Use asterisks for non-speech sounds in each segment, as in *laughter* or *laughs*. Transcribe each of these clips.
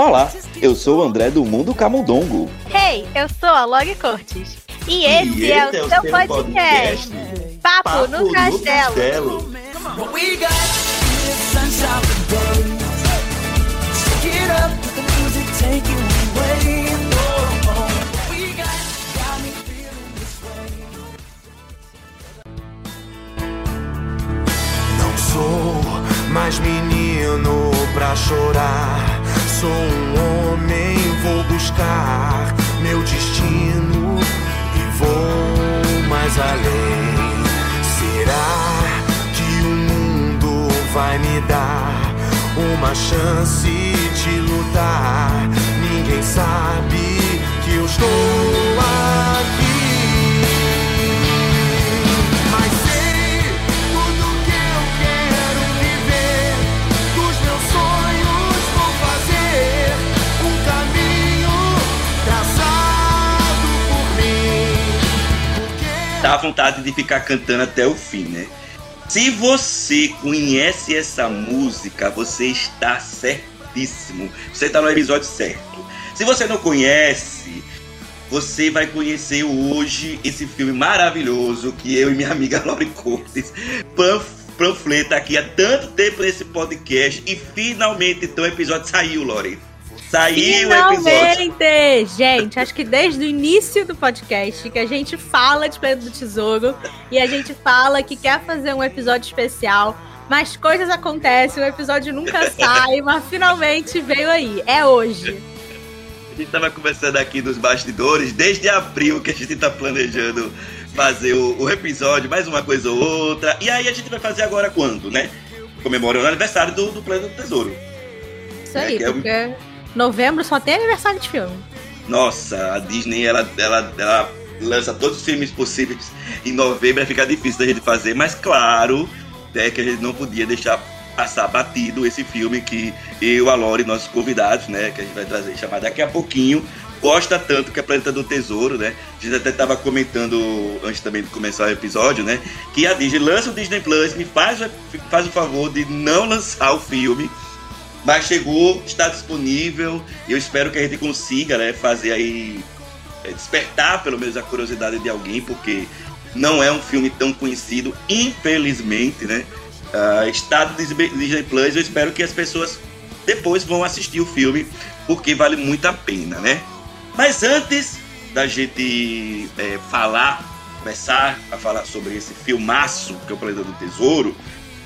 Olá, eu sou o André do Mundo Camundongo. Hey, eu sou a Log Cortes. E esse, e é, o é, o seu podcast, podcast. Papo, Papo, no, no Castelo. castelo. Não sou mais menino pra chorar. Sou um homem, vou buscar meu destino e vou mais além. Será que o mundo vai me dar uma chance de lutar? Ninguém sabe que eu estou aqui. Dá vontade de ficar cantando até o fim, né? Se você conhece essa música, você está certíssimo. Você está no episódio certo. Se você não conhece, você vai conhecer hoje esse filme maravilhoso que eu e minha amiga *laughs* Lori Cortes panfleta aqui há tanto tempo nesse podcast e finalmente então o episódio saiu, Lori. Saiu Finalmente! o episódio. Gente, acho que desde o início do podcast que a gente fala de Planeta do Tesouro e a gente fala que quer fazer um episódio especial, mas coisas acontecem, o episódio nunca *laughs* sai, mas finalmente veio aí. É hoje. A gente tava conversando aqui nos bastidores desde abril que a gente tá planejando fazer o, o episódio, mais uma coisa ou outra. E aí a gente vai fazer agora quando, né? Comemorando o aniversário do, do Planeta do Tesouro. Isso aí, é, porque é Novembro só tem aniversário de filme. Nossa, a Disney, ela, ela, ela lança todos os filmes possíveis em novembro, vai ficar difícil da gente fazer, mas claro é que a gente não podia deixar passar batido esse filme que eu, a Lore, nossos convidados, né, que a gente vai trazer chamar daqui a pouquinho, gosta tanto que é Planeta do Tesouro, né? A gente até estava comentando antes também de começar o episódio, né? Que a Disney lança o Disney Plus, me faz, faz o favor de não lançar o filme mas chegou, está disponível e eu espero que a gente consiga né, fazer aí, é, despertar pelo menos a curiosidade de alguém, porque não é um filme tão conhecido, infelizmente, né? Uh, está no Disney Plus, eu espero que as pessoas depois vão assistir o filme, porque vale muito a pena, né? Mas antes da gente é, falar, começar a falar sobre esse filmaço que é o Planeta do Tesouro,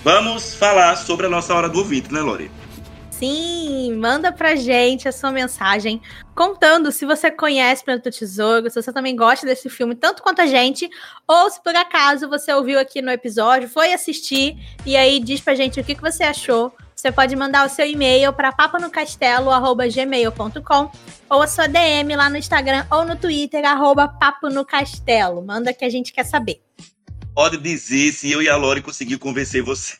vamos falar sobre a nossa hora do ouvinte, né, Lore? Sim, manda pra gente a sua mensagem contando se você conhece Planeta Tesouro, se você também gosta desse filme tanto quanto a gente, ou se por acaso você ouviu aqui no episódio, foi assistir e aí diz pra gente o que, que você achou. Você pode mandar o seu e-mail para paponocastelo@gmail.com ou a sua DM lá no Instagram ou no Twitter arroba. Manda que a gente quer saber. Pode dizer se eu e a Lori conseguir convencer você.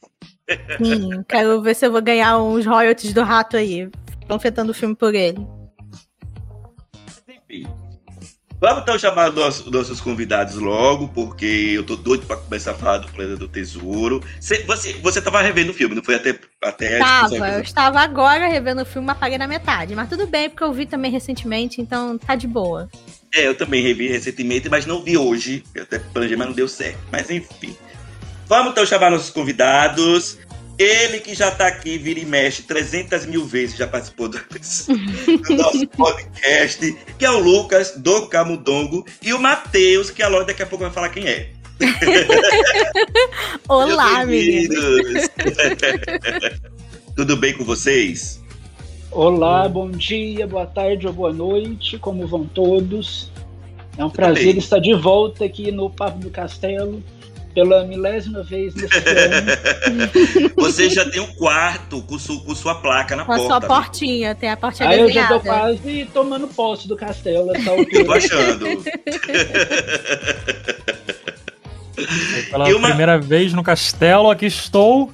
Sim, quero ver se eu vou ganhar uns royalties do rato aí, confetando o filme por ele. Enfim. Vamos então chamar nossos, nossos convidados logo, porque eu tô doido para começar a falar do Planeta do Tesouro. Você, você, você tava revendo o filme, não foi até, até Tava, eu estava agora revendo o filme, mas paguei na metade. Mas tudo bem, porque eu vi também recentemente, então tá de boa. É, eu também revi recentemente, mas não vi hoje. Eu até planejei, mas não deu certo. Mas enfim. Vamos então chamar nossos convidados. Ele que já está aqui, vira e mexe 300 mil vezes, já participou do, *laughs* do nosso *laughs* podcast, que é o Lucas do Camudongo e o Matheus, que a Lorde daqui a pouco vai falar quem é. *laughs* Olá, meninos! Tudo bem com vocês? Olá, bom dia, boa tarde ou boa noite, como vão todos? É um Tudo prazer bem. estar de volta aqui no Papo do Castelo pela milésima vez nesse *laughs* ano. Você já tem um quarto com, su, com sua placa na com porta. Com a sua portinha, tem a portinha Aí desenhada. eu já tô quase tomando posse do castelo. Eu tô achando. Pela uma... primeira vez no castelo, aqui estou.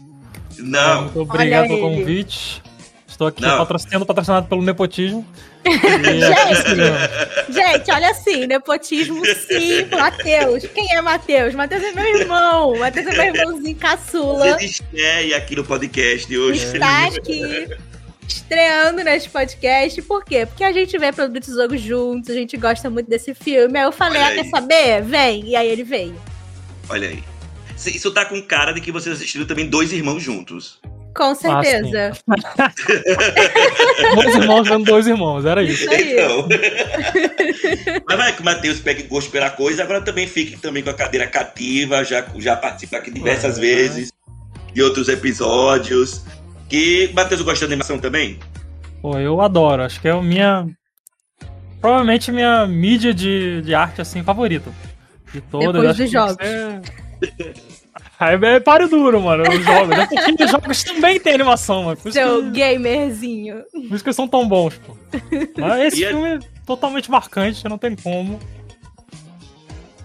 Não. Muito obrigado pelo convite. Estou aqui sendo patrocinado pelo nepotismo. Gente, gente, olha assim, nepotismo sim, Matheus. Quem é Matheus? Matheus é meu irmão. Matheus é meu irmãozinho caçula. Você estreia aqui no podcast hoje. Está aqui. estreando neste podcast. Por quê? Porque a gente vê Produto Tesouro juntos, a gente gosta muito desse filme. Aí eu falei, ah, quer saber? Vem. E aí ele veio. Olha aí. Isso tá com cara de que vocês assistiram também dois irmãos juntos. Com certeza. Ah, *laughs* dois irmãos vendo dois irmãos, era isso. isso então. *laughs* Mas vai que o Matheus pegue gosto pela coisa, agora também fique também com a cadeira cativa, já, já participa aqui diversas é, vezes de outros episódios. Que Matheus gosta de animação também? Pô, eu adoro. Acho que é a minha. Provavelmente minha mídia de, de arte assim favorita. De todas. Depois dos jogos. Aí é páreo duro, mano. Os jogos. É porque os jogos também tem animação, mano. Por Seu que... gamerzinho. Por isso que são tão bons, pô. *laughs* Mas esse e é filme é totalmente marcante, não tem como.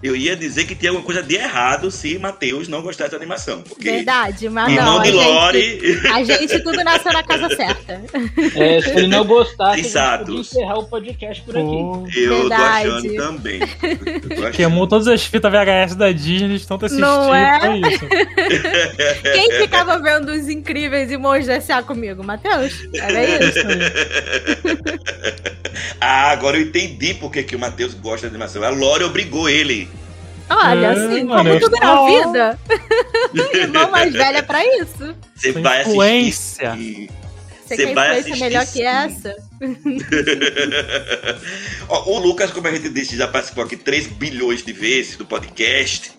Eu ia dizer que tem alguma coisa de errado se Matheus não gostasse da animação. Porque Verdade, mas irmão não. de Lore. Gente, a gente tudo nasceu na casa certa. É, se ele não gostasse, Exato. a encerrar o podcast por aqui. Oh, eu Verdade. tô achando também. Queimou todas as fitas VHS da Disney, estão assistindo. Não é? isso. *laughs* Quem ficava vendo os incríveis e Monstros S.A. comigo? Matheus? Era isso. *laughs* ah, agora eu entendi por que, que o Matheus gosta de animação. A Lore obrigou ele. Olha, é, assim, mano, como tudo na vida. *laughs* Irmão mais velha é pra isso. Você vai influência. assistir. Você quer vai influência melhor sim. que essa? *laughs* Ó, o Lucas, como a gente disse, já participou aqui 3 bilhões de vezes do podcast.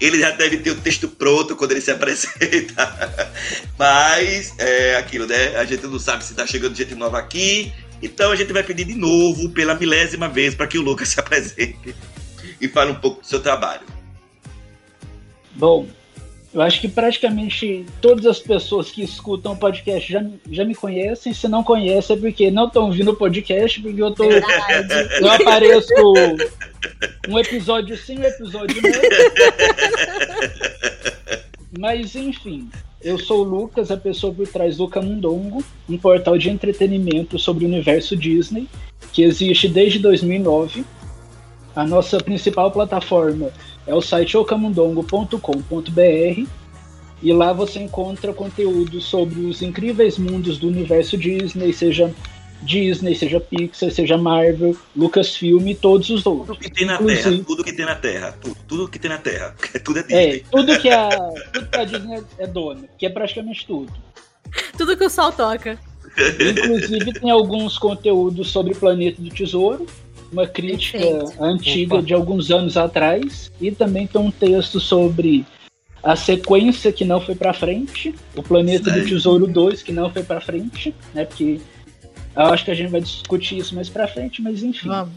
Ele já deve ter o texto pronto quando ele se *laughs* apresenta. Mas é aquilo, né? A gente não sabe se tá chegando gente nova aqui. Então a gente vai pedir de novo, pela milésima vez, para que o Lucas se apresente e fale um pouco do seu trabalho. Bom, eu acho que praticamente todas as pessoas que escutam o podcast já, já me conhecem. Se não conhecem é porque não estão ouvindo o podcast, porque eu tô. Eu apareço um episódio sim, um episódio não. Mas enfim, eu sou o Lucas, a pessoa por trás do Camundongo, um portal de entretenimento sobre o universo Disney, que existe desde 2009 a nossa principal plataforma é o site ocamundongo.com.br e lá você encontra conteúdo sobre os incríveis mundos do universo Disney, seja Disney, seja Pixar, seja Marvel, Lucasfilm e todos os outros. Tudo que tem na Inclusive, Terra, tudo que tem na Terra, tudo, tudo que tem na Terra, *laughs* tudo é Disney. É, tudo que a, tudo que a Disney é dona, que é praticamente tudo. Tudo que o sol toca. Inclusive tem alguns conteúdos sobre o Planeta do Tesouro, uma crítica Perfeito. antiga Opa. de alguns anos atrás e também tem um texto sobre a sequência que não foi para frente, o Planeta do Tesouro 2 que não foi para frente, né? Porque eu acho que a gente vai discutir isso mais para frente, mas enfim. Vamos.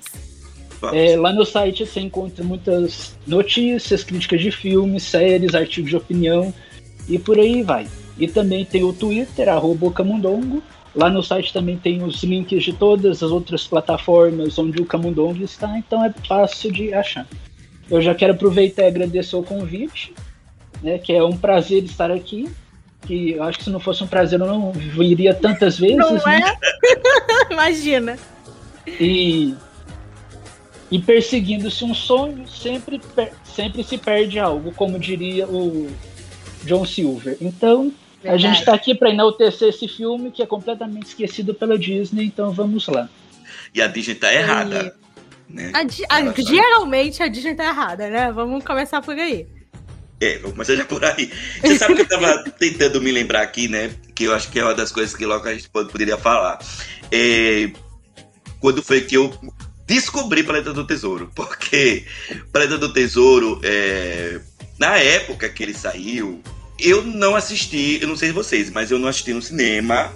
É, lá no site você encontra muitas notícias, críticas de filmes, séries, artigos de opinião e por aí vai. E também tem o Twitter, arroba Camundongo, Lá no site também tem os links de todas as outras plataformas onde o Camundong está, então é fácil de achar. Eu já quero aproveitar e agradecer o convite, né, que é um prazer estar aqui. Que eu acho que se não fosse um prazer eu não viria tantas vezes. Não né? é? *laughs* Imagina. E, e perseguindo-se um sonho, sempre, sempre se perde algo, como diria o John Silver. Então, Verdade. A gente está aqui para enaltecer esse filme que é completamente esquecido pela Disney, então vamos lá. E a Disney está errada. Né? A, a, geralmente a Disney está errada, né? Vamos começar por aí. É, vamos começar já por aí. Você sabe que eu estava *laughs* tentando me lembrar aqui, né? Que eu acho que é uma das coisas que logo a gente poderia falar. É, quando foi que eu descobri Planeta do Tesouro? *laughs* Porque Planeta do Tesouro, é, na época que ele saiu, eu não assisti, eu não sei vocês, mas eu não assisti no cinema.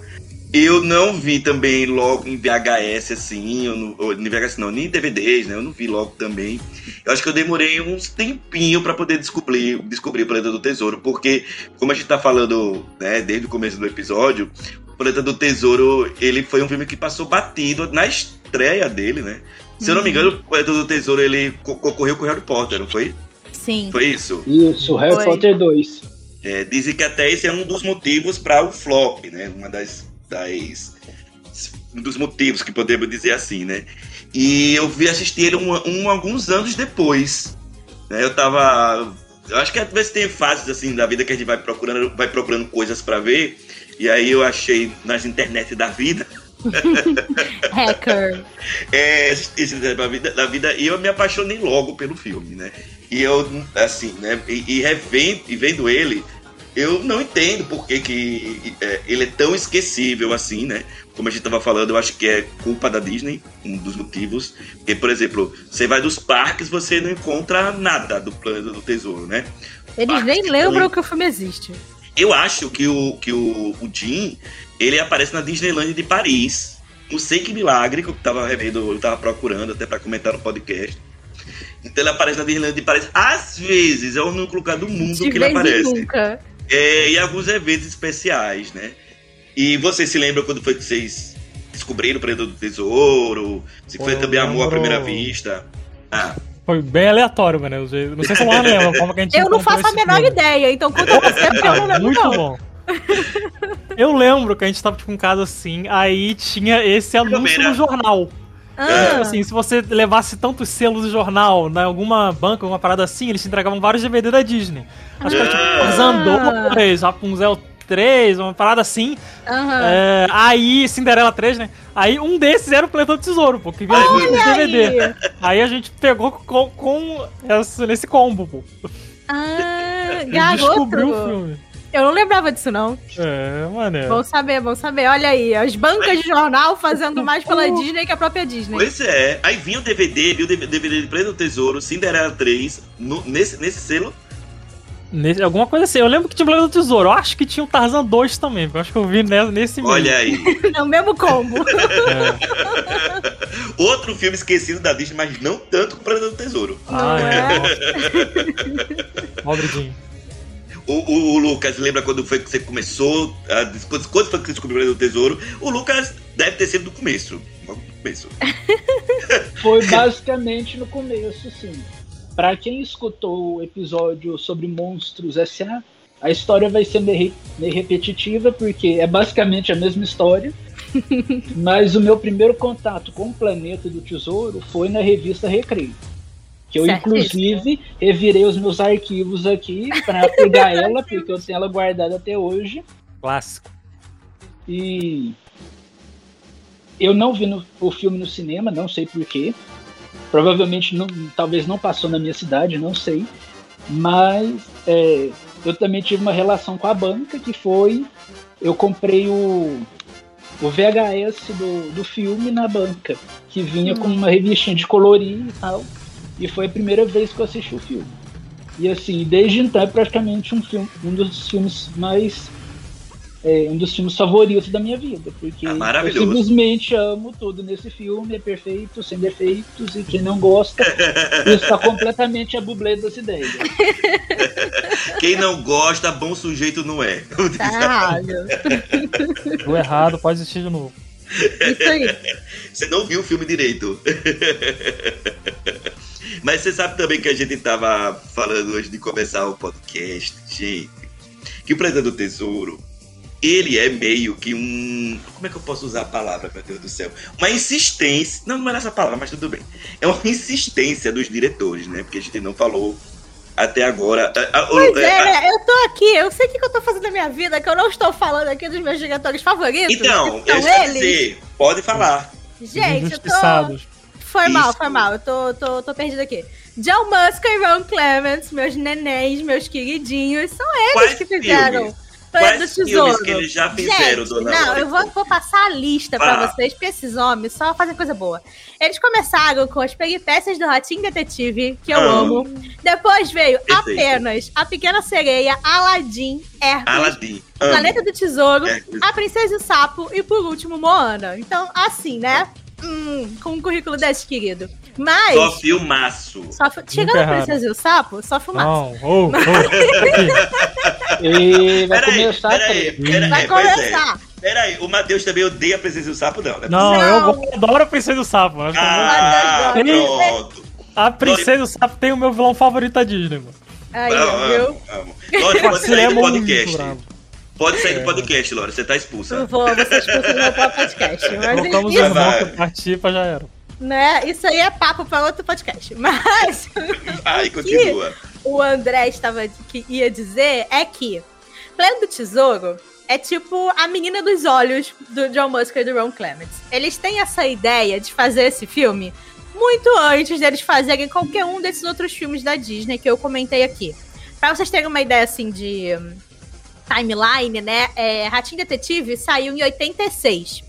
Eu não vi também logo em VHS, assim, ou, no, ou em VHS não, nem em DVDs, né? Eu não vi logo também. Eu acho que eu demorei uns tempinho para poder descobrir, descobrir o Planeta do Tesouro, porque, como a gente tá falando, né, desde o começo do episódio, o Planeta do Tesouro, ele foi um filme que passou batido na estreia dele, né? Se eu não me engano, o Planeta do Tesouro, ele concorreu com o Harry Potter, não foi? Sim. Foi isso? Isso, Harry foi. Potter 2. É, dizem que até esse é um dos motivos para o flop, né? Uma das, das um dos motivos que podemos dizer assim, né? E eu vi assistir ele um, um alguns anos depois. Né? Eu tava, eu acho que às vezes tem fases assim da vida que a gente vai procurando, vai procurando coisas para ver. E aí eu achei nas internet da vida. *laughs* Hacker. É, esse da vida, da vida, e eu me apaixonei logo pelo filme, né? E eu, assim, né? E, e revendo, e vendo ele, eu não entendo por que, que é, ele é tão esquecível assim, né? Como a gente tava falando, eu acho que é culpa da Disney, um dos motivos. Porque, por exemplo, você vai dos parques, você não encontra nada do plano do tesouro, né? Eles Parques nem lembram que o filme existe. Eu acho que o, que o, o Jim, ele aparece na Disneyland de Paris. Não sei que milagre que eu tava revendo, eu tava procurando até pra comentar no podcast. Então ele aparece na Disneyland de Paris. Às vezes, é o único lugar do mundo De que ele aparece. nunca. É, e alguns eventos especiais, né? E vocês se lembram quando foi que vocês descobriram o Predador do Tesouro? Se foi Eu também amor à primeira vista? Ah, Foi bem aleatório, mano. Eu Não sei se eu lembro a forma que a gente Eu não faço a menor filme. ideia, então conta você, porque eu não lembro Muito não. bom. Eu lembro que a gente tava tipo, em casa assim, aí tinha esse anúncio no jornal. Ah, Tipo assim, se você levasse tantos selos de jornal na alguma banca, alguma parada assim, eles te entregavam vários DVD da Disney. Acho que era tipo Ah. 2, Rapunzel 3, uma parada assim. aham. É, aí, Cinderela 3, né? Aí um desses era o Planeta do Tesouro, pô, que vinha junto com DVD. aí. Aí a gente pegou com, com essa- nesse combo, pô. Ah, E descobriu o garoto. filme. Eu não lembrava disso, não. É, mané. Bom saber, bom saber. Olha aí, as bancas de jornal fazendo mais pela Disney que a própria Disney. pois é. Aí vinha o DVD, viu o DVD de do Tesouro, Cinderela 3, no- nesse, nesse selo. Nesse- alguma coisa assim. Eu lembro que tinha o Planeta do Tesouro. Eu acho que tinha o Tarzan 2 também, eu acho que eu vi ne- nesse meio. Olha aí. *laughs* É o mesmo combo. É. *laughs* Outro filme esquecido da Disney, mas não tanto com o Predador do Tesouro. Ah, é. é? O, o- o Lucas, lembra quando foi que você começou? A, quando, quando foi que você descobriu o Tesouro? O Lucas deve ter sido do começo. Começo. *laughs* Foi basicamente no começo, sim. Pra quem escutou o episódio sobre monstros S.A., a história vai ser meio, meio repetitiva, porque é basicamente a mesma história. *laughs* Mas o meu primeiro contato com o Planeta do Tesouro foi na revista Recreio. Que eu, Certíssimo. inclusive, revirei os meus arquivos aqui pra pegar *laughs* ela, porque eu tenho ela guardada até hoje. Clássico. E eu não vi no- o filme no cinema, não sei porquê. Provavelmente não, talvez não passou na minha cidade, não sei. Mas é, eu também tive uma relação com a banca que foi. Eu comprei o, o VHS do, do filme na banca, que vinha com uma revistinha de colorir e tal. E foi a primeira vez que eu assisti o filme. E assim, desde então é praticamente um, filme, um dos filmes mais é um dos filmes favoritos da minha vida, porque Ah, eu simplesmente amo tudo nesse filme, é perfeito, sem defeitos, e quem não gosta *laughs* está completamente a bublé das ideias. Quem não gosta, bom sujeito não é. Tá errado. O errado pode existir de novo. Isso aí. Você não viu o filme direito. Mas você sabe também que a gente tava falando hoje de começar o podcast, gente, que o Predador do Tesouro, ele é meio que um. Como é que eu posso usar a palavra, meu Deus do céu? Uma insistência. Não, não era essa palavra, mas tudo bem. É uma insistência dos diretores, né? Porque a gente não falou até agora. Pois é, a- né? eu tô aqui, eu sei o que eu tô fazendo na minha vida, que eu não estou falando aqui dos meus diretores favoritos. Então, eu eles. dizer, pode falar. Gente, eu tô. Foi mal, foi mal. Eu tô, tô, tô perdida aqui. John Musker e Ron Clements, meus nenéns, meus queridinhos, são eles Quais que fizeram filmes? Planeta Quais do Tesouro. que eles já fizeram, Gente, dona não, Lore? eu vou, vou passar a lista pra Ah. vocês, porque esses homens só fazem coisa boa. Eles começaram com as peripécias do Ratinho Detetive, que eu Ah. amo. Depois veio Perfeito. apenas A Pequena Sereia, Aladdin, Hércules, Aladdin. Planeta do Tesouro. A Princesa e o Sapo e, por último, Moana. Então, assim, né? Hum, com um currículo desse, querido. Mas, Só filmaço. só, chegando a. Princesa e o Sapo, só fumaça. Não, ô, aqui. *laughs* E vai Peraí, começar a peraí, treta. peraí, Vai pois é. começar. Peraí, o Matheus também odeia a presença do sapo, não, né? Não, Não. eu adoro a Princesa do Sapo. Que Ah, pronto. A Princesa do Sapo tem o meu vilão favorito da Disney, mano. Aí, Amo, viu? amo, amo. Lore, pode Você sair é do muito podcast. bravo. Pode sair do podcast, Lore. Você tá expulsa. Eu vou, você expulsa do meu próprio podcast. Mas Colocamos o isso, irmão que participa, já era. né, isso aí é papo pra outro podcast. *laughs* Mas Vai, continua. o André estava que ia dizer é que Plano do Tesouro, é tipo a menina dos olhos do John Musker e do Ron Clements. Eles têm essa ideia de fazer esse filme muito antes deles fazerem qualquer um desses outros filmes da Disney que eu comentei aqui. Pra vocês terem uma ideia assim de timeline, né? É, Ratinho Detetive saiu em 86.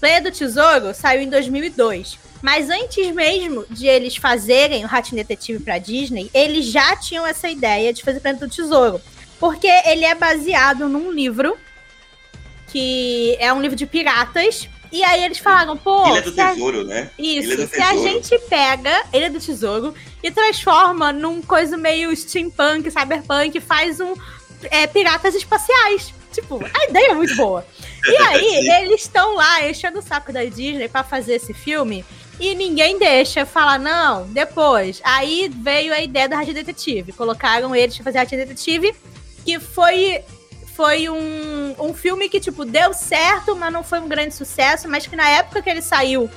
Play do Tesouro saiu em 2002. Mas antes mesmo de eles fazerem o Ratinho Detetive pra Disney, eles já tinham essa ideia de fazer Planeta do Tesouro. Porque ele é baseado num livro que é um livro de piratas. E aí eles falaram, pô. Ilha do Tesouro, a... né? Isso, do se a gente pega Ilha do Tesouro e transforma num coisa meio steampunk, cyberpunk, faz um é, piratas espaciais. Tipo, a ideia é muito boa. E *laughs* aí, eles estão lá enchendo o saco da Disney para fazer esse filme e ninguém deixa falar, não, depois. Aí veio a ideia da Rádio Detetive. Colocaram eles pra fazer a Rádio Detetive, que foi, foi um, um filme que, tipo, deu certo, mas não foi um grande sucesso, mas que na época que ele saiu,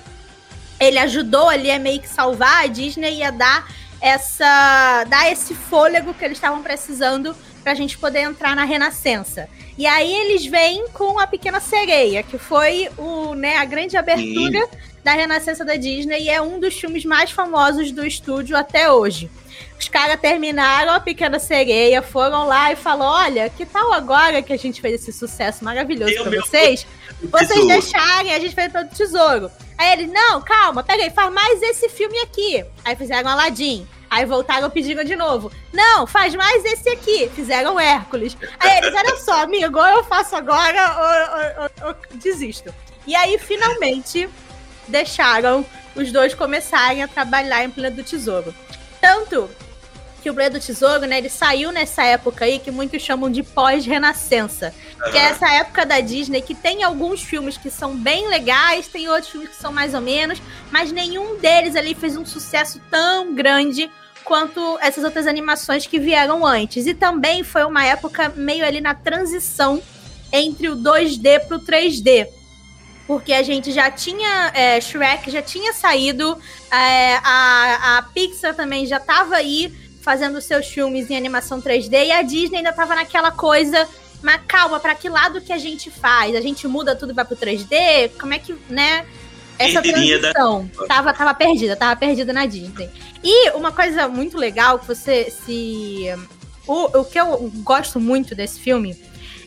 ele ajudou ali a meio que salvar a Disney e a dar essa. dar esse fôlego que eles estavam precisando pra gente poder entrar na Renascença. E aí eles vêm com a Pequena Sereia, que foi o, né, a grande abertura Sim. da Renascença da Disney e é um dos filmes mais famosos do estúdio até hoje. Os caras terminaram a Pequena Sereia, foram lá e falaram: olha, que tal agora que a gente fez esse sucesso maravilhoso para vocês? Vocês deixarem a gente fazer todo o tesouro. Aí eles, não, calma, peraí, faz mais esse filme aqui. Aí fizeram Aladdin. Aí voltaram pedindo de novo. Não, faz mais esse aqui. Fizeram Hércules. Aí eles, olha só, amigo, ou eu faço agora ou, ou, ou, desisto. E aí, finalmente, deixaram os dois começarem a trabalhar em Plano do Tesouro. Tanto que o Plano do Tesouro, né, ele saiu nessa época aí que muitos chamam de pós-renascença. Uhum. Que é essa época da Disney que tem alguns filmes que são bem legais, tem outros filmes que são mais ou menos, mas nenhum deles ali fez um sucesso tão grande quanto essas outras animações que vieram antes. E também foi uma época meio ali na transição entre o 2D pro 3D. Porque a gente já tinha. É, Shrek já tinha saído, é, a, a Pixar também já estava aí fazendo seus filmes em animação 3D, e a Disney ainda estava naquela coisa. Mas calma, para que lado que a gente faz? A gente muda tudo e vai pro 3D? Como é que, né? essa transição da... tava, tava perdida, tava perdida na Disney. E uma coisa muito legal que você se. O, o que eu gosto muito desse filme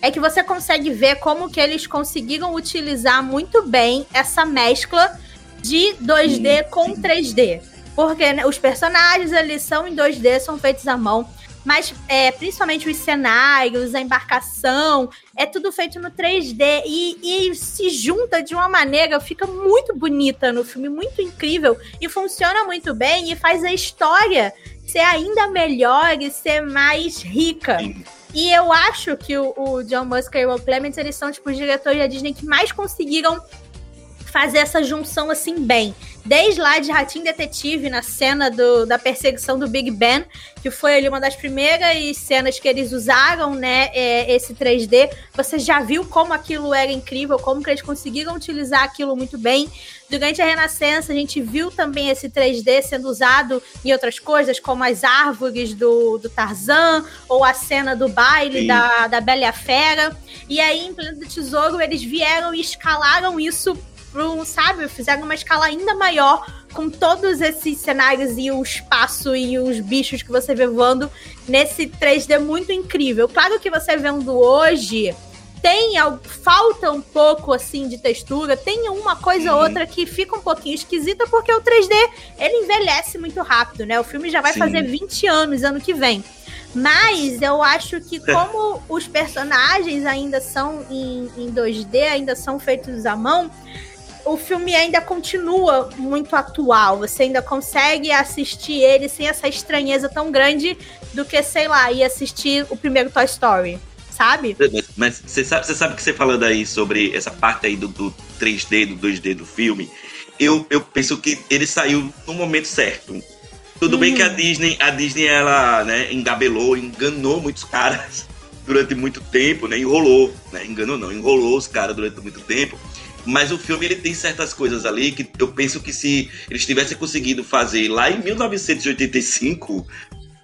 é que você consegue ver como que eles conseguiram utilizar muito bem essa mescla de 2D sim, com sim. 3D. Porque né, os personagens eles são em 2D, são feitos à mão. Mas é, principalmente os cenários, a embarcação, é tudo feito no 3D e, e, se junta de uma maneira, fica muito bonita no filme, muito incrível. E funciona muito bem e faz a história ser ainda melhor e ser mais rica. E eu acho que o, o John Musker e o Will Clements, eles são tipo os diretores da Disney que mais conseguiram fazer essa junção assim bem. Desde lá de Ratinho Detetive, na cena do, da perseguição do Big Ben, que foi ali uma das primeiras cenas que eles usaram, né, é, esse 3D. Você já viu como aquilo era incrível, como que eles conseguiram utilizar aquilo muito bem. Durante a Renascença, a gente viu também esse 3D sendo usado em outras coisas, como as árvores do, do Tarzan, ou a cena do baile da, da Bela e a Fera. E aí, em Planeta do Tesouro, eles vieram e escalaram isso pro, sabe, fizeram uma escala ainda maior com todos esses cenários e o espaço e os bichos que você vê voando nesse 3D muito incrível. Claro que você vendo hoje tem falta um pouco assim de textura, tem uma coisa ou outra que fica um pouquinho esquisita porque o 3D ele envelhece muito rápido, né? O filme já vai Sim. fazer 20 anos ano que vem. Mas eu acho que como os personagens ainda são em, em 2D, ainda são feitos à mão, o filme ainda continua muito atual. Você ainda consegue assistir ele sem essa estranheza tão grande do que, sei lá, ir assistir o primeiro Toy Story. Sabe? Mas você sabe, você sabe que você falando aí sobre essa parte aí do, do 3D, do 2D do filme, eu, eu penso que ele saiu no momento certo. Tudo hum. bem que a hum. Disney, a Disney ela, né, engabelou, enganou muitos caras *laughs* durante muito tempo, né? Enrolou, né? Enganou não, enrolou os caras durante muito tempo. Mas o filme ele tem certas coisas ali que eu penso que se eles tivessem conseguido fazer lá em 1985,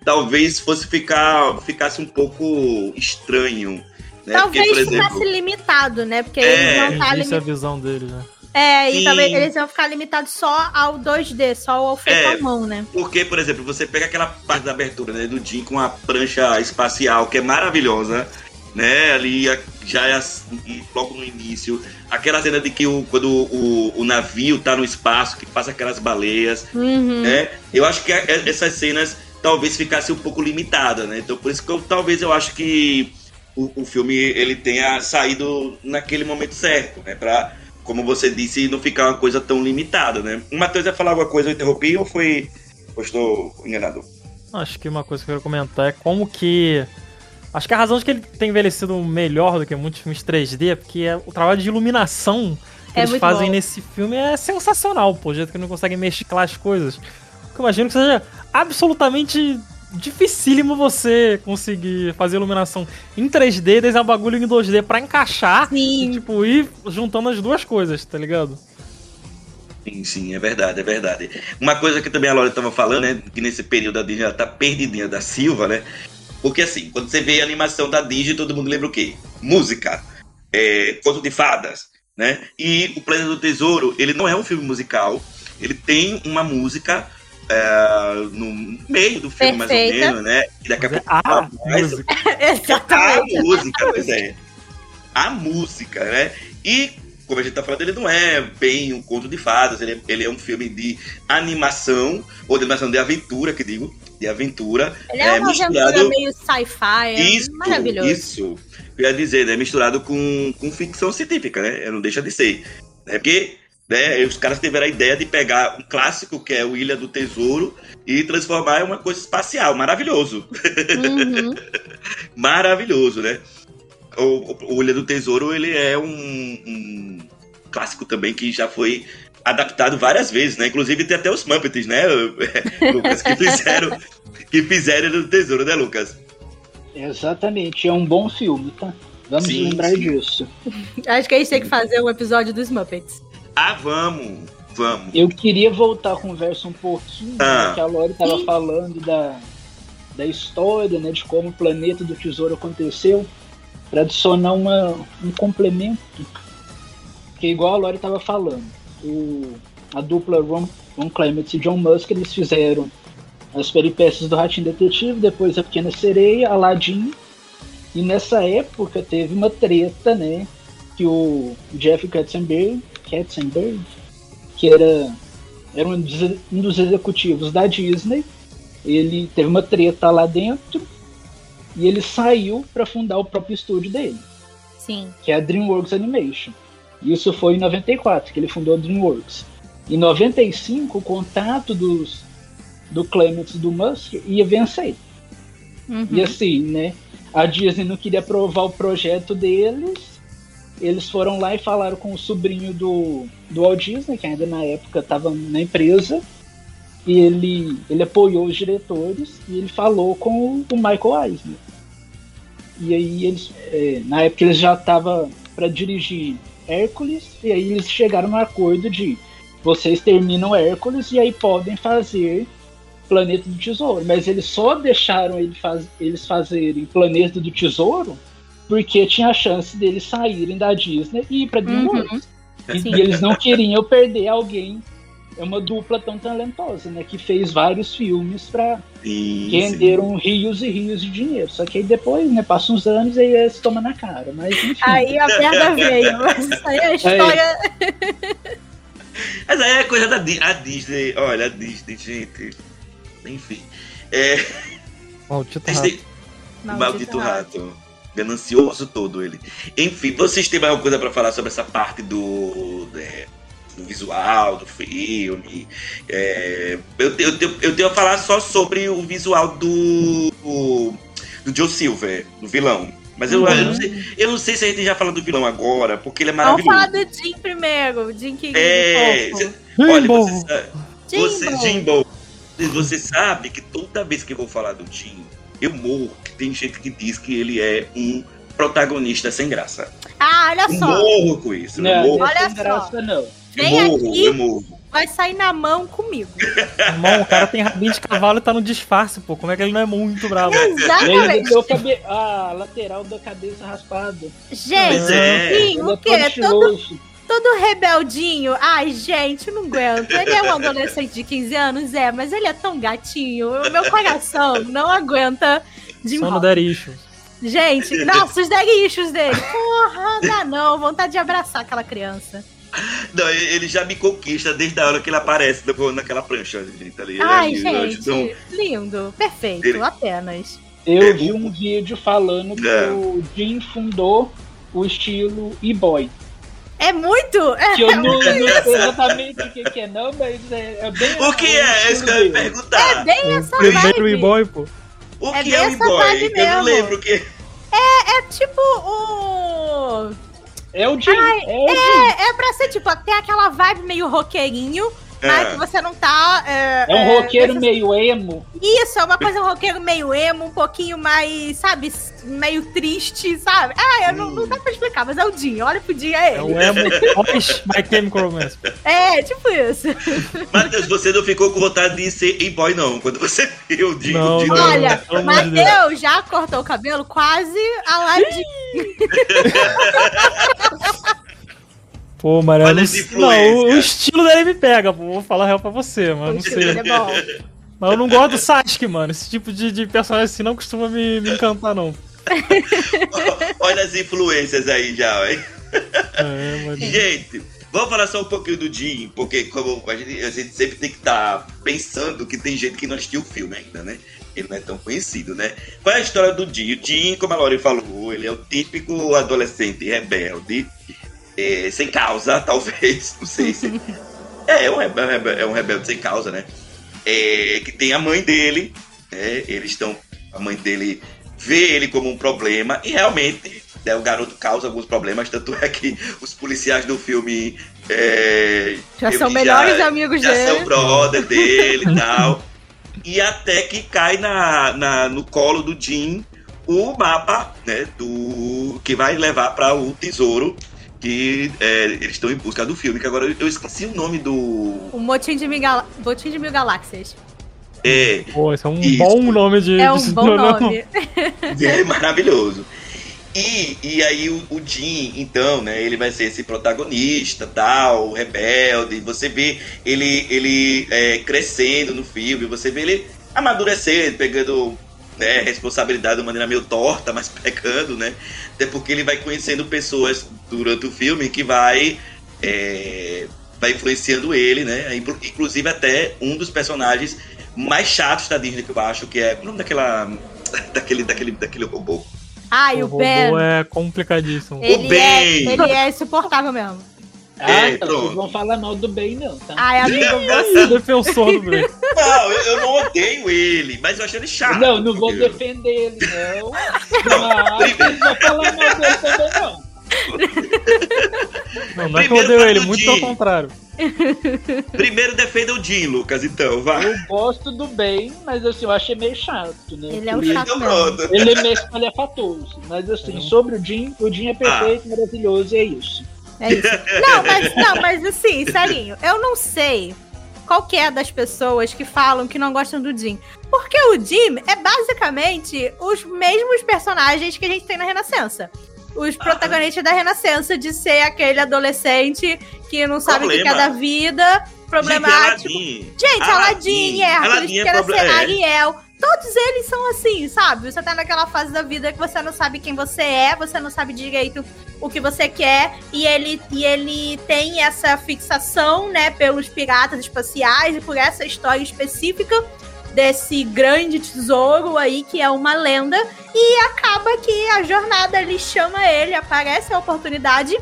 talvez fosse ficar ficasse um pouco estranho. Né? Talvez Porque, por ficasse exemplo, limitado, né? Porque É, eles não tá é a limitado. visão dele, né? É, e Sim. talvez eles vão ficar limitados só ao 2D, só ao feito É. à mão, né? porque, por exemplo, você pega aquela parte da abertura né, do Jim com a prancha espacial, que é maravilhosa, né? Ali já é assim, logo no início. Aquela cena de que o, quando o, o navio tá no espaço, que passa aquelas baleias, Uhum. né? Eu acho que a- essas cenas talvez ficassem um pouco limitadas, né? Então por isso que eu, talvez eu acho que o, o filme ele tenha saído naquele momento certo, né? Pra, como você disse, não ficar uma coisa tão limitada, né? O Matheus ia falar alguma coisa, eu interrompi ou foi... Ou estou enganado? Acho que uma coisa que eu quero comentar é como que. Acho que a razão de que ele tem envelhecido melhor do que muitos filmes 3D é porque é- o trabalho de iluminação que É eles fazem bom. nesse filme é sensacional, pô. O jeito que não conseguem mesclar as coisas. Porque eu imagino que seja absolutamente dificílimo você conseguir fazer iluminação em 3D, desenhar um bagulho em 2D pra encaixar e, Sim. tipo, ir juntando as duas coisas, tá ligado? Sim, sim, é verdade, é verdade. Uma coisa que também a Laura estava falando, né? Que nesse período a Disney ela tá perdidinha da Silva, né? Porque assim, quando você vê a animação da Disney, todo mundo lembra o quê? Música, é, conto de fadas, né? E o Planeta do Tesouro, ele não é um filme musical, ele tem uma música é, no meio do filme, mais ou Perfeita. menos, né? E daqui a é pouco a fala mais, música. *laughs* a Exatamente. música, pois é. A música, né? E, como a gente tá falando, ele não é bem um conto de fadas, ele é, ele é um filme de animação, ou de animação de aventura, que digo, de aventura. Ele é, uma aventura meio sci-fi, é isso, maravilhoso. isso. Eu ia dizer, né? Misturado com, com ficção científica, né? Não deixa de ser. Né? Porque né, os caras tiveram a ideia de pegar um clássico, que é o Ilha do Tesouro, e transformar em uma coisa espacial. Maravilhoso. Uhum. *laughs* maravilhoso, né? O, o, o Ilha do Tesouro, ele é um, um clássico também que já foi adaptado várias vezes, né? Inclusive tem até os Muppets, né, *laughs* Lucas, que fizeram, que fizeram do Tesouro, né, Lucas? Exatamente, é um bom filme, tá? Vamos Sim, lembrar sim. disso. Acho que a gente tem que fazer um episódio dos Muppets. Ah, vamos, vamos. Eu queria voltar a conversa um pouquinho, Ah. né, que a Lori estava Sim. falando da, da história, né, de como o planeta do tesouro aconteceu, para adicionar uma, um complemento, que igual a Lori estava falando, o, a dupla Ron, Ron Clements e John Musk, eles fizeram as peripécias do Ratinho Detetive, depois a Pequena Sereia, Aladdin, e nessa época teve uma treta, né, que o Jeff Katzenberg, Katzenberg que era, era um, dos, um dos executivos da Disney. Ele teve uma treta lá dentro e ele saiu para fundar o próprio estúdio dele, Sim. que é a DreamWorks Animation. Isso foi em 94 que ele fundou a DreamWorks. Em 95, o contrato dos, do Clements do Musk ia vencer. Uhum. E assim, né? A Disney não queria aprovar o projeto deles. Eles foram lá e falaram com o sobrinho do, do Walt Disney, que ainda na época estava na empresa. E ele, ele apoiou os diretores e ele falou com o, Michael Eisner. E aí eles, é, na época eles já estavam para dirigir Hércules, e aí eles chegaram no acordo de vocês terminam Hércules e aí podem fazer Planeta do Tesouro, mas eles só deixaram ele faz, eles fazerem Planeta do Tesouro porque tinha a chance deles saírem da Disney e ir para DreamWorks. E, Sim. e eles não queriam perder alguém, é uma dupla tão talentosa, né, que fez vários filmes para que renderam rios e rios de dinheiro. Só que aí depois, né, passam uns anos e aí eles tomam na cara, mas enfim. Aí a merda veio. *laughs* Mas isso aí é a história. Mas aí é coisa da Di- a Disney. Olha, a Disney, gente. Enfim. É, Maldito rato. Disney, maldito rato. Ganancioso todo ele. Enfim, vocês têm mais alguma coisa pra falar sobre essa parte do. é, do visual do filme? É, eu, tenho- eu, eu tenho a falar só sobre o visual do. do Joe Silver, do vilão. Mas eu, eu, não sei, eu não sei se a gente já fala do vilão agora, porque ele é Vamos maravilhoso. falar do Jim primeiro. o Jim que É, cê- olha, Jimbo. você, Jimbo. Jimbo, você sabe que toda vez que eu vou falar do Jim, eu morro. que Tem gente que diz que ele é um protagonista sem graça. Ah, olha Eu só. morro com isso. Eu Não, morro, não é Olha sem só. graça, não. Eu Vem morro, aqui eu morro. vai sair na mão comigo. Irmão, o cara tem rabinho de cavalo e tá no disfarce, pô. Como é que ele não é muito bravo? Ele Exatamente. deu cabe... a lateral da cabeça raspada. Gente, é. sim, Ele o é quê? todo Todo, rebeldinho. Ai, gente, eu não aguento. Ele é um adolescente de 15 anos, é, mas ele é tão gatinho. O meu coração não aguenta de Só no Issues. Gente, nossa, os issues dele. Porra, dá não. Vontade de abraçar aquela criança. Não, ele já me conquista desde a hora que ele aparece naquela prancha, gente. Ali. É Ai, acho gente, tão- lindo. Perfeito, Ele- apenas. Eu É, vi um vídeo falando que É. o Jim fundou o estilo e-boy. É muito. É, Que eu não, não sei *laughs* exatamente o que, que é, não, mas é, é bem. O que é? É isso que eu ia perguntar. é bem essa Primeiro vibe. e-boy, pô. O é que é o e-boy? Eu não lembro o que. É tipo o. É o Jim. Ai, é o. É, é pra ser tipo, tem aquela vibe meio roqueirinho, mas É. que você não tá. É, É um roqueiro nesse- meio emo. Isso, é uma coisa um roqueiro meio emo, um pouquinho mais, sabe, meio triste, sabe? Ah, eu não, não dá pra explicar, mas é o Dinho, olha pro Dinho, é É ele. o emo *laughs* My Chemical Romance. É, tipo isso. Matheus, você não ficou com vontade de ser e-boy, não, quando você viu o Dinho. Não, o Dinho- não. Olha, de Matheus já cortou o cabelo quase a lá de. *laughs* Pô, Maria, Olha não, as sei- influências. não, o, o estilo dele me pega, pô. Vou falar real pra você, mas não sei. É bom. Mas eu não gosto do Sasuke, mano. Esse tipo de, de personagem assim não costuma me, me encantar, não. *laughs* Olha as influências aí já, hein? É. *laughs* Gente, vamos falar só um pouquinho do Jim, porque como a gente, a gente sempre tem que estar pensando que tem gente que não assistiu o filme ainda, né? Ele não é tão conhecido, né? Qual é a história do Jim? O Jim, como a Lori falou, ele é o típico adolescente rebelde, é, sem causa, *laughs* talvez, não sei se... É, é um rebelde, é um rebelde sem causa, né? É, que tem a mãe dele, né? Eles estão... A mãe dele vê ele como um problema e realmente né, o garoto causa alguns problemas, tanto é que os policiais do filme é, Já são melhores amigos já dele. são brother dele e tal. E até que cai na, na- no colo do Jim o mapa, né, do que vai levar para o tesouro que é, eles estão em busca do filme, que agora eu, esqueci o nome do O motim de, mil gal... motim de mil galáxias. é, Pô, esse é um Isso. bom nome de. É um de- *laughs* bom não, não. nome. É maravilhoso. E, e aí o, o Jim, então, né, ele vai ser esse protagonista, tal, rebelde. Você vê ele, ele é, crescendo no filme, você vê ele amadurecendo, pegando né, responsabilidade de uma maneira meio torta, mas pegando, né? Até porque ele vai conhecendo pessoas durante o filme que vai é, vai influenciando ele, né? Inclu- Inclusive até um dos personagens mais chatos da Disney que eu acho, que é o nome daquela *laughs* daquele daquele daquele robô. Ai, o, O Ben. robô é complicadíssimo. Ele, Ben. é, ele é insuportável mesmo. Ah, É, então pronto. vocês vão falar mal do bem, não, tá? Ai, amigo, você. Defensor do Blake. Não, eu, eu não odeio ele, mas eu acho ele chato. não, não vou entendeu? defender ele, não. Mas não vou falar mal dele também, não. Não, não é que eu odeio ele, muito pelo contrário. Primeiro defenda o Jim, Lucas, então, vai. Eu gosto do bem, mas assim, eu achei meio chato, né? Ele é um Porque chato. Ele é meio espalhafatoso. Mas assim, sobre o Jim, o Jim é perfeito, maravilhoso, e é isso. É isso. Não, mas, não, mas assim, serinho, eu não sei qual é das pessoas que falam que não gostam do Jim. Porque o Jim é basicamente os mesmos personagens que a gente tem na Renascença. Os protagonistas da Renascença, de ser aquele adolescente que não sabe o que é Problema. da vida, problemático. Aladdin. Gente, Aladdin, Hércules, Aladdin é que era proble- ser é. Ariel. Todos eles são assim, sabe? Você tá naquela fase da vida que você não sabe quem você é, você não sabe direito o que você quer, e ele, e ele tem essa fixação, né, pelos piratas espaciais e por essa história específica desse grande tesouro aí que é uma lenda e acaba que a jornada ali chama ele, aparece a oportunidade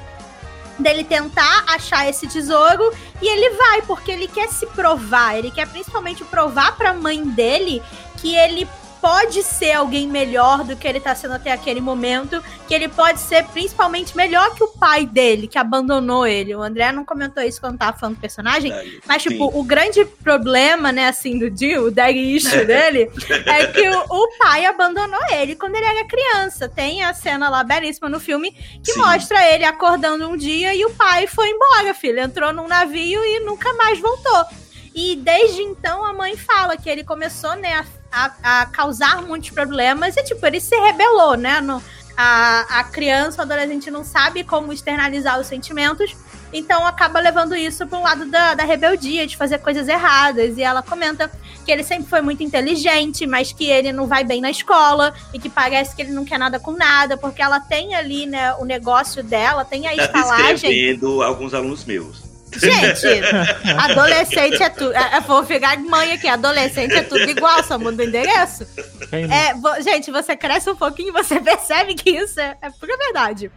dele tentar achar esse tesouro e ele vai, porque ele quer se provar, ele quer principalmente provar pra mãe dele que ele pode ser alguém melhor do que ele tá sendo até aquele momento, que ele pode ser principalmente melhor que o pai dele, que abandonou ele. O André não comentou isso quando tava falando do personagem, mas, tipo, Sim. o grande problema, né, assim, do Jill, o dag issue *laughs* dele, é que o, o, pai abandonou ele quando ele era criança. Tem a cena lá belíssima no filme que Sim. mostra ele acordando um dia e o pai foi embora, filho. Entrou num navio e nunca mais voltou. E desde então a mãe fala que ele começou, né, a, a causar muitos problemas e, tipo, ele se rebelou, né? No, a, a criança, o adolescente não sabe como externalizar os sentimentos, então acaba levando isso para um lado da, da rebeldia, de fazer coisas erradas. E ela comenta que ele sempre foi muito inteligente, mas que ele não vai bem na escola e que parece que ele não quer nada com nada, porque ela tem ali, né, o negócio dela, tem a tá estalagem. Alguns alunos meus. Gente, adolescente é tudo. É, vou ficar mãe aqui. Adolescente é tudo igual, só muda o endereço. É, gente, você cresce um pouquinho e você *laughs* percebe que isso é, é pura verdade.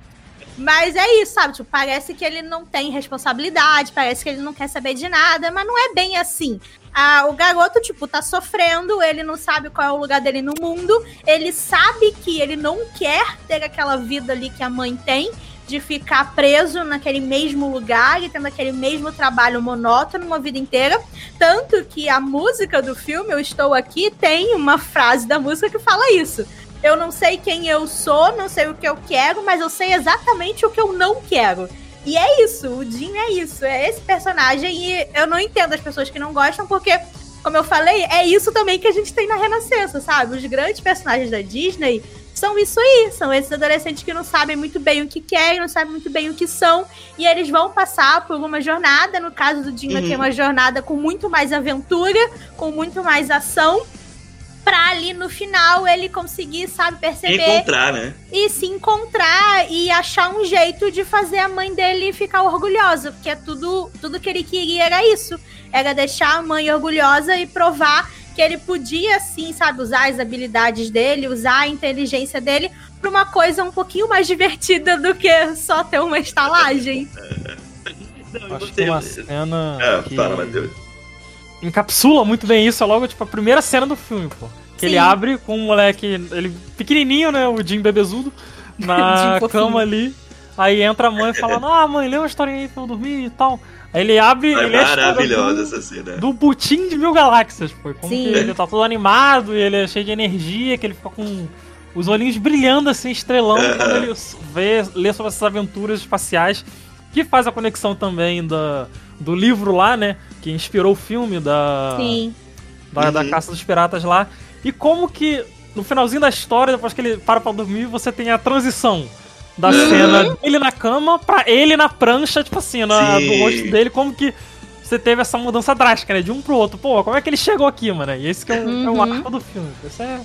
Mas é isso, sabe? Tipo, parece que ele não tem responsabilidade, parece que ele não quer saber de nada, mas não é bem assim. Ah, o garoto, tipo, tá sofrendo, ele não sabe qual é o lugar dele no mundo, ele sabe que ele não quer ter aquela vida ali que a mãe tem, de ficar preso naquele mesmo lugar e tendo aquele mesmo trabalho monótono uma vida inteira. Tanto que a música do filme, Eu Estou Aqui, tem uma frase da música que fala isso. Eu não sei quem eu sou, não sei o que eu quero, mas eu sei exatamente o que eu não quero. E é isso, o Jim é isso, é esse personagem. E eu não entendo as pessoas que não gostam, porque, como eu falei, é isso também que a gente tem na Renascença, sabe? Os grandes personagens da Disney são isso aí, são esses adolescentes que não sabem muito bem o que querem, não sabem muito bem o que são, e eles vão passar por uma jornada, no caso do Dino uhum. é uma jornada com muito mais aventura, com muito mais ação, pra ali no final ele conseguir, sabe, perceber. Encontrar, né? E se encontrar e achar um jeito de fazer a mãe dele ficar orgulhosa, porque é tudo, tudo que ele queria era isso. Era deixar a mãe orgulhosa e provar que ele podia, sim, sabe, usar as habilidades dele, usar a inteligência dele para uma coisa um pouquinho mais divertida do que só ter uma estalagem. *laughs* Acho que uma cena. É, que... fala, Matheus. Encapsula muito bem isso, é logo tipo a primeira cena do filme, pô. Que Sim. ele abre com um moleque, ele pequenininho, né, o Jim bebezudo, *laughs* na cama ali. Aí entra a mãe falando: Ah, mãe, lê uma historinha aí pra eu dormir e tal. Ele abre. É ele maravilhosa essa cena. Do Butim de Mil Galáxias, pô. Como Sim. que ele tá todo animado e ele é cheio de energia, que ele fica com os olhinhos brilhando assim, estrelando, uh -huh. quando ele vê, lê sobre essas aventuras espaciais, que faz a conexão também da, do livro lá, né? Que inspirou o filme da. Sim. Da, uhum. da Caça dos Piratas lá. E como que, no finalzinho da história, depois que ele para pra dormir, você tem a transição da uhum. cena dele na cama pra ele na prancha, tipo assim, na, do rosto dele, como que você teve essa mudança drástica, né? De um pro outro. Pô, como é que ele chegou aqui, mano? E esse que é, uhum. é o uhum. arco do filme. Isso é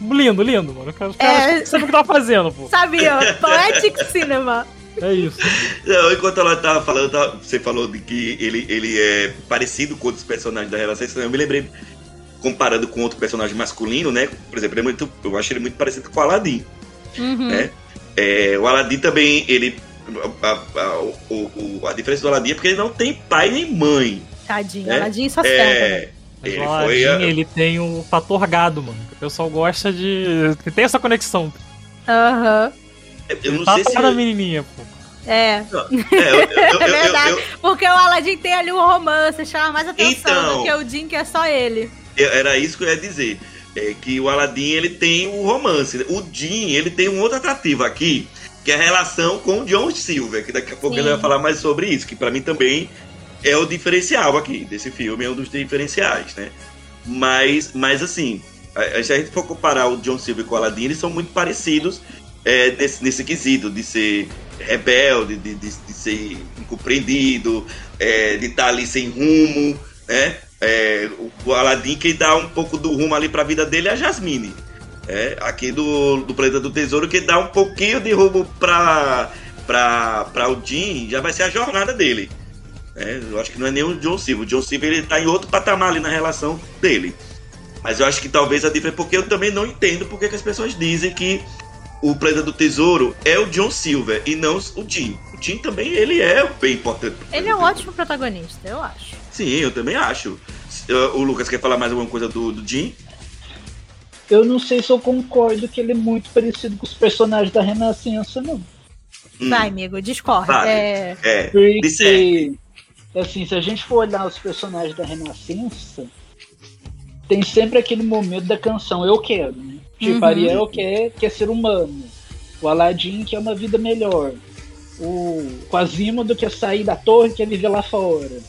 lindo, lindo, mano. Os caras é... sabem o que tava fazendo, pô. Sabia, Poetic Cinema. É isso. Não, enquanto ela tava falando, tava, você falou de que ele, ele é parecido com outros personagens da relação, eu me lembrei, comparando com outro personagem masculino, né? Por exemplo, é muito, eu acho ele muito parecido com o Aladdin. Uhum. Né? É, o Aladdin também, ele. A, a, o, a, diferença do Aladdin é porque ele não tem pai nem mãe. Tadinho, né? Aladdin só é, ele, o Aladdin, a... ele tem o fator gado, mano. O pessoal gosta de. tem essa conexão. Aham. Uhum. Eu não sei se. da menininha, pô. É. é, eu, eu, é verdade. Porque o Aladdin tem ali um romance, chama mais atenção então, do que o Jim, que é só ele. Era isso que eu ia dizer é que o Aladdin ele tem o romance. O Jim ele tem um outro atrativo aqui, que é a relação com o John Silver, que daqui a pouco Sim. ele vai falar mais sobre isso, que para mim também é o diferencial aqui desse filme, é um dos diferenciais, né? Mas, mas assim, se a gente for comparar o John Silver com o Aladdin, eles são muito parecidos é, nesse, nesse quesito de ser rebelde, de, de, de ser incompreendido, é, de estar tá ali sem rumo, né? É, o Aladdin que dá um pouco do rumo ali para a vida dele é a Jasmine. É, aqui do, do Planeta do Tesouro, que dá um pouquinho de rumo para para o Jim, já vai ser a jornada dele. É, eu acho que não é nem o John Silver. O John Silver ele tá em outro patamar ali na relação dele. Mas eu acho que talvez a diferença. Porque eu também não entendo porque que as pessoas dizem que o Planeta do Tesouro é o John Silver e não o Jim. O Jim também ele é bem importante. Ele é um ótimo protagonista, eu acho. Sim, eu também acho. O Lucas quer falar mais alguma coisa do, do Jim? eu não sei se eu concordo que ele é muito parecido com os personagens da Renascença, não. Hum. Vai, amigo, discorda. Vale. É... é, porque, assim, se a gente for olhar os personagens da Renascença, tem sempre aquele momento da canção Eu Quero, né? Tipo, uhum. Ariel quer, quer ser humano. O Aladdin quer uma vida melhor. O Quasimodo quer sair da torre, quer viver lá fora.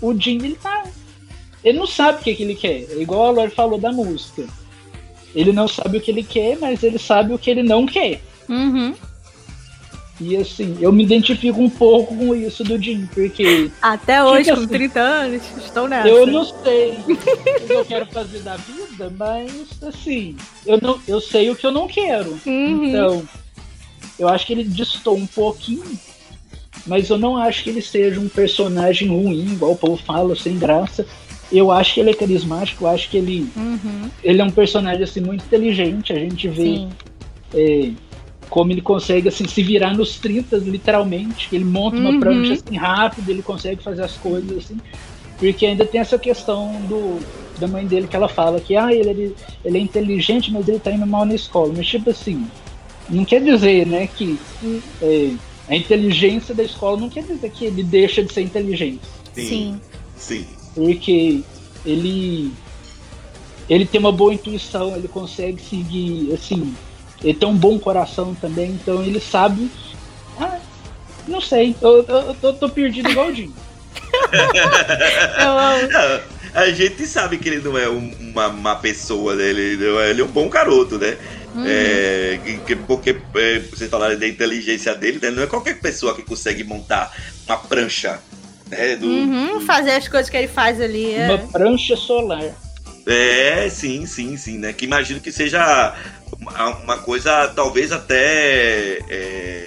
O Jim, ele tá ele não sabe o que, que ele quer. É igual a Lore falou da música. Ele não sabe o que ele quer, mas ele sabe o que ele não quer. Uhum. E assim, eu me identifico um pouco com isso do Jim, porque. Até hoje, com assim, 30 anos, estou nessa. Eu não sei o que eu quero fazer da vida, mas assim, eu, não, eu sei o que eu não quero. Uhum. Então, eu acho que ele distou um pouquinho, mas eu não acho que ele seja um personagem ruim, igual o povo fala, sem graça eu acho que ele é carismático, eu acho que ele, uhum. ele é um personagem assim, muito inteligente. A gente vê é, como ele consegue assim, se virar nos 30, literalmente. Ele monta uma uhum. prancha assim, rápido, ele consegue fazer as coisas assim. Porque ainda tem essa questão do, da mãe dele que ela fala que ah, ele, ele é inteligente, mas ele tá indo mal na escola. Mas tipo assim, não quer dizer, né, que é, a inteligência da escola não quer dizer que ele deixa de ser inteligente. Sim. Sim porque ele ele tem uma boa intuição, ele consegue seguir, assim, ele tem um bom coração também, então ele sabe. Ah, não sei, eu, eu, eu tô perdido igual o Jim. *laughs* a gente sabe que ele não é uma, uma pessoa, né? ele, é, ele é um bom garoto, né? Uhum. É, que, porque é, vocês falaram da inteligência dele, né? não é qualquer pessoa que consegue montar uma prancha né? Do, uhum, do... Fazer as coisas que ele faz ali. É. Uma prancha solar. É, sim, sim, sim, né? Que imagino que seja uma, coisa talvez até é,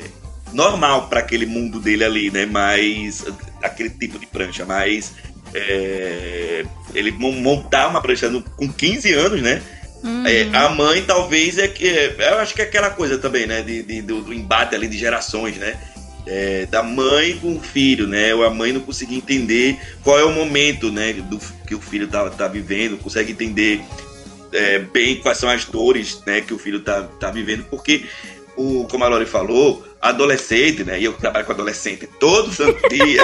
normal para aquele mundo dele ali, né? Mas aquele tipo de prancha, mas é, ele montar uma prancha com 15 anos, né? Uhum. É, a mãe talvez é que eu acho que é aquela coisa também, né? De, de do, do embate ali de gerações, né? é, da mãe com o filho, né? Ou a mãe não conseguir entender qual é o momento, né, do que o filho tá, tá vivendo, consegue entender é, bem quais são as dores, né, que o filho tá, tá vivendo, porque o, como a Lori falou, adolescente, né? E eu trabalho com adolescente todo santo *laughs* dia.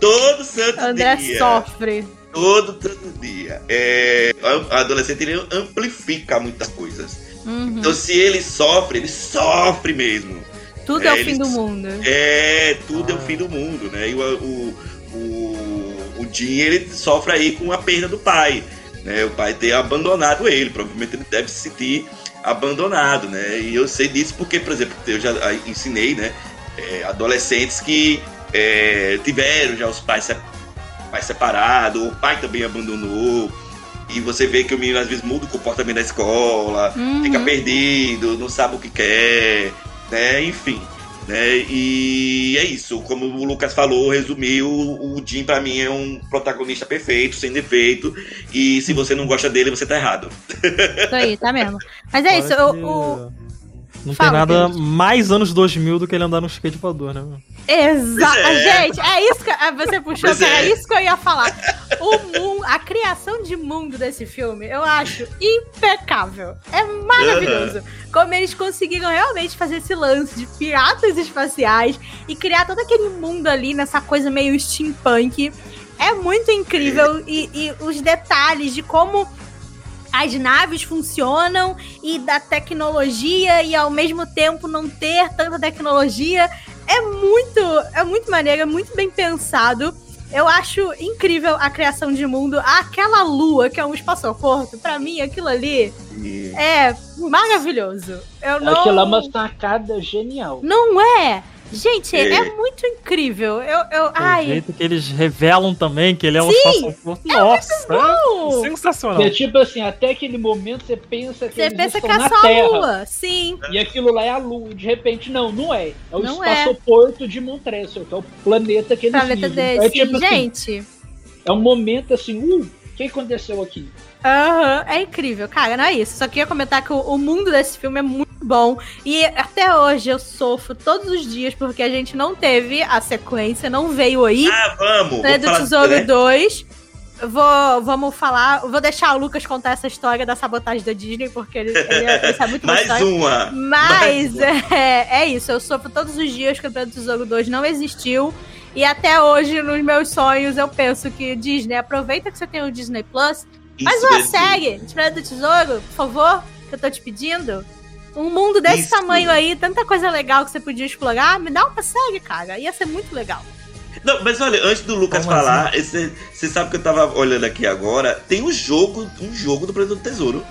todo santo André dia. André sofre. Todo santo dia. É, o adolescente ele amplifica muitas coisas. Uhum. Então, se ele sofre, ele sofre mesmo. Tudo é, é o fim do mundo. É, tudo ah. é o fim do mundo, né? E o, o, o, o Jim, ele sofre aí com a perda do pai. Né? O pai ter abandonado ele. Provavelmente ele deve se sentir abandonado, né? E eu sei disso porque, por exemplo, eu já ensinei, né? É, adolescentes que é, tiveram já os pais, pais separados, o pai também abandonou. E você vê que o menino às vezes muda o comportamento da escola, uhum. fica perdido, não sabe o que quer né? Enfim. Né? E é isso, como o Lucas falou, resumiu, o Jim para mim é um protagonista perfeito, sem defeito, e se você não gosta dele, você tá errado. Isso aí, tá mesmo. Mas é isso, o, o, não Fala, tem nada gente. mais anos 2000 do que ele andar no skate voador, né? Exato. É. Gente, é isso que ah, você puxou, que é. isso que eu ia falar. O mundo, a criação de mundo desse filme, eu acho impecável. É maravilhoso. Uhum. Como eles conseguiram realmente fazer esse lance de piratas espaciais e criar todo aquele mundo ali nessa coisa meio steampunk. É muito incrível. E, e os detalhes de como as naves funcionam e da tecnologia e ao mesmo tempo não ter tanta tecnologia. É muito, é muito maneiro, é muito bem pensado. Eu acho incrível a criação de mundo. Aquela lua que é um espaçoporto, para mim aquilo ali é maravilhoso. Eu não... Aquilo é uma sacada genial. Não é? Gente, é, é muito incrível. Eu, eu, o ai. jeito que eles revelam também que ele é um espaço é Nossa, é sensacional. É tipo assim, até aquele momento você pensa que você pensa que é na só Terra. a Lua, sim. E aquilo lá é a Lua. De repente, não, não é. É o não é. espaçoporto é. de Montreal, que é o planeta que eles planeta vivem. Desse. É, tipo, assim, gente. é um momento assim, uh, o que aconteceu aqui? Aham, uhum, é incrível. Cara, não é isso. Só queria comentar que o, o, mundo desse filme é muito bom. E até hoje eu sofro todos os dias porque a gente não teve a sequência, não veio aí. Ah, vamos! Né, do Tesouro né? 2. vou, vamos falar. Vou deixar o Lucas contar essa história da sabotagem da Disney, porque ele, ele, ele sabe muito *laughs* mais mais uma. Mas *laughs* Mais é, é isso, eu sofro todos os dias que o do Tesouro 2 não existiu. E até hoje, nos meus sonhos, eu penso que Disney, aproveita que você tem o Disney Plus, faz Isso uma mesmo. série de Campeonato do Tesouro, por favor, que eu tô te pedindo. Um mundo desse Isso. tamanho aí, tanta coisa legal que você podia explorar, me dá uma série, cara. Ia ser muito legal. Não, mas olha, antes do Lucas Como falar, esse- você sabe que eu tava olhando aqui agora, tem um jogo, um jogo do Planeta do Tesouro.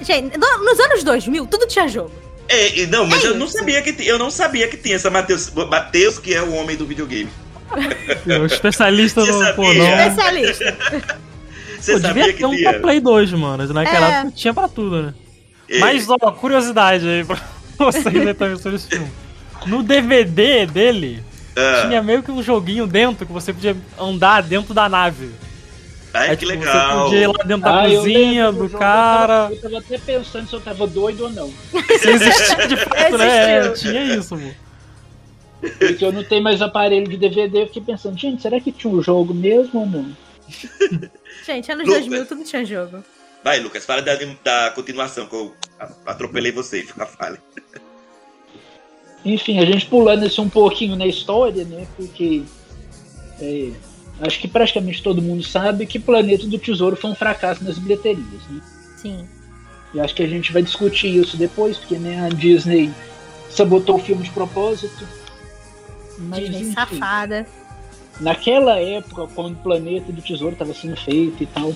Gente, no- nos anos 2000, tudo tinha jogo. É, e não, mas É eu não isso. sabia que eu não sabia que tinha essa Matheus, Matheus que é o homem do videogame. O especialista Você no sabia? pornô. Especialista. *laughs* Você Pô, sabia devia que ter um tinha? Play 2, mano. Naquela É. época tinha pra tudo, né? É, Mas, ó, curiosidade aí pra *laughs* vocês aí também sobre esse filme. No DVD dele, ah, tinha meio que um joguinho dentro que você podia andar dentro da nave. ai, Aí, que tipo, legal. Você podia ir lá dentro da Ah, eu cozinha do cara. Eu tava, eu tava até pensando se eu tava doido ou não. Se existia de fato, né? É, tinha isso, pô. Porque eu não tenho mais aparelho de DVD, eu fiquei pensando, gente, será que tinha um jogo mesmo ou não? Gente, anos Lucas. 2000, tudo tinha jogo. Vai, Lucas, fala da, da continuação, que eu atropelei você, *laughs* fica falha. Enfim, a gente pulando isso um pouquinho na história, né? Porque é, acho que praticamente todo mundo sabe que Planeta do Tesouro foi um fracasso nas bilheterias, né? Sim. E acho que a gente vai discutir isso depois, porque né, a Disney sabotou o filme de propósito. Mas, Disney enfim, safada. naquela época, quando o Planeta do Tesouro estava sendo feito e tal,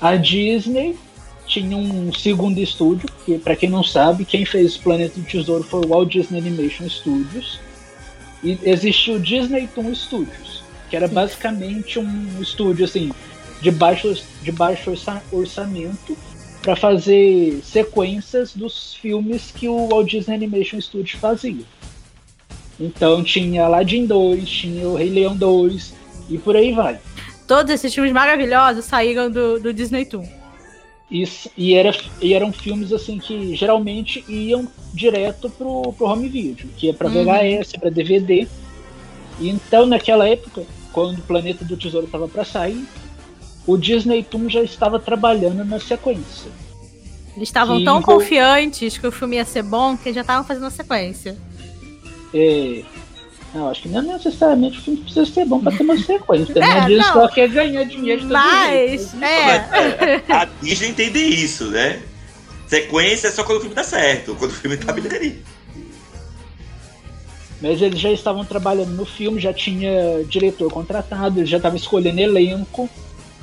a Disney tinha um segundo estúdio, que para quem não sabe, quem fez Planeta do Tesouro foi o Walt Disney Animation Studios. E existiu o Disney Toon Studios, que era Sim. basicamente um estúdio assim de baixo, de baixo orça- orçamento para fazer sequências dos filmes que o Walt Disney Animation Studios fazia. Então tinha Aladdin 2, tinha o Rei Leão 2 e por aí vai. Todos esses filmes maravilhosos saíram do, do Disney Toon. E, s- e, era, e eram filmes assim que geralmente iam direto pro, pro home video, que é para Uhum. VHS, para DVD. E então naquela época, quando o Planeta do Tesouro estava para sair, o Disney Toon já estava trabalhando na sequência. Eles estavam tão envol- confiantes que o filme ia ser bom que já estavam fazendo a sequência. É, não, acho que não necessariamente o filme precisa ser bom para ter uma sequência, né? *laughs* É, A Disney não. só quer ganhar dinheiro de todo Mas, é. A Disney entende isso, né? Sequência é só quando o filme tá certo, quando o filme tá bilheteria. Mas eles já estavam trabalhando no filme, já tinha diretor contratado, eles já estavam escolhendo elenco.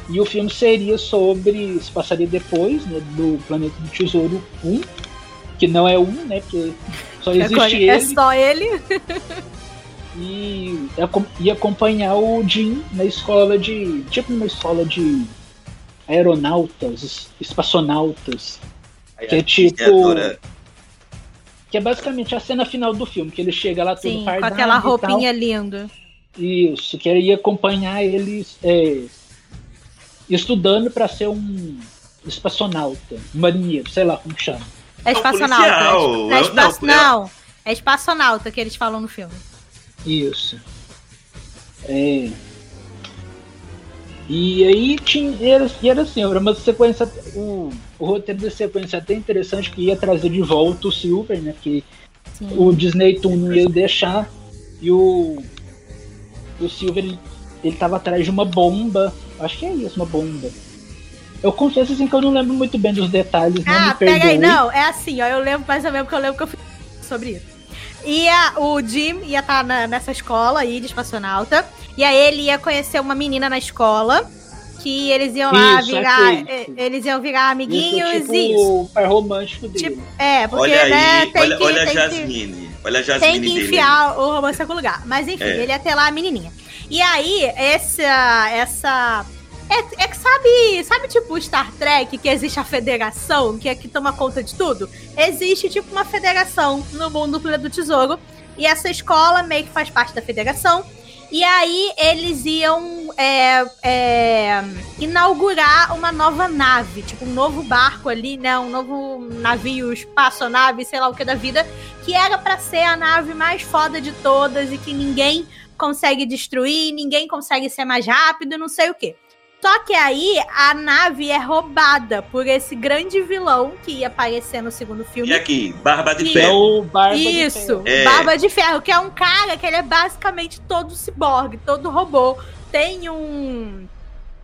E o filme seria sobre. se passaria depois né, do Planeta do Tesouro 1, que não é um, né? Porque só existe Agora, ele. é só ele. E ia acompanhar o Jim na escola de. tipo uma escola de aeronautas, es- espaçonautas. Que é tipo-. Que é basicamente a cena final do filme, que ele chega lá todo Sim, com fardado aquela e roupinha linda. Isso, que ia acompanhar eles é, estudando para ser um espaçonauta, um marinheiro, sei lá como chama. É É espaçonauta. É, é- espaço, não, é- não, é espaçonauta que eles falam no filme. Isso. É. E aí tinha, era, e era assim, era uma sequência. O, o roteiro da sequência até interessante que ia trazer de volta o Silver, né? Que Sim. o Disney Toon não ia deixar. E o. O Silver ele, ele tava atrás de uma bomba. Acho que é isso, uma bomba. Eu confesso assim que eu não lembro muito bem dos detalhes, não Ah, me pega aí, não, é assim, ó, eu lembro mais ou menos que eu lembro que eu fiz sobre isso. Ia, o Jim ia estar nessa escola aí de espaçonauta, e aí ele ia conhecer uma menina na escola, que eles iam lá Isso, virar, eh, eles iam virar Isso amiguinhos é tipo e isso. o par romântico dele. Tipo, é, porque, Olha né, aí, tem olha, que, olha a tem que- Jasmine. Olha a Jasmine tem que dele. enfiar o romance em algum lugar. Mas enfim, É. ele ia ter lá a menininha. E aí, essa. essa é, é que sabe, sabe tipo Star Trek, que existe a federação, que é que toma conta de tudo? Existe tipo uma federação no mundo do Tesouro. E essa escola meio que faz parte da federação. E aí eles iam é, é, inaugurar uma nova nave, tipo um novo barco ali, né? Um novo navio, espaçonave, sei lá o que da vida, que era pra ser a nave mais foda de todas e que ninguém consegue destruir, ninguém consegue ser mais rápido, não sei o quê. Só que aí a nave é roubada por esse grande vilão que ia aparecer no segundo filme. E aqui, Barba de Que É Ferro. o Barba de Isso, Ferro. É. Barba de Ferro, que é um cara que ele é basicamente todo ciborgue, todo robô. Tem um.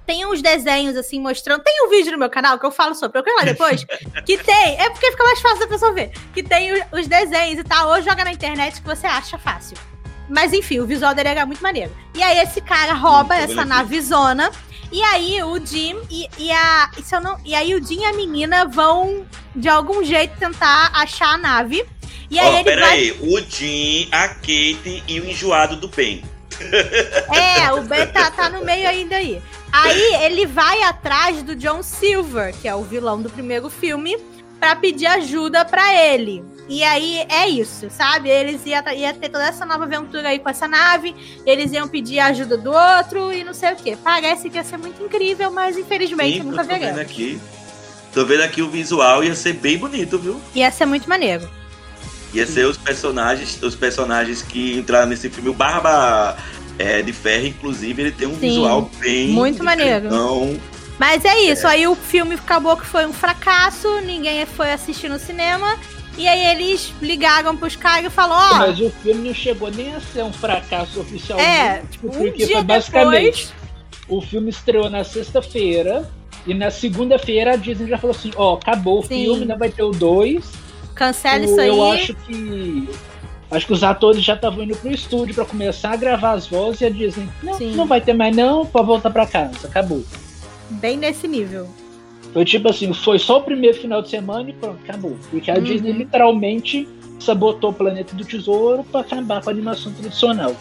Tem uns desenhos assim mostrando. Tem um vídeo no meu canal que eu falo sobre. Procura lá depois. *laughs* que tem. É porque fica mais fácil da pessoa ver. Que tem os, os desenhos e tal. Ou joga na internet que você acha fácil. Mas enfim, o visual dele é muito maneiro. E aí esse cara rouba Hum, essa aqui. E aí o Jim e, e a. e se eu não, e aí o Jim e a menina vão, de algum jeito, tentar achar a nave. E aí Ó, ele pera vai. aí. O Jim, a Kate e o enjoado do Ben. *laughs* É, o Ben tá, tá no meio ainda aí. Aí ele vai atrás do John Silver, que é o vilão do primeiro filme, pra pedir ajuda pra ele. E aí é isso, sabe? Eles iam ia ter toda essa nova aventura aí com essa nave, eles iam pedir a ajuda do outro e não sei o quê. Parece que ia ser muito incrível, mas infelizmente Sim, nunca tô veremos. aqui. Tô vendo aqui o visual, ia ser bem bonito, viu? Ia ser muito maneiro. Ia ser os personagens, os personagens que entraram nesse filme. O Barba é, de Ferro, inclusive, ele tem um Sim, visual bem. muito maneiro. Então, Mas é isso, aí o filme acabou que foi um fracasso, ninguém foi assistir no cinema. E aí eles ligaram pros caras e falaram, ó, Mas o filme não chegou nem a ser um fracasso oficialmente. É, tipo, um porque dia foi basicamente. depois. O filme estreou na sexta-feira. E na segunda-feira a Disney já falou assim: ó, acabou o Sim. filme, não vai ter o 2. cancela isso aí. Eu acho que. Acho que os atores já estavam indo pro estúdio pra começar a gravar as vozes e a Disney. Não, Sim. não vai ter mais, não, pode voltar pra casa. Acabou. Bem nesse nível. Foi tipo assim, foi só o primeiro final de semana e pronto, acabou. Porque a Uhum. Disney literalmente sabotou o Planeta do Tesouro pra acabar com a animação tradicional.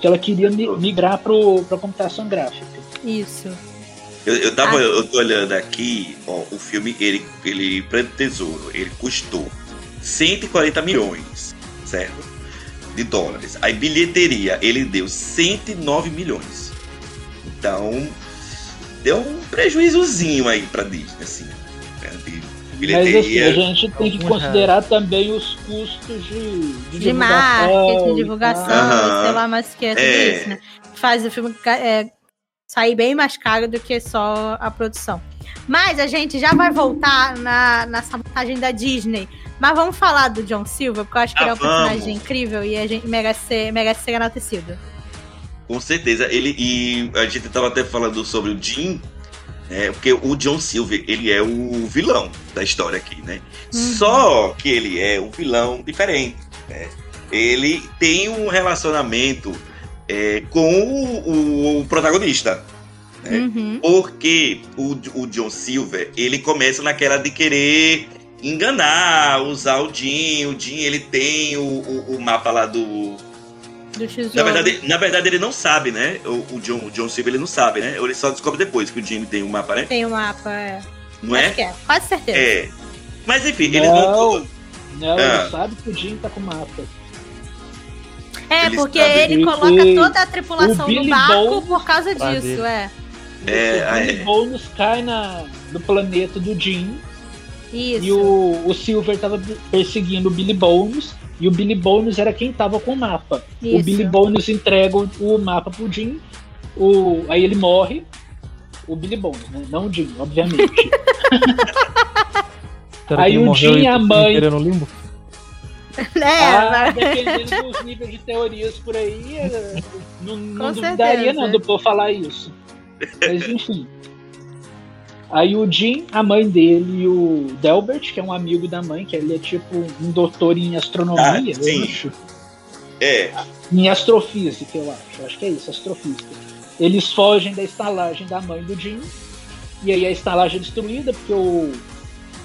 Que ela queria mi- migrar pro, pra computação gráfica. Isso. eu, eu tava Ah. eu tô olhando aqui, ó, o filme, ele, ele, Planeta do Tesouro, ele custou 140 milhões, certo? De dólares. Aí bilheteria, ele deu 109 milhões. Então, deu um prejuízozinho aí pra Disney, assim. né, De Mas assim, bilheteria. a gente tem que considerar também os custos de, de, De marketing, divulgação. Aham. sei lá mais que é tudo É. isso, né? Faz o filme é, sair bem mais caro do que só a produção. Mas a gente já vai voltar na, na sabotagem da Disney. Mas vamos falar do John Silver, porque eu acho que Ah, ele é um vamos. personagem incrível e a gente merece ser, merece ser enaltecido. Com certeza. Ele, e a gente tava até falando sobre o Jim, né, porque o John Silver, ele é o vilão da história aqui, né? Uhum. Só que ele é um vilão diferente, né? Ele tem um relacionamento é, com o, o protagonista, É. Uhum. porque o, o John Silver, ele começa naquela de querer enganar, usar o Jim, o Jim, ele tem o, o, o mapa lá do. Na verdade, na verdade, ele não sabe, né? O, o John, o John Silver, ele não sabe, né? Ou ele só descobre depois que o Jimmy tem um mapa, né? Tem o mapa, é. Não Acho é? que é, quase certeza. É. Mas enfim, eles Não. vão. Não, Ah. ele sabe que o Jim tá com o mapa. É, Eles porque sabem ele coloca toda a tripulação no barco Bones por causa disso, é. É, o Billy é. Bones cai na, no planeta do Jim Isso. e o, o Silver tava perseguindo o Billy Bones e o Billy Bones era quem tava com o mapa. O Isso. Billy Bones entrega o, o mapa pro Jim, o, aí ele morre. O Billy Bones, né? Não o Jim, obviamente. *laughs* Será Aí o Jim e a tá mãe- no limbo? É, ah, dependendo dos níveis de teorias por aí, *laughs* eh, não, não duvidaria certeza. não do povo falar isso. Mas enfim. Aí o Jim, a mãe dele e o Delbert, que é um amigo da mãe, que ele é tipo um doutor em astronomia, Ah, eu sim. acho. É. Em astrofísica, eu acho. Eu acho que é isso, astrofísica. Eles fogem da estalagem da mãe do Jim. E aí a estalagem é destruída, porque o,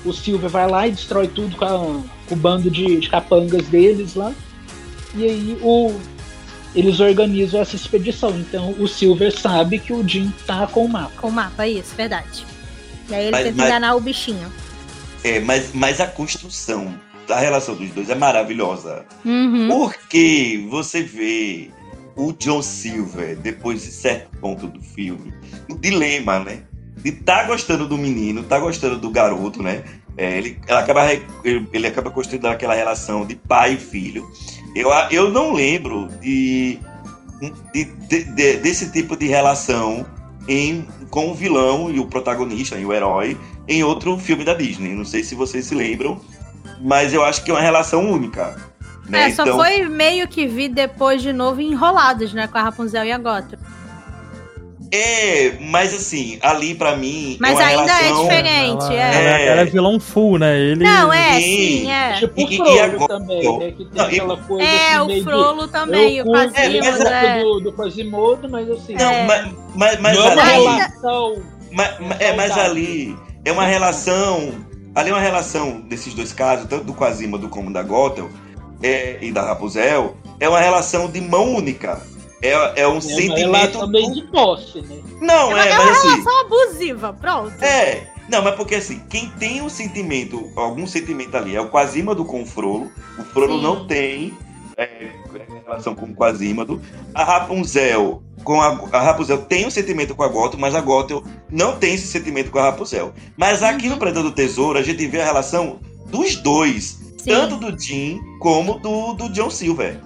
o Silver vai lá e destrói tudo com, a- com o bando de, de capangas deles lá. E aí o, eles organizam essa expedição. Então o Silver sabe que o Jim tá com o mapa. Com o mapa, isso, verdade. E aí ele Mas- tenta mas- enganar o bichinho. É, mas, mas a construção da relação dos dois é maravilhosa. Uhum. Porque você vê o John Silver, depois de certo ponto do filme, o dilema, né? De tá gostando do menino, tá gostando do garoto, né? É, ele, ela acaba, ele, acaba construindo aquela relação de pai e filho. Eu, eu não lembro de, de- de- de- desse tipo de relação em, com o vilão e o protagonista, e o herói, em outro filme da Disney. Não sei se vocês se lembram, mas eu acho que é uma relação única. Né? É, só Então- foi meio que vi depois de novo enrolados, né? Com a Rapunzel e a Gotham. É, mas assim, ali pra mim. Mas é uma ainda relação... é diferente, ela, é. ela- ela é vilão full, né? Ele, Não, é, Sim. sim, é. Tipo E- o Frollo e agora- também, né? Que tem Não, aquela coisa É, assim, o meio de- Frollo também, eu o É, Quasimodo, o é. do, do Quasimodo, mas assim, Não, É. mas, mas, mas não é uma ali. Relação. Mas, mas- é, mas ali é uma relação. Ali é uma relação desses dois casos, tanto do Quasimodo como da Gothel é, e da Rapunzel, é uma relação de mão única. É, é um É sentimento. meio de posse, né? Não, É uma- é, é mas uma assim. relação abusiva, pronto. É. Não, mas porque assim, quem tem um sentimento, algum sentimento ali, é o Quasímodo com o Frollo. O Frollo Sim. não tem é, relação com o Quasímodo. A Rapunzel, com a, a Rapunzel tem um sentimento com a Gothel, mas a Gothel não tem esse sentimento com a Rapunzel. Mas aqui Uhum. no Predador do Tesouro, a gente vê a relação dos dois, Sim. tanto do Jim como do, do John Silver.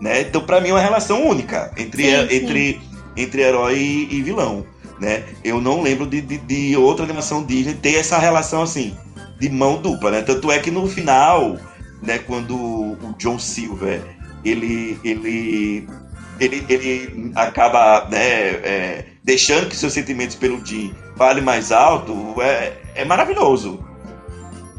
Né? Então, pra mim, é uma relação única entre, Sim, sim. entre, entre herói e, e vilão. Né? Eu não lembro de, de, de outra animação Disney ter essa relação assim, de mão dupla. Né? Tanto é que no final, né, quando o John Silver ele, ele, ele, ele acaba né, é, deixando que seus sentimentos pelo Jim falem mais alto, é, é maravilhoso.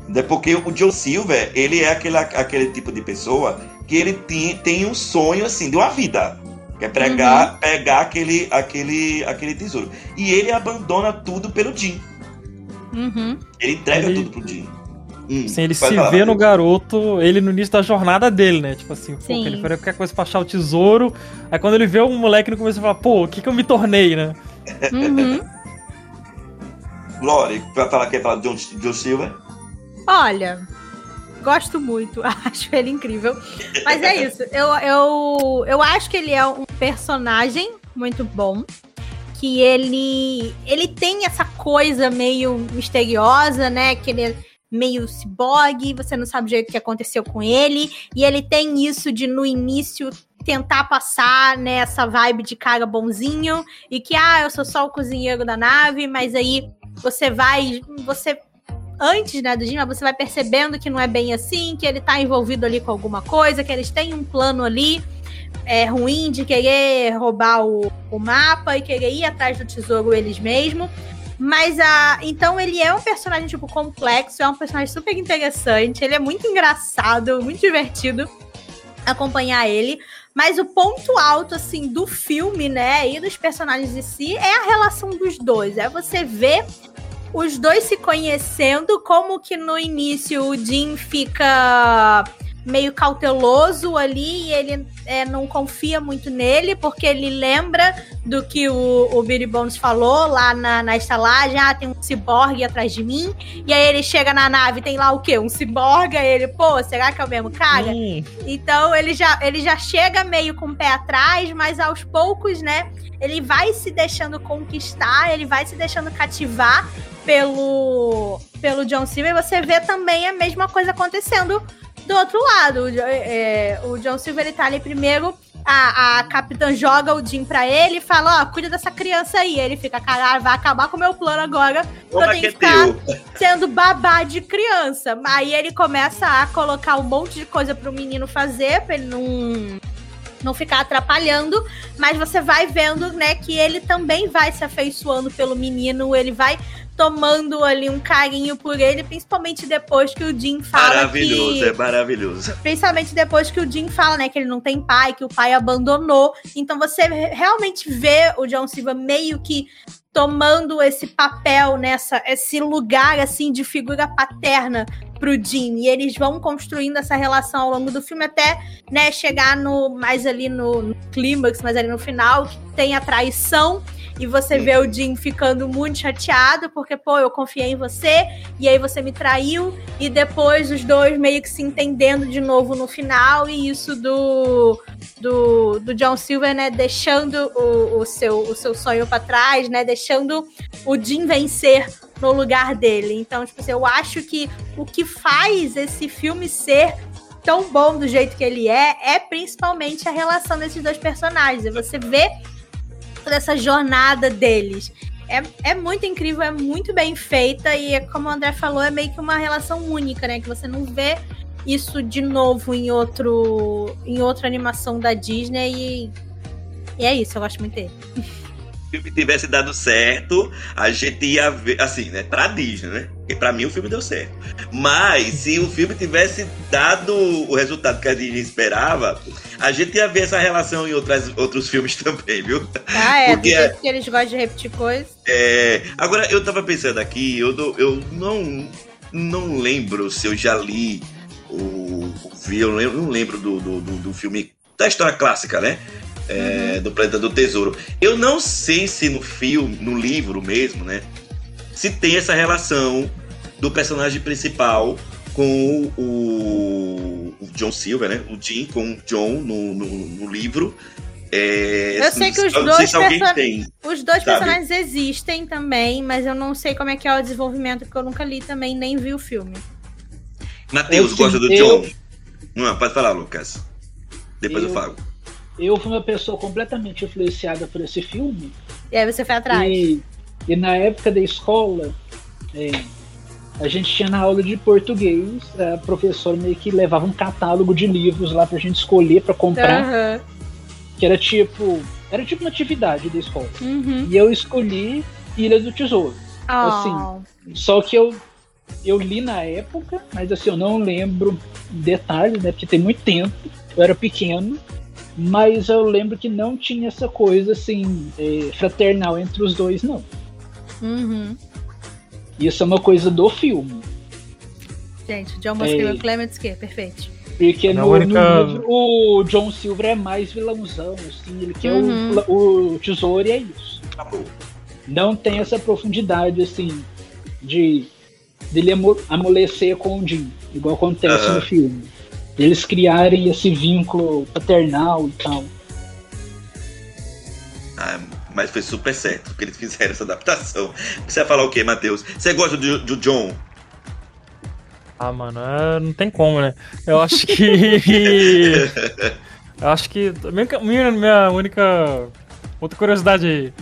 Né? Porque o John Silver, ele é aquele, aquele tipo de pessoa que ele tem, tem um sonho assim de uma vida. Que é pregar, pegar aquele, aquele, aquele tesouro. E ele abandona tudo pelo Jim. Uhum. Ele entrega Ele- tudo pro Jim. Hum, Assim, ele se falar, vê no garoto, ele no início da jornada dele, né? Tipo assim, pô, Sim. que ele faria qualquer coisa pra achar o tesouro. Aí quando ele vê um moleque no começo, ele fala, pô, o que que eu me tornei, né? Uhum. Vai falar quer falar de John, John Silver? Olha, gosto muito, *laughs* acho ele incrível. Mas é isso, eu, eu, eu acho que ele é um personagem muito bom. Que ele, ele tem essa coisa meio misteriosa, né? Que ele é meio ciborgue, você não sabe o jeito que aconteceu com ele. E ele tem isso de, no início, tentar passar nessa vibe de cara bonzinho. E que, ah, eu sou só o cozinheiro da nave, mas aí você vai. Você antes, né, do Jim, você vai percebendo que não é bem assim, que ele tá envolvido ali com alguma coisa, que eles têm um plano ali é, ruim de querer roubar o, o mapa e querer ir atrás do tesouro eles mesmos. Mas a. Então ele é um personagem, tipo, complexo, é um personagem super interessante, ele é muito engraçado, muito divertido acompanhar ele. Mas o ponto alto, assim, do filme, né, e dos personagens em si, é a relação dos dois. É você ver os dois se conhecendo, como que no início o Jim fica meio cauteloso ali e ele é, não confia muito nele, porque ele lembra do que o, o Billy Bones falou lá na, na estalagem, ah, tem um ciborgue atrás de mim, e aí ele chega na nave, tem lá o quê? Um ciborgue, aí ele, pô, será que é o mesmo cara? Hum, Então ele já, ele já chega meio com o pé atrás, mas aos poucos, né? Ele vai se deixando conquistar, ele vai se deixando cativar pelo, pelo John Silver. Você vê também a mesma coisa acontecendo do outro lado. O, é, o John Silver ele tá ali primeiro. A, a capitã joga o Jim pra ele e fala: Ó, cuida dessa criança aí. Ele fica, caralho, vai acabar com o meu plano agora. Eu tenho que ficar *laughs* sendo babá de criança. Aí ele começa a colocar um monte de coisa pro menino fazer, pra ele não, não ficar atrapalhando. Mas você vai vendo, né, que ele também vai se afeiçoando pelo menino, ele vai tomando ali um carinho por ele, principalmente depois que o Jim fala Maravilhoso, que... é maravilhoso. Principalmente depois que o Jim fala, né, que ele não tem pai, que o pai abandonou. Então você realmente vê o John Silva meio que tomando esse papel nessa esse lugar assim de figura paterna pro Jim e eles vão construindo essa relação ao longo do filme até né chegar no mais ali no, no clímax mais ali no final que tem a traição e você vê o Jim ficando muito chateado porque pô eu confiei em você e aí você me traiu e depois os dois meio que se entendendo de novo no final e isso do do, do John Silver, né, deixando o, o, seu, o seu sonho para trás, né, deixando o Jim vencer no lugar dele. Então, tipo assim, eu acho que o que faz esse filme ser tão bom do jeito que ele é, é principalmente a relação desses dois personagens. Você vê dessa jornada deles. É, é muito incrível, é muito bem feita e, como o André falou, é meio que uma relação única, né? Que você não vê isso de novo em outro em outra animação da Disney e, e é isso, eu gosto muito dele. *laughs* o filme tivesse dado certo, a gente ia ver, assim, né, pra Disney, né? Porque pra mim o filme deu certo. Mas se o filme tivesse dado o resultado que a Disney esperava, a gente ia ver essa relação em outras, outros filmes *laughs* também, viu? Ah, é, porque, é, porque eles gostam de repetir coisas. É, agora, eu tava pensando aqui, eu, eu não, não lembro se eu já li o, o eu não lembro, não lembro do, do, do, do filme da história clássica, né? É, uhum. do Planeta do Tesouro. Eu não sei se no filme, no livro mesmo, né? Se tem essa relação do personagem principal com o, o John Silver, né? O Jim com o John no, no, no livro. É, eu sei que os dois, se person... os dois personagens existem também, mas eu não sei como é que é o desenvolvimento, porque eu nunca li também, nem vi o filme. Matheus gosta do eu... John? Não, pode falar, Lucas. Depois eu, eu falo. Eu fui uma pessoa completamente influenciada por esse filme. E aí você foi atrás. E, e na época da escola, é, a gente tinha na aula de português, a professora meio que levava um catálogo de livros lá pra gente escolher para comprar. Uhum. Que era tipo. Era tipo uma atividade da escola. Uhum. E eu escolhi Ilha do Tesouro. Oh. Assim. Só que eu eu li na época, mas assim, eu não lembro detalhes, né? Porque tem muito tempo. Eu era pequeno. Mas eu lembro que não tinha essa coisa assim, é, fraternal entre os dois, não. Uhum. Isso é uma coisa do filme. Gente, John Buscema é... Clements que perfeito. Porque no, única... no, livro o John Silver é mais vilãozão, assim, ele quer uhum. o, o tesouro e é isso. Não tem essa profundidade, assim, de dele amolecer com o Jim, igual acontece uhum. no filme. Eles criarem esse vínculo paternal e tal. Ah, mas foi super certo que eles fizeram essa adaptação. Você vai falar o quê, Matheus? Você gosta do, do John? Ah, mano, é, não tem como, né? Eu acho que. *laughs* eu acho que. Minha, minha única. Outra curiosidade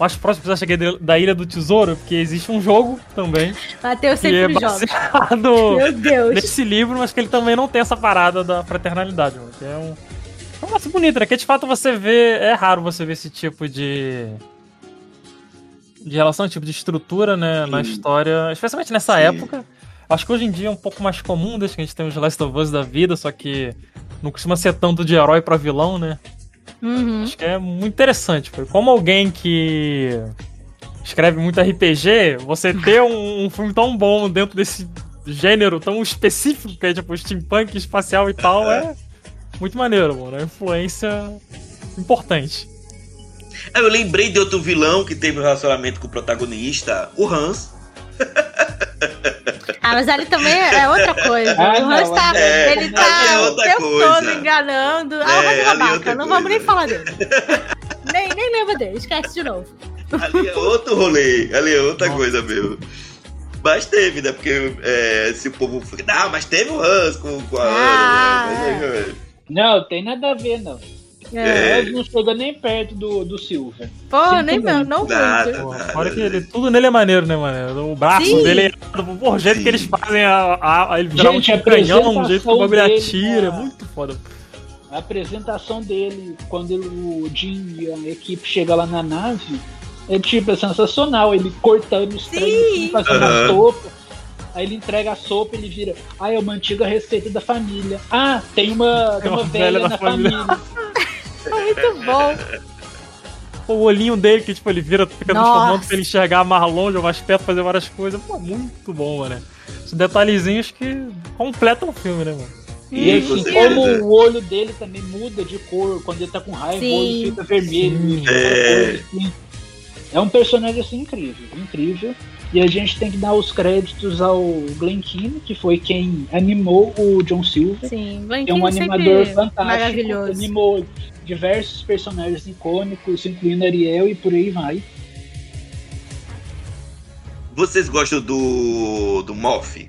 mais próximo que eu cheguei da Ilha do Tesouro, porque existe um jogo também. Matheus sempre que é baseado *laughs* Meu Deus. nesse livro, mas que ele também não tem essa parada da fraternalidade, mano, que é um. É um bonito, né? Que de fato você vê. É raro você ver esse tipo de. De relação, tipo de estrutura, né? Sim. Na história. Especialmente nessa Sim. época. Acho que hoje em dia é um pouco mais comum, desde que a gente tem os Last of Us da vida, só que não costuma ser tanto de herói para vilão, né? Uhum. Acho que é muito interessante. Como alguém que escreve muito RPG, você ter um, um, filme tão bom dentro desse gênero tão específico, que é tipo steampunk, espacial e tal, é muito maneiro, mano. É uma influência importante. Eu lembrei de outro vilão que teve um relacionamento com o protagonista, o Hans. *laughs* Ah, mas ali também é outra coisa. Ah, o Hans tá, é, ele tá é o tempo coisa. todo enganando. Ah, o Hans é, é babaca, não vamos nem falar dele. nem, nem lembra dele, esquece de novo. Ali é outro rolê, ali é outra Nossa. coisa mesmo. Mas teve, né? Porque é, se o povo. Não, mas teve o Hans com, com a ah, Ana. Né? Não, tem nada a ver, não. É. não chega nem perto do, do Silver. Porra, nem mesmo, não nada, muito. Olha que ele, tudo nele é maneiro, né, mano? O braço Sim. dele é. Por jeito Sim. que eles fazem a, a, a ele virar Gente, um canhão, o jeito que o bagulho atira, é muito foda. A apresentação dele, quando ele, o Jim e a equipe chega lá na nave, é tipo, é sensacional. Ele cortando os trem, fazendo uhum. a sopa. Aí ele entrega a sopa ele vira. Ah, é uma antiga receita da família. Ah, tem uma, *laughs* tem uma, uma velha, velha na família. família. *laughs* Muito bom. O olhinho dele, que tipo, ele vira, fica transformando pra ele enxergar mais longe ou mais perto, fazer várias coisas. Pô, muito bom, mano. Os detalhezinhos que completam o filme, né, mano? E como o olho dele também muda de cor, quando ele tá com raiva, Sim. o olho fica vermelho. É... Assim. é um personagem assim incrível, incrível. E a gente tem que dar os créditos ao Glen Keane, que foi quem animou o John Silver. Sim, Glen é um animador fantástico. Maravilhoso. Animou diversos personagens icônicos, incluindo Ariel e por aí vai. Vocês gostam do. do Moff?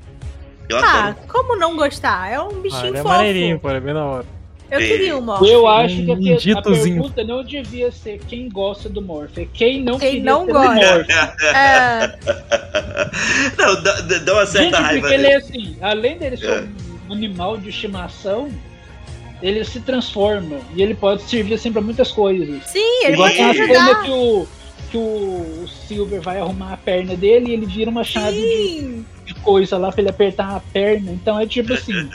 Eu ah, adoro. como não gostar? É um bichinho ah, ele é fofo. É maneirinho, pô, é bem da hora. Eu É. queria um Morph. Eu acho que a, a pergunta não devia ser quem gosta do Morph, é quem não Quem queria não ter gosta. o Morph. É, *laughs* Não, dá, dá- uma certa Gente, raiva porque ele dele. é assim, além dele ser É. um animal de estimação, ele se transforma e ele pode servir assim pra muitas coisas. sim, ele Igual pode ajudar. que o, que o Silver vai arrumar a perna dele e ele vira uma chave de, de coisa lá pra ele apertar a perna. Então é tipo assim.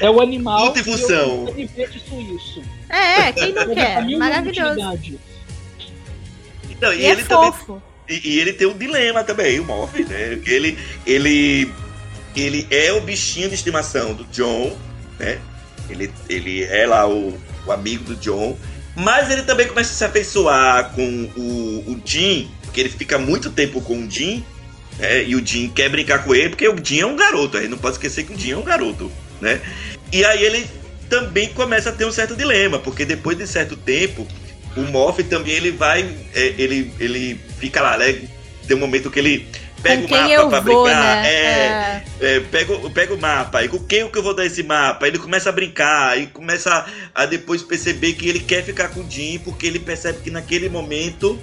É o animal. Multifunção. isso, isso. É, quem não quer? uma Maravilhoso. Não, e, E é ele também fofo. E, e ele tem um dilema também, o Morph, né? Ele, ele, ele é o bichinho de estimação do John, né? Ele, ele é lá o, o amigo do John. Mas ele também começa a se afeiçoar com o, o Jim, porque ele fica muito tempo com o Jim, né? E o Jim quer brincar com ele, porque o Jim é um garoto, aí não pode esquecer que o Jim é um garoto, né? E aí ele também começa a ter um certo dilema, porque depois de certo tempo, o Moff também ele vai, é, ele, ele fica lá, né? Tem um momento que ele pega o mapa pra vou, brincar, né? é, é, pega, o- pega o mapa, e com quem que eu vou dar esse mapa? Ele começa a brincar, e começa a depois perceber que ele quer ficar com o Jim, porque ele percebe que naquele momento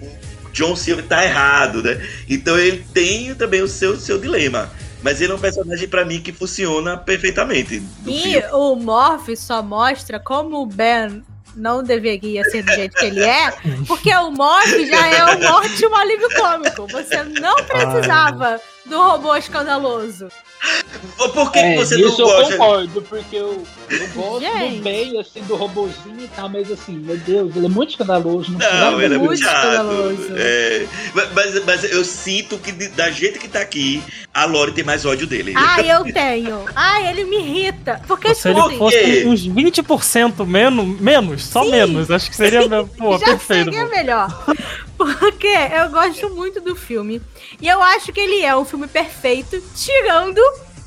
o John Silver tá errado, né? Então ele tem também o seu, seu dilema. Mas ele é um personagem pra mim que funciona perfeitamente. E filme. o Morph só mostra como o Ben não deveria ser do jeito que ele é, porque o Morph já é um ótimo alívio cômico. Você não precisava do robô escandaloso. Por que, É, que você não isso eu gosta? concordo, porque eu, eu gosto Gente. do bem, assim, do robozinho e tal, mas assim, meu Deus, ele é muito escandaloso. Não, Não, ele é muito escandaloso. É, mas- mas, eu sinto que da gente que tá aqui, a Lore tem mais ódio dele. Ai, *laughs* eu tenho. Ai, ele me irrita. Porque, Se tipo ele assim, fosse uns 20% menos, menos, só Sim. menos, acho que seria, *laughs* pô, já perfeito. seria melhor. Porque eu gosto muito do filme. E eu acho que ele é um filme perfeito, tirando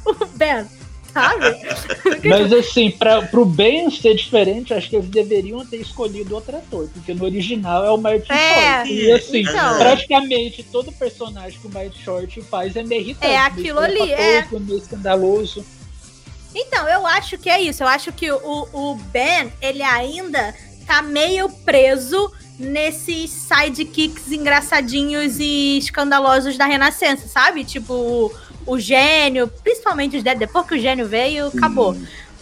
o Ben, sabe? *laughs* Mas assim, pra, pro Ben ser diferente, acho que eles deveriam ter escolhido outro ator, porque no original é o Martin É, Short. E assim, então. praticamente todo personagem que o Martin Short faz é meio irritante. É aquilo ali, é. meio escandaloso. Então, eu acho que é isso. Eu acho que o, o Ben, ele ainda tá meio preso nesses sidekicks engraçadinhos e escandalosos da Renascença, sabe? Tipo, o, gênio, principalmente os de- depois que o gênio veio, acabou.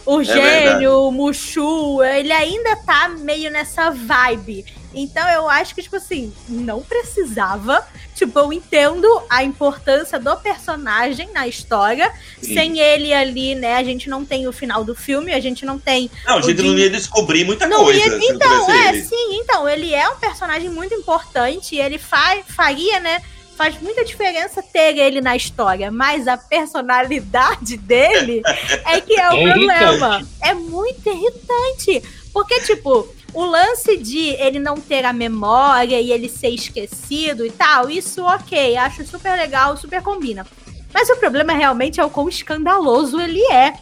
O verdade. gênio, o Mushu, ele ainda tá meio nessa vibe. Então eu acho que, tipo assim, não precisava. Tipo, eu entendo a importância do personagem na história. Sim. Sem ele ali, né? A gente não tem o final do filme, a gente não tem. Não, a gente não ia descobrir muita Não coisa. ia- Então, é, ele. sim, então, ele é um personagem muito importante e ele fa faria, né? Faz muita diferença ter ele na história, mas a personalidade *laughs* dele é que é o É problema. irritante. É muito irritante. Porque, tipo, o lance de ele não ter a memória e ele ser esquecido e tal, isso ok, acho super legal, super combina. Mas o problema realmente é o quão escandaloso ele é,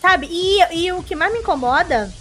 sabe? E, e o que mais me incomoda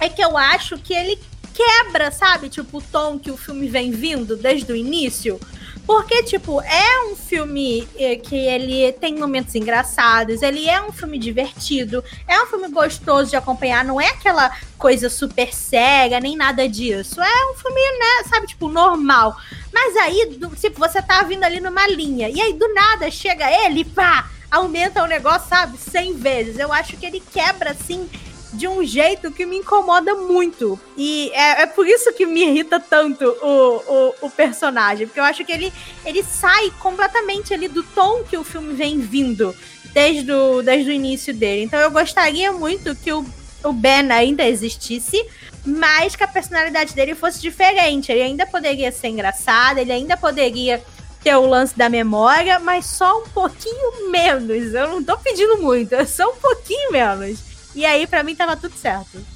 é que eu acho que ele quebra, sabe? Tipo, o tom que o filme vem vindo desde o início. Porque, tipo, é um filme eh, que ele tem momentos engraçados, ele é um filme divertido, é um filme gostoso de acompanhar, não é aquela coisa super séria, nem nada disso. É um filme, né, sabe, tipo, normal. Mas aí, do, tipo, você tá vindo ali numa linha, e aí do nada chega ele pá, aumenta o negócio, sabe, 100 vezes. Eu acho que ele quebra, assim, de um jeito que me incomoda muito. E é, é por isso que me irrita tanto o, o, o personagem. Porque eu acho que ele, ele sai completamente ali do tom que o filme vem vindo desde o, desde o início dele. Então eu gostaria muito que o, o Ben ainda existisse, mas que a personalidade dele fosse diferente. Ele ainda poderia ser engraçado, ele ainda poderia ter o lance da memória, mas só um pouquinho menos. Eu não tô pedindo muito, é só um pouquinho menos. E aí, pra mim, tava tudo certo.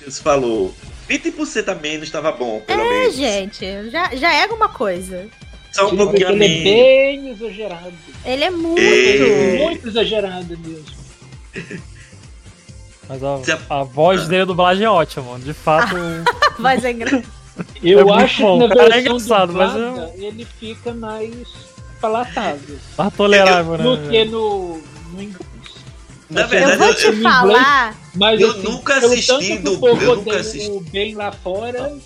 Deus falou. 20% a menos estava bom, pelo É, menos. gente, já, já é alguma coisa. Só um Sim, pouquinho a ele é bem exagerado. Ele é muito. É. Muito exagerado mesmo. Mas a, a- a voz dele, a dublagem é ótima, mano. De fato, *laughs* Mas é engraçado. *laughs* Eu É acho bom, que na cara, é versão engraçado, mas dublada, ele fica mais palatável tá tolerável, do né? que no, no inglês. Na Eu verdade, eu vou te eu- falar. Mas Eu assim, nunca assisti do- eu nunca assisti. bem lá fora.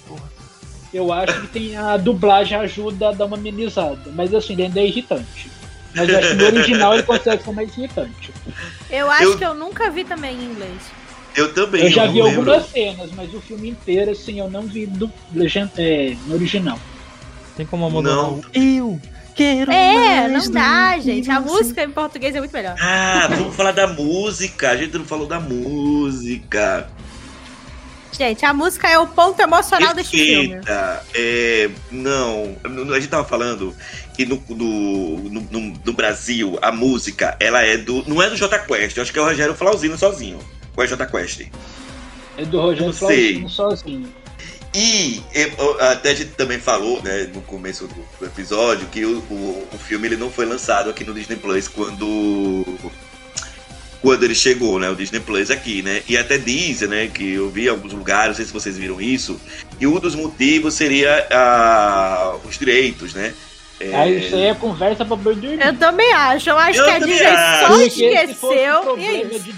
Eu acho que tem a dublagem ajuda a dar uma amenizada. Mas assim, ele ainda é irritante. Mas eu acho que no original ele consegue ser mais irritante. Eu acho Eu- que eu nunca vi também em inglês. eu também. Eu já vi lembro. algumas cenas, mas o filme inteiro, assim, eu não vi do legend... é, no original. Tem como abandonar Não. o Eu quero É, mais não dá, gente. A música em português é muito melhor. Ah, vamos falar da música. A gente não falou da música. Gente, a música é o ponto emocional deste filme. Eita, é, não, a gente tava falando que no, no, no, no- Brasil a música ela é do. Não é do J Quest, eu acho que é o Rogério Flauzino sozinho. Ou é J Quest? É do Rogério. Flauzino sozinho. E até a gente também falou, né, no começo do, episódio, que o, o, o filme ele não foi lançado aqui no Disney Plus quando quando ele chegou, né, o Disney Plus aqui, né? E até dizem, né, que eu vi em alguns lugares, não sei se vocês viram isso, e um dos motivos seria ah, os direitos, né? É, Aí isso aí é conversa pra dormir. Eu também acho. Eu acho Eu que a Disney acho. só Porque se fosse esqueceu. E é problema isso. de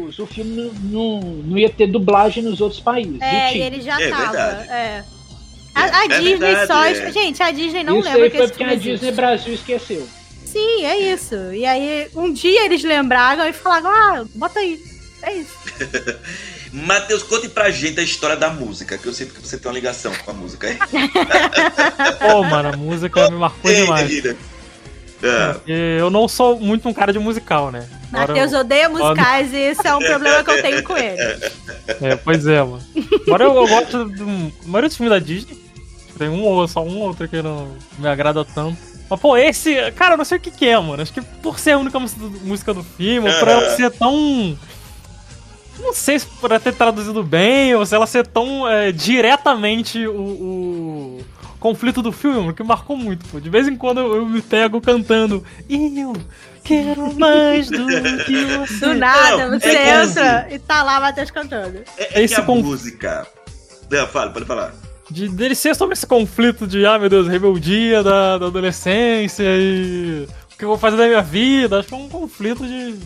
o filme não, não, não ia ter dublagem nos outros países. É, E tinha. ele já É tava. verdade. É. A, a É Disney verdade, só. é. Gente, a Disney não isso lembra aí que foi porque a Disney existe. Brasil esqueceu. Sim, é isso. E aí, um dia eles lembraram e falaram: ah, bota aí. É isso. *laughs* Matheus, conte pra gente a história da música, que eu sei que você tem uma ligação com a música, hein? *laughs* Pô, mano, a música me marcou Ei, demais. menina. Porque eu não sou muito um cara de musical, né? Agora Matheus eu- odeia musicais e esse é um problema que eu tenho com ele. É, pois é, mano. Agora eu, eu gosto do a maioria dos filmes da Disney. Tem um ou só um ou outro que não me agrada tanto. Mas, pô, esse. Cara, eu não sei o que, que é, mano. Acho que por ser a única música do, filme, ou por ela ser tão. Não sei se por ela ter traduzido bem, ou se ela ser tão é, diretamente o, o conflito do filme, mano, que marcou muito, pô. De vez em quando eu, eu me pego cantando. Eu quero mais do que você. Do nada, Não, você é entra e tá lá Matheus cantando. é, é Esse que a conf- música. Não, fala, pode falar. de dele ser sobre esse conflito de, ah, meu Deus, rebeldia da, da adolescência e o que eu vou fazer da minha vida. Acho que é um conflito de.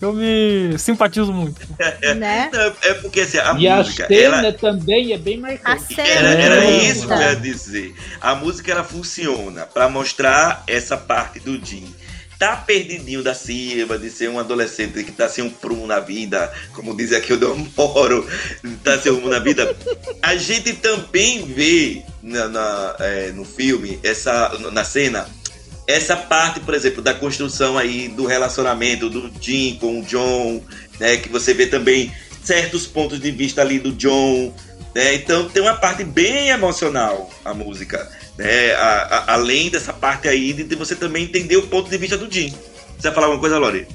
Eu me simpatizo muito. *laughs* Né? Não, é porque assim, a e a música, cena ela, também é bem A marcante. cena Era, é era muito isso que eu ia dizer. A música ela funciona pra mostrar essa parte do Jim. Tá perdidinho da Silva, de ser um adolescente que tá sem um prumo na vida, como diz aqui o Domoro, tá sem um prumo na vida. A gente também vê na, na, é, no filme, essa, na cena, essa parte, por exemplo, da construção aí do relacionamento do Jim com o John, né? Que você vê também certos pontos de vista ali do John, né? Então tem uma parte bem emocional a música, né? A- a- além dessa parte aí de, de você também entender o ponto de vista do Jim. Você vai falar alguma coisa, Lori?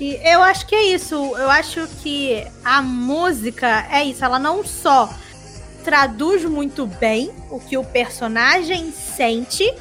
Eu acho que é isso. Eu acho que a música é isso. Ela não só traduz muito bem o que o personagem sente,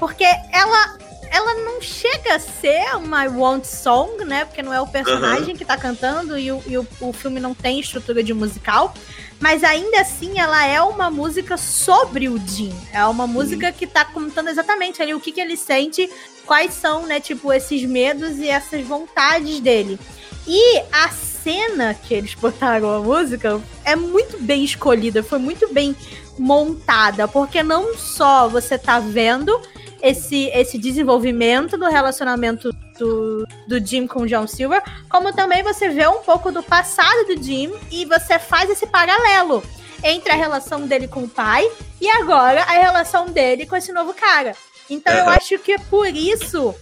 porque ela ela não chega a ser uma I Want Song, né? Porque não é o personagem que tá cantando e, o, e o, o filme não tem estrutura de musical. Mas ainda assim, ela é uma música sobre o Jim. É uma música que tá contando exatamente ali o que, que ele sente, quais são, né, tipo, esses medos e essas vontades dele. E a cena que eles botaram a música é muito bem escolhida, foi muito bem montada, porque não só você tá vendo esse, esse desenvolvimento do relacionamento do, do Jim com o John Silver, como também você vê um pouco do passado do Jim e você faz esse paralelo entre a relação dele com o pai e agora a relação dele com esse novo cara. Então eu acho que é por isso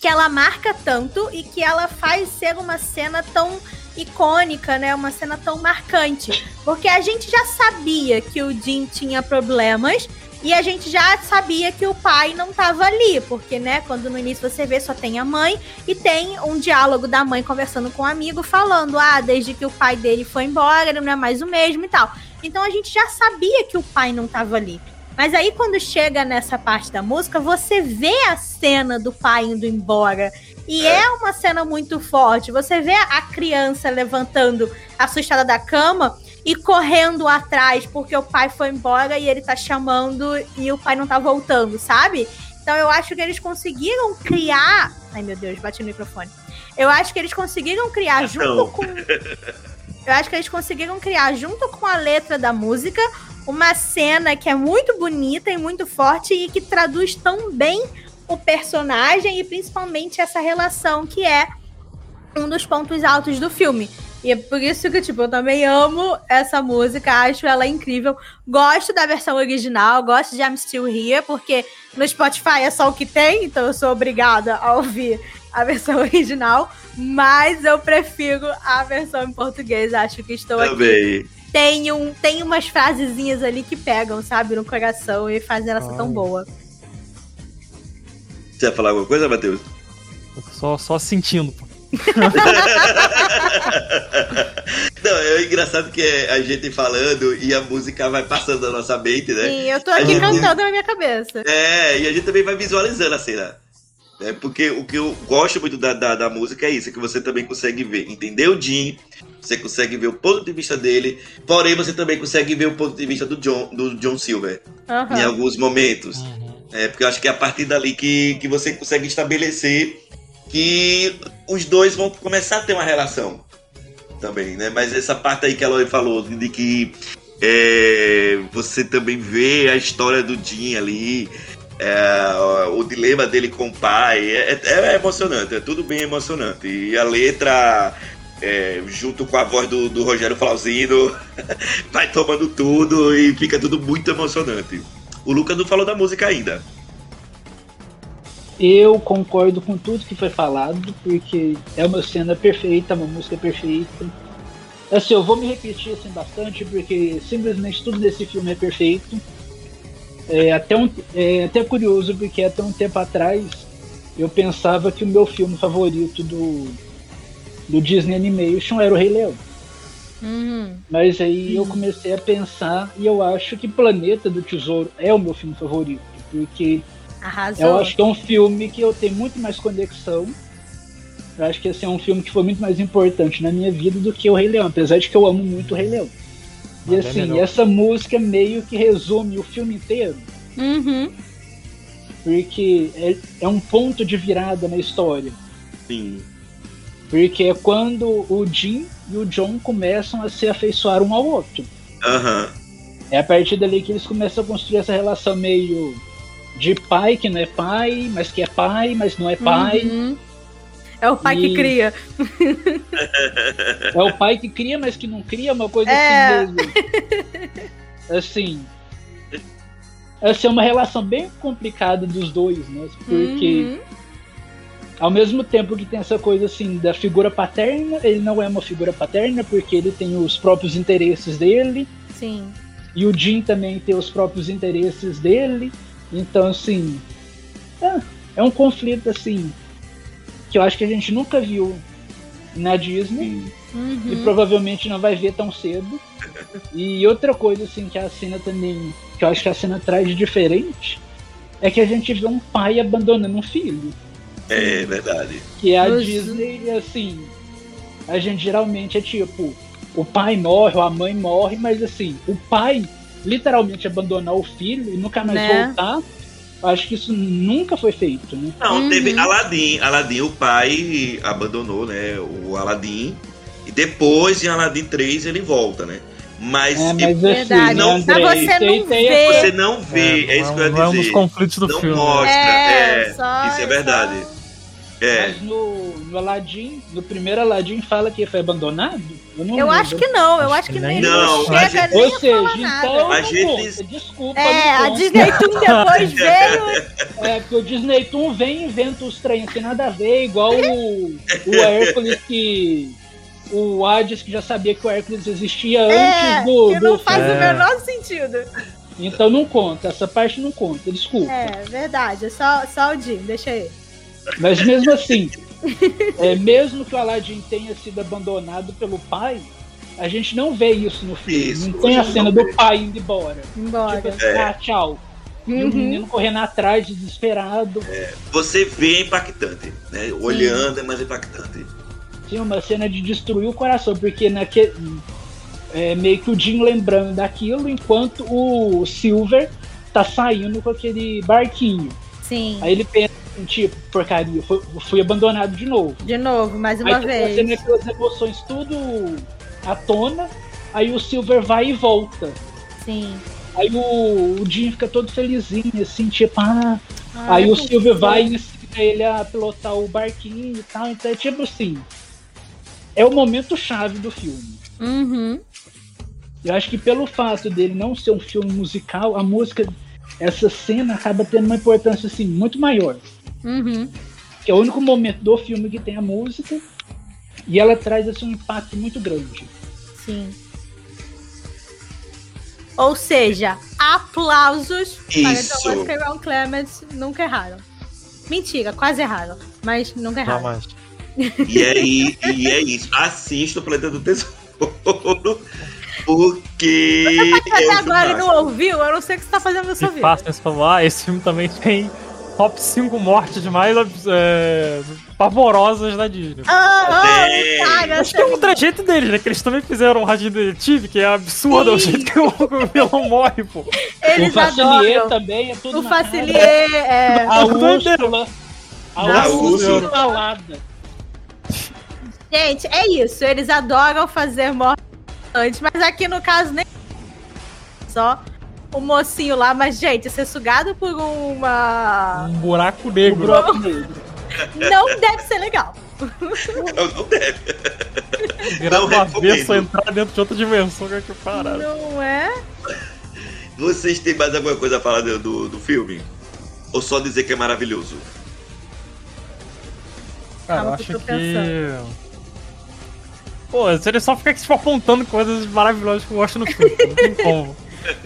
que ela marca tanto e que ela faz ser uma cena tão icônica, né? Uma cena tão marcante. Porque a gente já sabia que o Jim tinha problemas e a gente já sabia que o pai não tava ali, porque, né, quando no início você vê só tem a mãe e tem um diálogo da mãe conversando com um amigo falando: "Ah, desde que o pai dele foi embora, ele não é mais o mesmo" e tal. Então a gente já sabia que o pai não tava ali. Mas aí quando chega nessa parte da música, você vê a cena do pai indo embora. E é uma cena muito forte. Você vê a criança levantando assustada da cama e correndo atrás porque o pai foi embora e ele tá chamando e o pai não tá voltando, sabe? Então eu acho que eles conseguiram criar. Ai meu Deus, bati no microfone. Eu acho que eles conseguiram criar junto Não. com. Eu acho que eles conseguiram criar junto com a letra da música uma cena que é muito bonita e muito forte e que traduz tão bem o personagem e principalmente essa relação que é um dos pontos altos do filme. E é por isso que, tipo, eu também amo essa música, acho ela incrível. Gosto da versão original, gosto de I'm Still Here, porque no Spotify é só o que tem, então eu sou obrigada a ouvir a versão *laughs* original. Mas eu prefiro a versão em português, acho que estou aqui. Também. Tem, um, tem umas frasezinhas ali que pegam, sabe, no coração e fazem ela ser tão boa. Você vai falar alguma coisa, Matheus? Só, só sentindo, pô. Não, é engraçado que é a gente falando e a música vai passando na nossa mente, né? Sim, eu tô aqui gente- cantando na minha cabeça. É, e a gente também vai visualizando a cena. É, porque o que eu gosto muito da, da, da música é isso, é que você também consegue ver, entender o Jim, você consegue ver o ponto de vista dele, porém você também consegue ver o ponto de vista do John, do John Silver Aham. em alguns momentos. É, porque eu acho que é a partir dali que, que você consegue estabelecer que os dois vão começar a ter uma relação também, né? Mas essa parte aí que a Lori falou, de que é, você também vê a história do Jim ali, é, o dilema dele com o pai, é, é emocionante, é tudo bem emocionante. E a letra, é, junto com a voz do, do Rogério Flauzino, *laughs* vai tomando tudo e fica tudo muito emocionante. O Lucas não falou da música ainda. Eu concordo com tudo que foi falado, porque é uma cena perfeita, uma música perfeita. Assim, eu vou me repetir assim bastante, porque simplesmente tudo desse filme é perfeito. É até, um, é até curioso, porque até um tempo atrás eu pensava que o meu filme favorito do, do Disney Animation era o Rei Leão. Uhum. Mas aí eu comecei a pensar e eu acho que Planeta do Tesouro é o meu filme favorito, porque Arrasou. eu acho que é um filme que eu tenho muito mais conexão. Eu acho que esse é um filme que foi muito mais importante na minha vida do que o Rei Leão, apesar de que eu amo muito o Rei Leão. E Mas é assim, melhor. essa música meio que resume o filme inteiro, Uhum. porque é, é um ponto de virada na história. Sim. Porque é quando o Jim e o John começam a se afeiçoar um ao outro. Aham. É a partir dali que eles começam a construir essa relação meio de pai que não é pai, mas que é pai, mas não é pai. Uhum. É o pai que E- cria. *laughs* É o pai que cria, mas que não cria, uma coisa É. assim mesmo. Assim. Essa é uma relação bem complicada dos dois, né? Porque Uhum. ao mesmo tempo que tem essa coisa assim da figura paterna, ele não é uma figura paterna porque ele tem os próprios interesses dele. Sim. E o Jim também tem os próprios interesses dele. Então, assim. É, é um conflito, assim. Que eu acho que a gente nunca viu na Disney. E Uhum. provavelmente não vai ver tão cedo. E outra coisa, assim, que a cena também. Que eu acho que a cena traz de diferente. É que a gente vê um pai abandonando um filho. É verdade. Que é a Nossa. Disney, assim. A gente geralmente é tipo. O pai morre, ou a mãe morre, mas assim, o pai literalmente abandonar o filho e nunca mais Né? voltar. eu Acho que isso nunca foi feito, né? Não, Uhum. teve Aladdin. Aladdin, o pai abandonou, né? O Aladdin. E depois, em Aladdin 3, ele volta, né? Mas, É, mas assim, Verdade. Não, André, Mas você não vê. você não vê, é, isso que eu ia não é um dos dizer. conflitos do não filme. mostra, É, é. só- isso é verdade. É. Mas no, no Aladdin, no primeiro Aladdin fala que foi abandonado? Eu não Eu acho que não, eu Acho que nem- Não, chega gente- nem Ou seja, nada. então A gente-. Desculpa, É, a. Disney Toon depois *laughs* veio. É, porque o Disney Toon vem e inventa os trem sem nada a ver, igual o, o Hércules que. O Hades que já sabia que o Hércules existia É, antes do. que não do faz É. o menor sentido. Então não conta, essa parte não conta, desculpa. É, verdade. É só, só o Jim, deixa aí. Mas mesmo assim, é, mesmo que o Aladdin tenha sido abandonado pelo pai, a gente não vê isso no filme. Isso, não tem a cena não do pai indo embora. Embora. Tipo assim, É. ah, tchau. E o Uhum. menino correndo atrás, desesperado. Você vê é impactante, né? Olhando é mais impactante. Tinha uma cena de destruir o coração, porque naquele. É meio que o Jim lembrando daquilo, enquanto o Silver tá saindo com aquele barquinho. Sim. Aí ele pensa, tipo, porcaria, fui, fui abandonado de novo. De novo, mais uma aí vez. Aí aquelas emoções tudo à tona, aí o Silver vai e volta. Sim. Aí o, o Jim fica todo felizinho, assim, tipo, ah. ah aí o Silver vai e ensina ele a pilotar o barquinho e tal. Então é tipo assim. É o momento chave do filme. Uhum. Eu acho que pelo fato dele não ser um filme musical, a música, essa cena acaba tendo uma importância assim muito maior. Uhum. Que é o único momento do filme que tem a música e ela traz assim, um impacto muito grande. Sim. Ou seja, aplausos Isso. para e Ron Clements nunca erraram. Mentira, quase erraram, mas nunca erraram. Jamais. E aí, e é isso. Assista o Planeta do Tesouro. Porque. Você tá é agora e não ouviu? Eu não sei o que você tá fazendo na sua vida. esse favor. Ah, esse filme também tem top 5 mortes mais é, pavorosas da Disney. Ah, ah, Tem. cara, Acho que é um trejeito deles, né? Que eles também fizeram um Radinho Detetive, que é absurdo o Sim. jeito que o vilão morre, pô. eles o Facilier adoram. também é tudo O. Facilier, é... A Úrsula. A A Úrsula Úrsula. instalada. Gente, é isso. Eles adoram fazer morte antes, mas aqui no caso nem só o mocinho lá, mas gente, ser sugado por uma Um buraco negro. broco negro. não deve ser legal. Não, não deve. Virar Não do avesso, recomendo. entrar dentro de outra dimensão, que é que parada. Não é? Vocês têm mais alguma coisa a falar do, do, do filme? Ou só dizer que é maravilhoso? Cara, eu acho eu tô que. pensando. Pô, se ele só fica tipo, apontando coisas maravilhosas que eu gosto no filme, não tem como.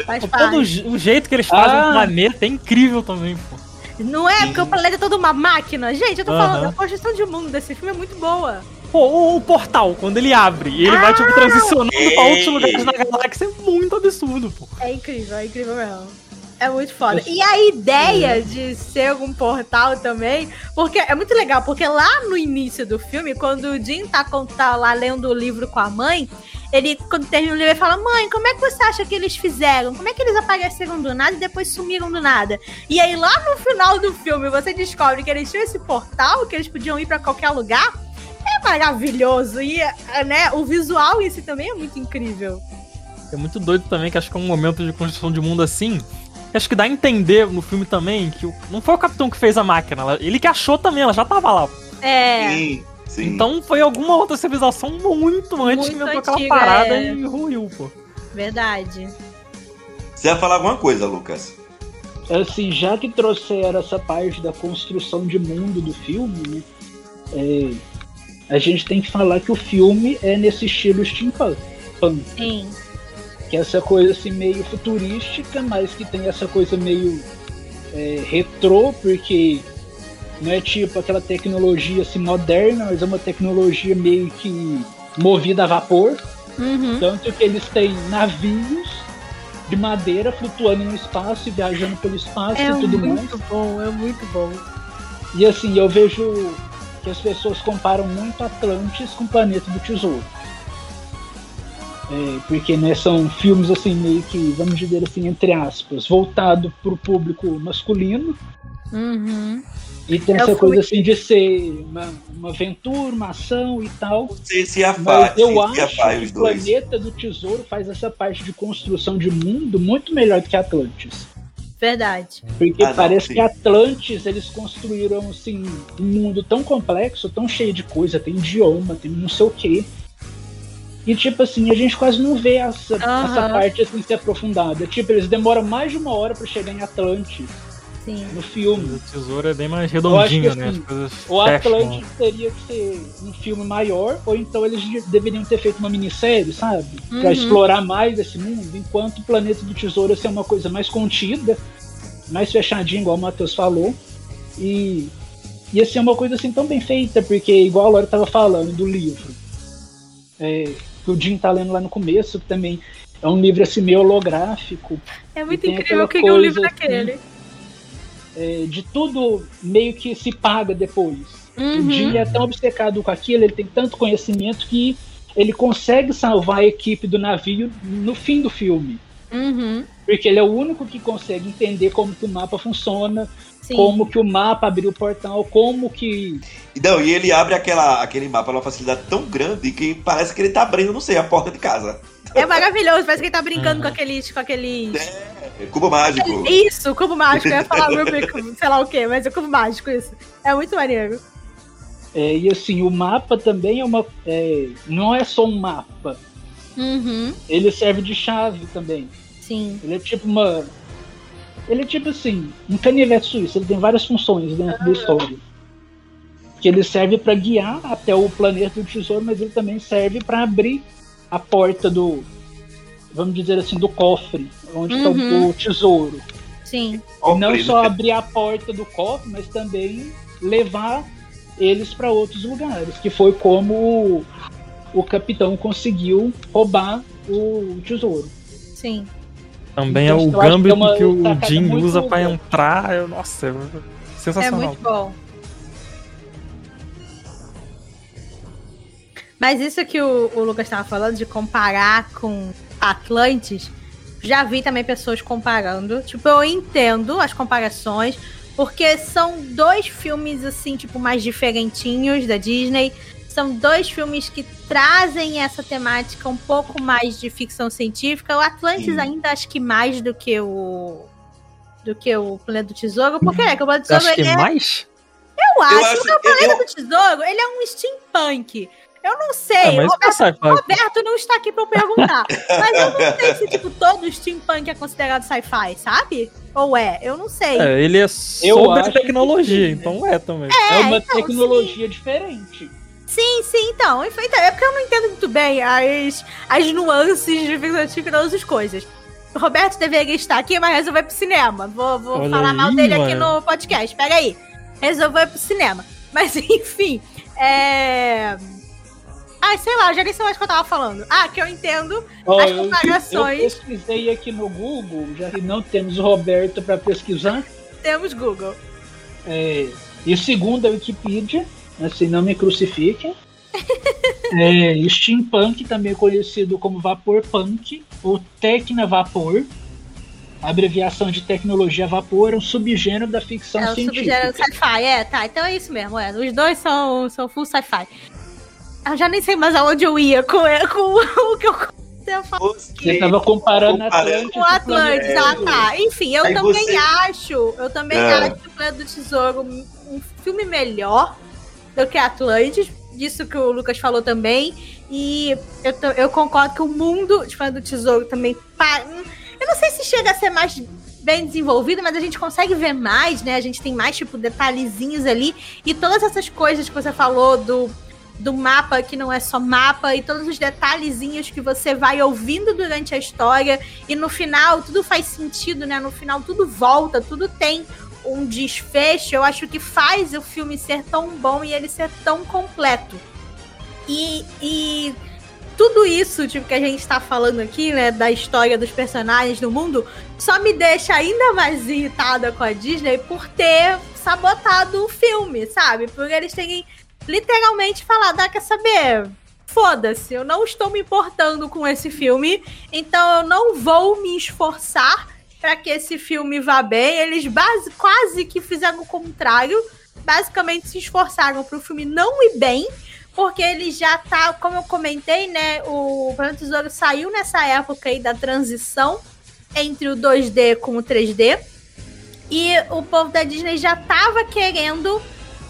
Faz Todo o je- o jeito que eles fazem Ah. o planeta é incrível também, pô. Não é? Porque o planeta é toda uma máquina. Gente, eu tô Aham. falando, a construção de mundo desse filme é muito boa. Pô, o, o portal, quando ele abre e ele vai, tipo, transicionando pra outros lugares na galáxia, é muito absurdo, pô. É incrível, é incrível mesmo. É muito foda. E a ideia de ser um portal também, porque é muito legal, porque lá no início do filme, quando o Jim tá, tá lá lendo o livro com a mãe, ele, quando termina o livro, ele fala: Mãe, como é que você acha que eles fizeram? Como é que eles apareceram do nada e depois sumiram do nada? E aí, lá no final do filme, você descobre que eles tinham esse portal, que eles podiam ir pra qualquer lugar. É maravilhoso. E né, o visual em si também é muito incrível. É muito doido também, que acho que é um momento de construção de mundo assim. Acho que dá a entender no filme também que não foi o capitão que fez a máquina, ele que achou também, ela já tava lá. É. Sim, sim. Então foi alguma outra civilização muito antes que Muito inventou aquela parada é. e ruiu, pô. Verdade. Você ia falar alguma coisa, Lucas? Assim, já que trouxeram essa parte da construção de mundo do filme, né? é, a gente tem que falar que o filme é nesse estilo steampunk. punk, Sim. Que é essa coisa assim meio futurística, mas que tem essa coisa meio é, retrô, porque não é tipo aquela tecnologia assim moderna, mas é uma tecnologia meio que movida a vapor. Uhum. Tanto que eles têm navios de madeira flutuando no espaço e viajando pelo espaço É e tudo mais. muito bom, é muito bom. E assim, eu vejo que as pessoas comparam muito Atlantis com o Planeta do Tesouro. É, porque né, são filmes assim, meio que, vamos dizer assim, entre aspas, voltado para o público masculino. Uhum. E tem Eu essa fui- coisa assim de ser uma, uma aventura, uma ação e tal. Você se Mas afasta, eu se acho afasta que o. Planeta do Tesouro faz essa parte de construção de mundo muito melhor do que Atlantis. Verdade. Porque Ah, não, parece sim. que Atlantis eles construíram assim, um mundo tão complexo, tão cheio de coisa, tem idioma, tem não sei o quê. E tipo assim, a gente quase não vê essa, Aham. essa parte assim ser aprofundada. Tipo, eles demoram mais de uma hora pra chegar em Atlantis Sim. no filme. O tesouro é bem mais Eu acho redondinho, que, né? assim, As coisas O fecham. Atlantis teria que ser um filme maior, ou então eles de- deveriam ter feito uma minissérie, sabe? Pra Uhum. explorar mais esse mundo, enquanto o Planeta do Tesouro ia ser uma coisa mais contida, mais fechadinha, igual o Matheus falou. E ia ser uma coisa assim tão bem feita, porque igual a Laura tava falando do livro. É, que o Jim tá lendo lá no começo, que também é um livro assim meio holográfico. É muito incrível o que é um livro coisa, daquele. é, de tudo meio que se paga depois. O Uhum. Jim é tão obcecado com aquilo, ele tem tanto conhecimento que ele consegue salvar a equipe do navio no fim do filme. Uhum. Porque ele é o único que consegue entender como que o mapa funciona, Sim. como que o mapa abriu o portal, como que. Não, e ele abre aquela, aquele mapa numa facilidade tão grande que parece que ele tá abrindo, não sei, a porta de casa. É maravilhoso, parece que ele tá brincando Uhum. *laughs* com aqueles. Com aqueles... É, cubo mágico. Isso, o cubo mágico. Eu ia falar *laughs* Rubik, sei lá o quê, mas é o cubo mágico, isso. É muito maneiro. É, e assim, o mapa também é uma. é, não é só um mapa. Uhum. Ele serve de chave também. Sim. Ele é tipo uma. Ele é tipo assim, um canivete suíço, ele tem várias funções dentro da história. Que ele serve para guiar até o planeta do tesouro, mas ele também serve para abrir a porta do. Vamos dizer assim, do cofre, onde está Uhum. o tesouro. Sim. E não só né? abrir a porta do cofre, mas também levar eles para outros lugares, que foi como o, o capitão conseguiu roubar o tesouro. Sim. Também Então, é o é gambito uma que o sacada Jim usa pra boa. entrar. eu- Nossa, é É sensacional. muito bom. Mas isso que o, o Lucas estava falando de comparar com Atlantis, já vi também pessoas comparando. Tipo, eu entendo as comparações, porque são dois filmes, assim, tipo, mais diferentinhos da Disney. São dois filmes que trazem essa temática um pouco mais de ficção científica. O Atlantis Sim. ainda acho que mais do que o. Do que o Planeta do Tesouro. Por quê? Porque o Planeta do Eu Tesouro acho que ele é mais. eu acho, acho- que o Planeta eu- do Tesouro, ele é um steampunk. Eu não sei. É, mas o isso é sci-fi. Roberto não está aqui pra eu perguntar. *laughs* mas eu não sei se, tipo, todo steampunk é considerado sci-fi, sabe? Ou é? Eu não sei. É, ele é Eu sobre que tecnologia, sim, né? então é também. É, uma então, tecnologia diferente. Sim, sim, então. Enfim, então, É porque eu não entendo muito bem as, as nuances de ficção e todas as coisas. O Roberto deveria estar aqui, mas resolveu ir pro cinema. Vou, vou Olha falar mal aí, dele aqui mano. no podcast. Pega aí. Resolveu ir pro cinema. *laughs* Mas, enfim, é. Ai, sei lá, já nem sei mais o que eu tava falando. Ah, que eu entendo Ó, As eu- comparações. Eu pesquisei aqui no Google, já que não temos o Roberto para pesquisar. temos Google. É, e segundo a Wikipedia, assim, não me crucifiquem. *laughs* é, steampunk, também conhecido como vapor punk ou tecna-vapor, a abreviação de tecnologia vapor, é um subgênero da ficção É científica. subgênero sci-fi, é, tá. Então é isso mesmo, é. Os dois são, são full sci-fi. Eu já nem sei mais aonde eu ia com, com *laughs* o que eu comecei a falar. Você estava comparando Comparando. Atlantis Com o Atlantis, É, ah tá. Enfim, eu Aí também você- acho, eu também É. acho o Planeta do Tesouro um filme melhor do que Atlantis. Disso que o Lucas falou também. E eu, eu concordo que o mundo de Planeta do Tesouro também. Eu não sei se chega a ser mais bem desenvolvido, mas a gente consegue ver mais, né? A gente tem mais, tipo, detalhezinhos ali. E todas essas coisas que você falou do, do mapa, que não é só mapa, e todos os detalhezinhos que você vai ouvindo durante a história. E no final, tudo faz sentido, né? No final, tudo volta, tudo tem um desfecho. Eu acho que faz o filme ser tão bom e ele ser tão completo. E, e tudo isso, tipo, que a gente tá falando aqui, né, da história dos personagens do mundo, só me deixa ainda mais irritada com a Disney por ter sabotado o filme, sabe? Por eles terem literalmente falado, ah, quer saber? Foda-se, eu não estou me importando com esse filme, então eu não vou me esforçar para que esse filme vá bem. Eles base, quase que fizeram o contrário, basicamente se esforçaram para o filme não ir bem, porque ele já tá, como eu comentei, né? O Planeta Tesouro saiu nessa época aí da transição entre o 2D com o 3D. E o povo da Disney já tava querendo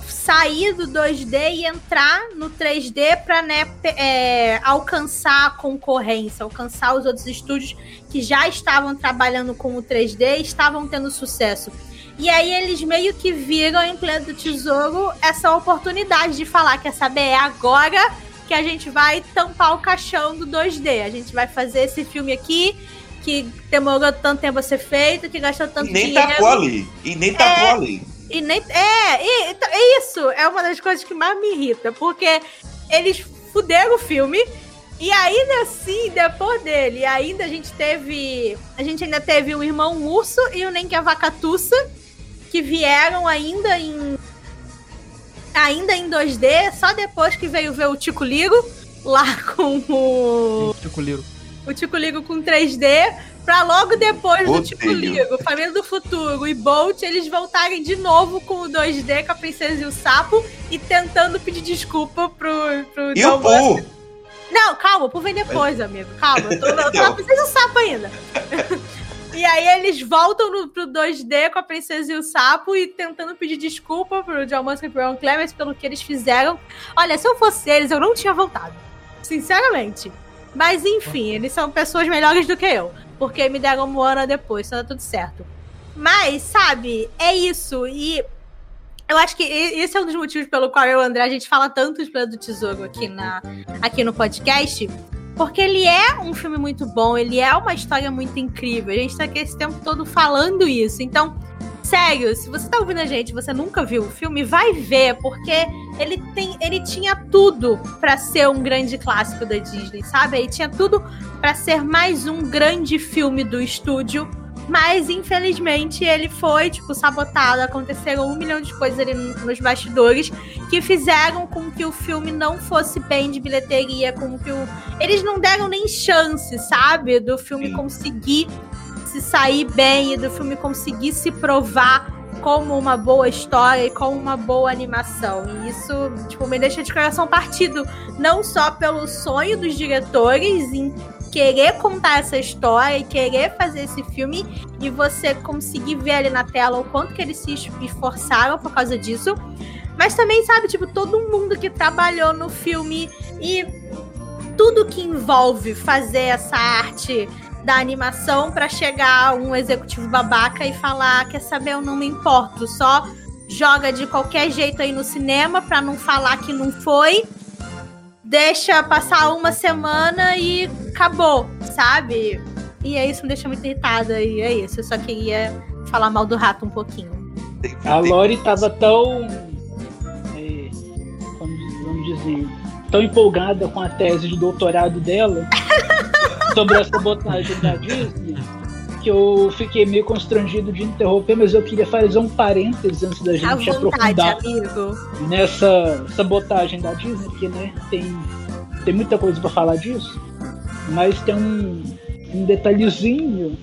sair do 2D e entrar no 3D para né, é, alcançar a concorrência, alcançar os outros estúdios que já estavam trabalhando com o 3D e estavam tendo sucesso. E aí eles meio que viram em Planeta do Tesouro essa oportunidade de falar, quer saber, é agora que a gente vai tampar o caixão do 2D. A gente vai fazer esse filme aqui que demorou tanto tempo a ser feito, que gastou tanto E nem dinheiro. ali. E nem tapou ali. E nem. É, e- então, é isso. É uma das coisas que mais me irrita. Porque eles fuderam o filme. E ainda assim, depois dele, ainda a gente teve. A gente ainda teve o irmão urso e o Nenka Vakatussa. Que vieram ainda em. Ainda em 2D. Só depois que veio ver o Tico Ligo. Lá com o Chico Liro. o Tico Ligo com 3D Pra logo depois do tipo Odeio. Ligo, Família do Futuro e Bolt, eles voltarem de novo com o 2D, com a Princesa e o Sapo, e tentando pedir desculpa pro, pro E John o Pooh? Não, calma, o Pooh vem depois, amigo. Calma, eu tô, eu tô na Princesa e o Sapo ainda. *laughs* E aí eles voltam no, pro 2D com a Princesa e o Sapo e tentando pedir desculpa pro John Musk e pro Ron Clements pelo que eles fizeram. Olha, se eu fosse eles, eu não tinha voltado. Sinceramente. Mas enfim, eles são pessoas melhores do que eu. Porque me deram Moana depois, então tá tudo certo. Mas, sabe, é isso. E eu acho que esse é um dos motivos pelo qual eu o André a gente fala tanto de Planeta do Tesouro aqui, na, aqui no podcast. Porque ele é um filme muito bom, ele é uma história muito incrível. A gente tá aqui esse tempo todo falando isso. Então, sério, se você tá ouvindo a gente e você nunca viu o filme, vai ver, porque ele, tem, ele tinha tudo pra ser um grande clássico da Disney, sabe? Ele tinha tudo pra ser mais um grande filme do estúdio. Mas, infelizmente, ele foi, tipo, sabotado. Aconteceram um milhão de coisas ali nos bastidores que fizeram com que o filme não fosse bem de bilheteria, com que o... eles não deram nem chance, sabe, do filme Sim. conseguir se sair bem e do filme conseguir se provar como uma boa história e como uma boa animação. E isso, tipo, me deixa de coração partido, não só pelo sonho dos diretores em querer contar essa história e querer fazer esse filme e você conseguir ver ali na tela o quanto que eles se esforçaram por causa disso. Mas também, sabe, tipo, todo mundo que trabalhou no filme e tudo que envolve fazer essa arte da animação pra chegar um executivo babaca e falar, quer saber, eu não me importo, só joga de qualquer jeito aí no cinema pra não falar que não foi. Deixa passar uma semana e acabou, sabe? E é isso me deixa muito irritada e é isso. Eu só queria falar mal do rato um pouquinho. A Lori tava tão. é, vamos dizer. Tão empolgada com a tese de doutorado dela *laughs* sobre a sabotagem da Disney que eu fiquei meio constrangido de interromper, mas eu queria fazer um parênteses antes da gente vontade, aprofundar amigo. nessa sabotagem da Disney, porque né, tem, tem muita coisa pra falar disso, mas tem um, um detalhezinho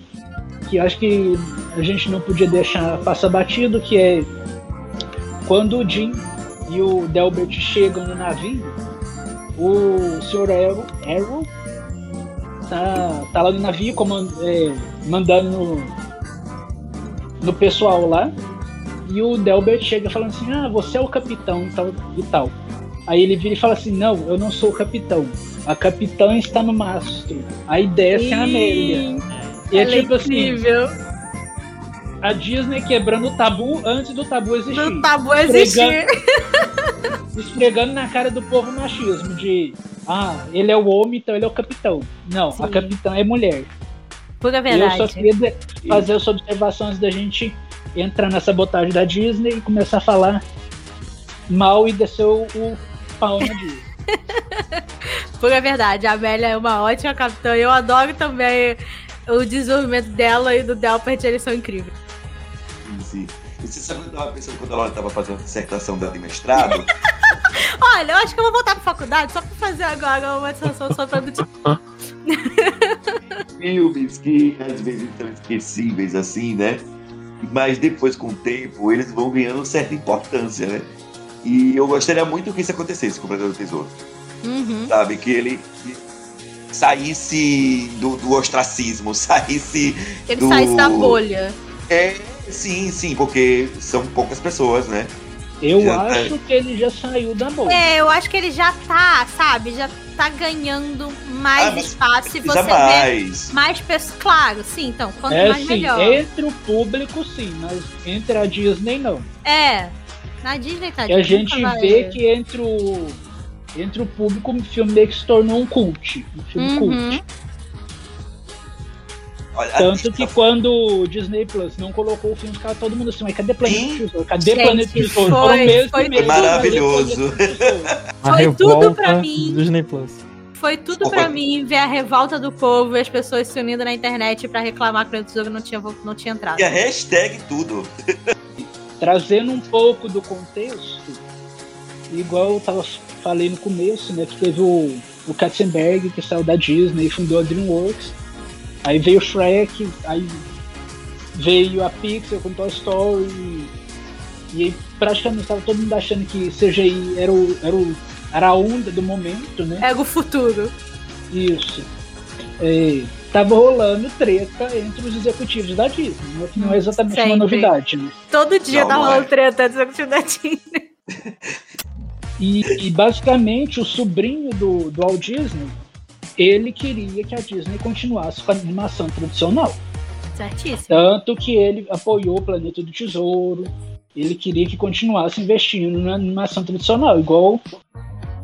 que acho que a gente não podia deixar passar batido, que é quando o Jim e o Delbert chegam no navio, o Sr. Arrow, Arrow tá, tá lá no navio coman- é, mandando no, no pessoal lá. E o Delbert chega falando assim: Ah, você é o capitão tal, e tal. Aí ele vira e fala assim: Não, eu não sou o capitão. A capitã está no mastro. Aí desce a Amélia. E é Ela é tipo assim: a Disney quebrando o tabu antes do tabu existir. Do tabu existir. *laughs* Esfregando na cara do povo machismo de ah, ele é o homem, então ele é o capitão. Não, Sim. a capitã é mulher. Pura E eu só verdade. queria fazer essa observação antes da gente entrar nessa botagem da Disney e começar a falar mal e descer o, o pau na Disney. *laughs* Pura verdade. A Amélia é uma ótima capitã. Eu adoro também o desenvolvimento dela e do Delpert. Eles são incríveis. Sim. E você sabe o que eu tava pensando quando ela tava fazendo a dissertação dela de mestrado? *laughs* Olha, eu acho que eu vou voltar pra faculdade só pra fazer agora uma dissertação sobre produtividade. filmes que às vezes são esquecíveis assim, né? Mas depois, com o tempo, eles vão ganhando certa importância, né? E eu gostaria muito que isso acontecesse com o Predador do Tesouro, Uhum. sabe? Que ele saísse do, do ostracismo, *laughs* saísse. Que ele Do- saísse da bolha. É, sim, sim, porque são poucas pessoas, né? Eu Já tá. acho que ele já saiu da bolha. É, eu acho que ele já tá, sabe? Já tá ganhando mais Ah, espaço e você vê Jamais. mais pessoas. Claro, sim, então, quanto É mais sim, melhor. entre o público sim, mas entre a Disney não. É. Na Disney tá E a gente vê que entre o entre o público o filme meio que se tornou um cult, um filme Uhum. cult. Olha, Tanto que quando o Disney Plus não colocou o filme, ficava todo mundo assim, mas cadê Planeta Sim. Tesouro? Cadê Gente, Planeta Tesouro? foi- Foram meses foi tudo. Maravilhoso. Planeta Foi tudo pra mim. do Disney Plus. Foi tudo Opa. pra mim ver a revolta do povo e as pessoas se unindo na internet pra reclamar que o tesouro não tinha, não tinha entrado. E a hashtag tudo. Trazendo um pouco do contexto, igual eu tava falei no começo, né, que teve o, o Katzenberg, que saiu da Disney e fundou a DreamWorks. Aí veio o Shrek, aí veio a Pixar com Toy Story. E aí praticamente estava todo mundo achando que CGI era, o, era, o, era a onda do momento, né? É o futuro. Isso. É, tava rolando treta entre os executivos da Disney, né? que não é exatamente Sempre. uma novidade, né? Todo dia Não, tá rolando é. treta do executivo da Disney. *laughs* E, e basicamente o sobrinho do, do Walt Disney, ele queria que a Disney continuasse com a animação tradicional. Certíssimo. Tanto que ele apoiou o Planeta do Tesouro, ele queria que continuasse investindo na animação tradicional, igual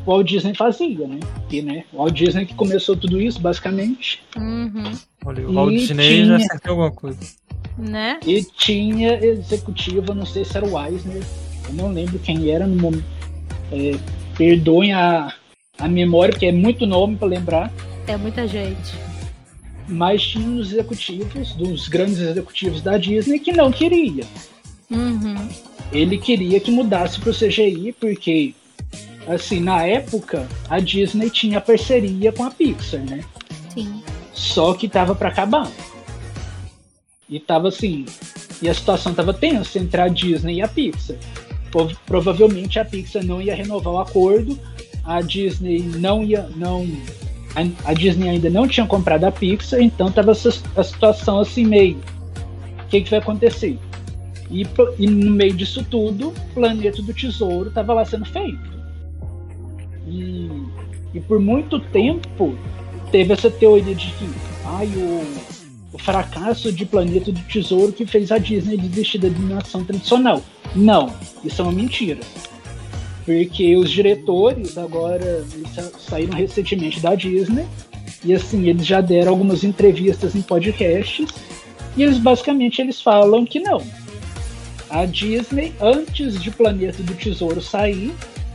o Walt Disney fazia, né? E, né, o Walt Disney que começou tudo isso, basicamente, Uhum. Olha, o Walt Disney já tinha- acertou alguma coisa. Né? e tinha executivo, não sei se era o Eisner, eu não lembro quem era no momento. É, perdoem a, a memória, porque é muito nome para lembrar, É muita gente. mas tinha uns executivos, dos grandes executivos da Disney, que não queria. Uhum. ele queria que mudasse para o CGI, porque, assim, na época, a Disney tinha parceria com a Pixar, né? Sim. Só que tava para acabar. E tava assim, e a situação tava tensa entre a Disney e a Pixar. Prov- Provavelmente a Pixar não ia renovar o acordo, a Disney não ia, não, a, Disney ainda não tinha comprado a Pixar, então tava essa, a situação assim meio, o que que vai acontecer? E, e no meio disso tudo, Planeta do Tesouro tava lá sendo feito. E, e por muito tempo teve essa teoria de que ai, o, o fracasso de Planeta do Tesouro que fez a Disney desistir da animação tradicional. Não, isso é uma mentira. Porque os diretores agora saíram recentemente da Disney e assim, eles já deram algumas entrevistas em podcasts e eles basicamente eles falam que não. A Disney, antes de Planeta do Tesouro sair,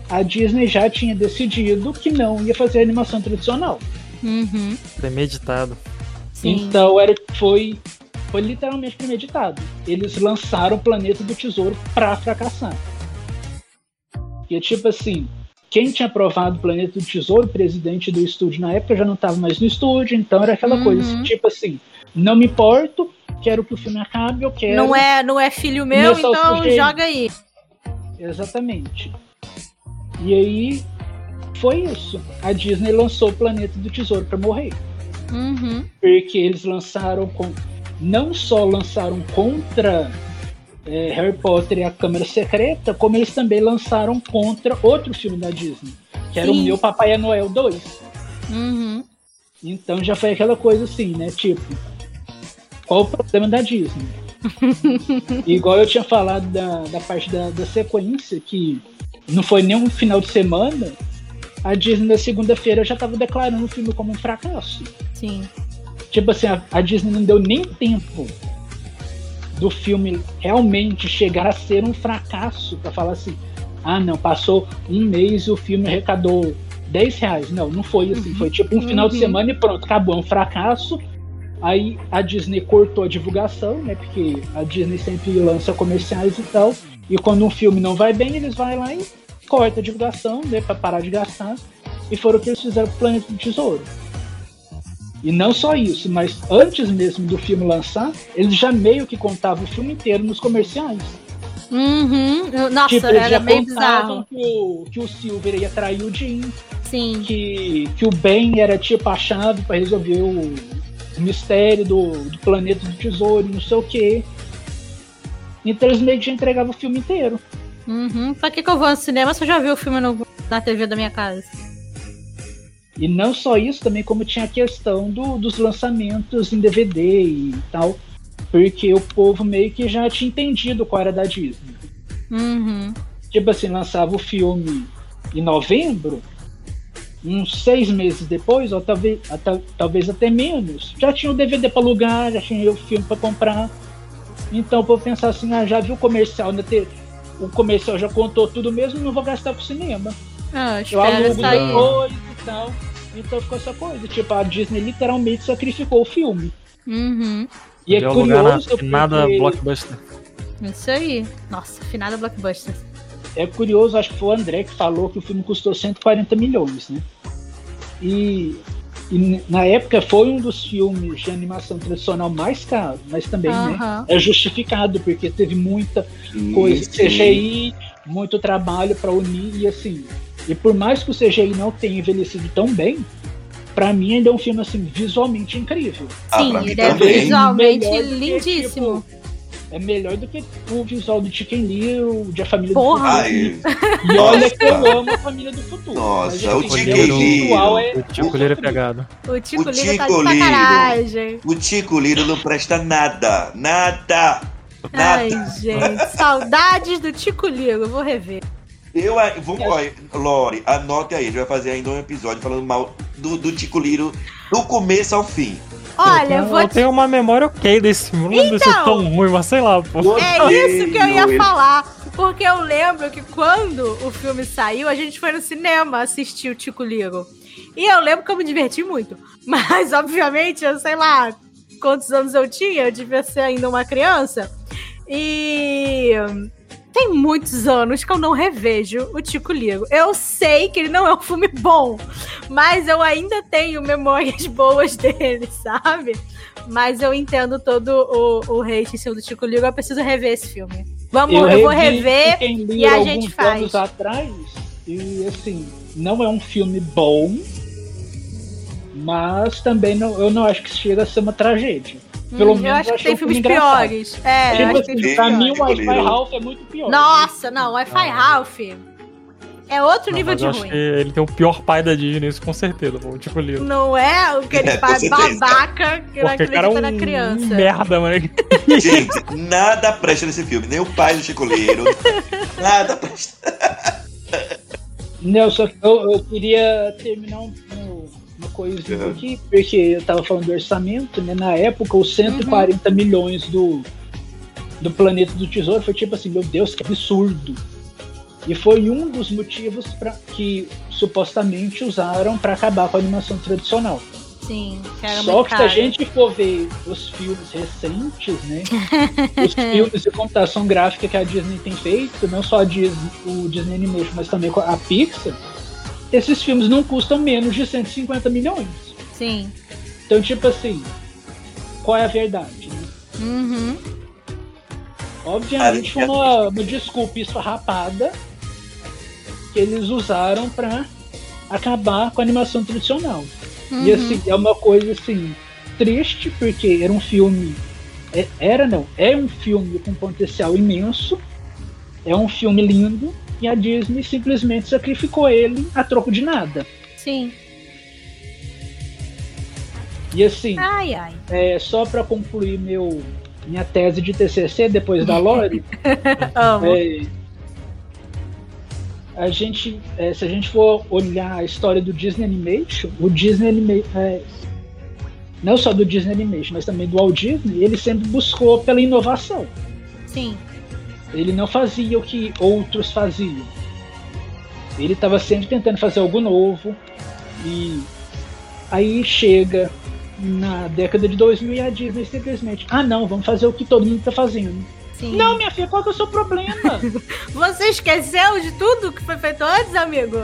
a Disney já tinha decidido que não ia fazer animação tradicional. Uhum. Premeditado. Sim. Então era, foi, foi literalmente premeditado. Eles lançaram o Planeta do Tesouro pra fracassar. E é tipo assim, quem tinha aprovado o Planeta do Tesouro, presidente do estúdio na época, já não estava mais no estúdio, então era aquela Uhum. coisa tipo assim, não me importo, quero que o filme acabe, eu quero. Não é, não é filho meu, então sujeito. joga aí. Exatamente. E aí foi isso. A Disney lançou o Planeta do Tesouro pra morrer. Uhum. porque eles lançaram com não só lançaram contra é, Harry Potter e a Câmara Secreta, como eles também lançaram contra outro filme da Disney, que era o Sim. Meu Papai Noel 2. Uhum. Então já foi aquela coisa assim, né? Tipo, qual o problema da Disney? *laughs* Igual eu tinha falado da, da parte da, da sequência, que não foi nem um final de semana, a Disney na segunda-feira já estava declarando o filme como um fracasso. Sim. Tipo assim, a, a Disney não deu nem tempo do filme realmente chegar a ser um fracasso pra falar assim, ah não, passou um mês e o filme arrecadou 10 reais. Não, não foi assim, foi tipo um final de Uhum. semana e pronto, acabou, é um fracasso. Aí a Disney cortou a divulgação, né? Porque a Disney sempre lança comerciais e tal. E quando um filme não vai bem, eles vão lá e corta a divulgação, né? Pra parar de gastar. E foram o que eles fizeram com o Planeta do Tesouro. E não só isso, mas antes mesmo do filme lançar, eles já meio que contavam o filme inteiro nos comerciais. Uhum. Nossa, tipo, eles era contavam bizarro. que o, que o Silver ia trair o Jim, Sim. que, que o Ben era tipo a chave pra resolver o, o mistério do, do planeta do tesouro, não sei o quê. Então eles meio que já entregavam o filme inteiro. Uhum. Pra que, que eu vou no cinema se eu já vi o filme no- na TV da minha casa? E não só isso, também como tinha a questão do, dos lançamentos em DVD e tal. Porque o povo meio que já tinha entendido qual era da Disney. Uhum. Tipo assim, lançava o filme em novembro, uns seis meses depois, ou talvez, até, talvez até menos, já tinha o DVD para alugar, já tinha o filme para comprar. Então o povo pensava assim, ah, já viu o comercial TV, o comercial já contou tudo mesmo, não vou gastar pro cinema. Ah, Eu alugo depois tal. Então ficou essa coisa. Tipo, a Disney literalmente sacrificou o filme. Uhum. E é Podia alugar curioso na nada porque... blockbuster. Isso aí. Nossa, finada blockbuster. É curioso, acho que foi o André que falou que o filme custou 140 milhões, né? E E na época foi um dos filmes de animação tradicional mais caro, mas também né, é justificado, porque teve muita Sim, coisa sim. CGI, muito trabalho para unir e assim. E por mais que o CGI não tenha envelhecido tão bem, pra mim ainda é um filme assim visualmente incrível. Ah, Sim, mim ele é visualmente que, lindíssimo. tipo, é melhor do que o visual do Chicken Little, de A Família Porra. do Ai, Futuro. E olha que eu amo A Família do Futuro. Nossa, mas, o assim, Chicken o visual Little. é O Tico Lira é pegado. O Tico O Lira tá de sacanagem. o Tico Liro não presta nada. Nada. Ai, Nada. gente. Saudades do Tico Liro. Vou rever. Eu, a- vamos, olha, Lore, anote aí, a gente vai fazer ainda um episódio falando mal do, do Tico Liro do começo ao fim. Olha, eu eu, vou eu tenho uma memória ok desse filme. Então. tão ruim, mas sei lá, pô. É isso que eu ia Odeio falar. Porque eu lembro que quando o filme saiu, a gente foi no cinema assistir o Tico Liro. E eu lembro que eu me diverti muito. *laughs* Mas, obviamente, eu sei lá quantos anos eu tinha, eu devia ser ainda uma criança. E tem muitos anos que eu não revejo o Tico Liro. Eu sei que ele não é um filme bom, mas eu ainda tenho memórias *laughs* boas dele, sabe? Mas eu entendo todo o, o hate em cima do Tico Liro. Eu preciso rever esse filme. Vamos, eu, vou revi rever. E a gente faz. anos atrás e assim, não é um filme bom, mas também não, eu não acho que chega a ser uma tragédia. Pelo Hum, menos eu acho que tem filme filmes engraçado. piores. É, eu Tipo acho que tem assim, filmes pra mim, o Wi-Fi. Ralph é muito pior. Nossa, não, Wi-Fi Ralph é outro Não, nível mas de eu acho ruim. que ele tem o pior pai da Disney, isso com certeza, o Tico Liro. Não é aquele É, pai babaca que não Porque o cara é acredita um, na criança. um merda, mano. Gente, *laughs* nada presta nesse filme. Nem o pai do Chico Liro. nada presta. Não, só que eu, eu queria terminar um, um- uma coisinha Uhum. aqui, porque eu tava falando do orçamento, né? Na época, os 140 Uhum. milhões do, do Planeta do Tesouro foi tipo assim, meu Deus, que absurdo. E foi um dos motivos pra, que supostamente usaram para acabar com a animação tradicional. Sim, que Só que se a gente for ver os filmes recentes, né? *laughs* os filmes de computação gráfica que a Disney tem feito, não só a Disney, o Disney Animation, mas também a Pixar, esses filmes não custam menos de 150 milhões. Sim. Então, tipo assim, qual é a verdade? né? Uhum. Obviamente foi uma, uma desculpa esfarrapada que eles usaram para acabar com a animação tradicional. Uhum. E assim, é uma coisa assim, triste, porque era um filme. é- Era não, é um filme com potencial imenso, é um filme lindo, e a Disney simplesmente sacrificou ele a troco de nada. Sim. E assim, Ai, ai. é, só para concluir meu, minha tese de TCC depois da Lore, *laughs* é, a gente, é, se a gente for olhar a história do Disney Animation, o Disney Animation, não só do Disney Animation, mas também do Walt Disney, ele sempre buscou pela inovação. Sim. Ele não fazia o que outros faziam. Ele estava sempre tentando fazer algo novo. E aí chega na década de 2000 e a Disney simplesmente, ah não, vamos fazer o que todo mundo está fazendo. Sim. Não, minha filha, qual que é o seu problema? *laughs* Você esqueceu de tudo que foi feito antes, amigo?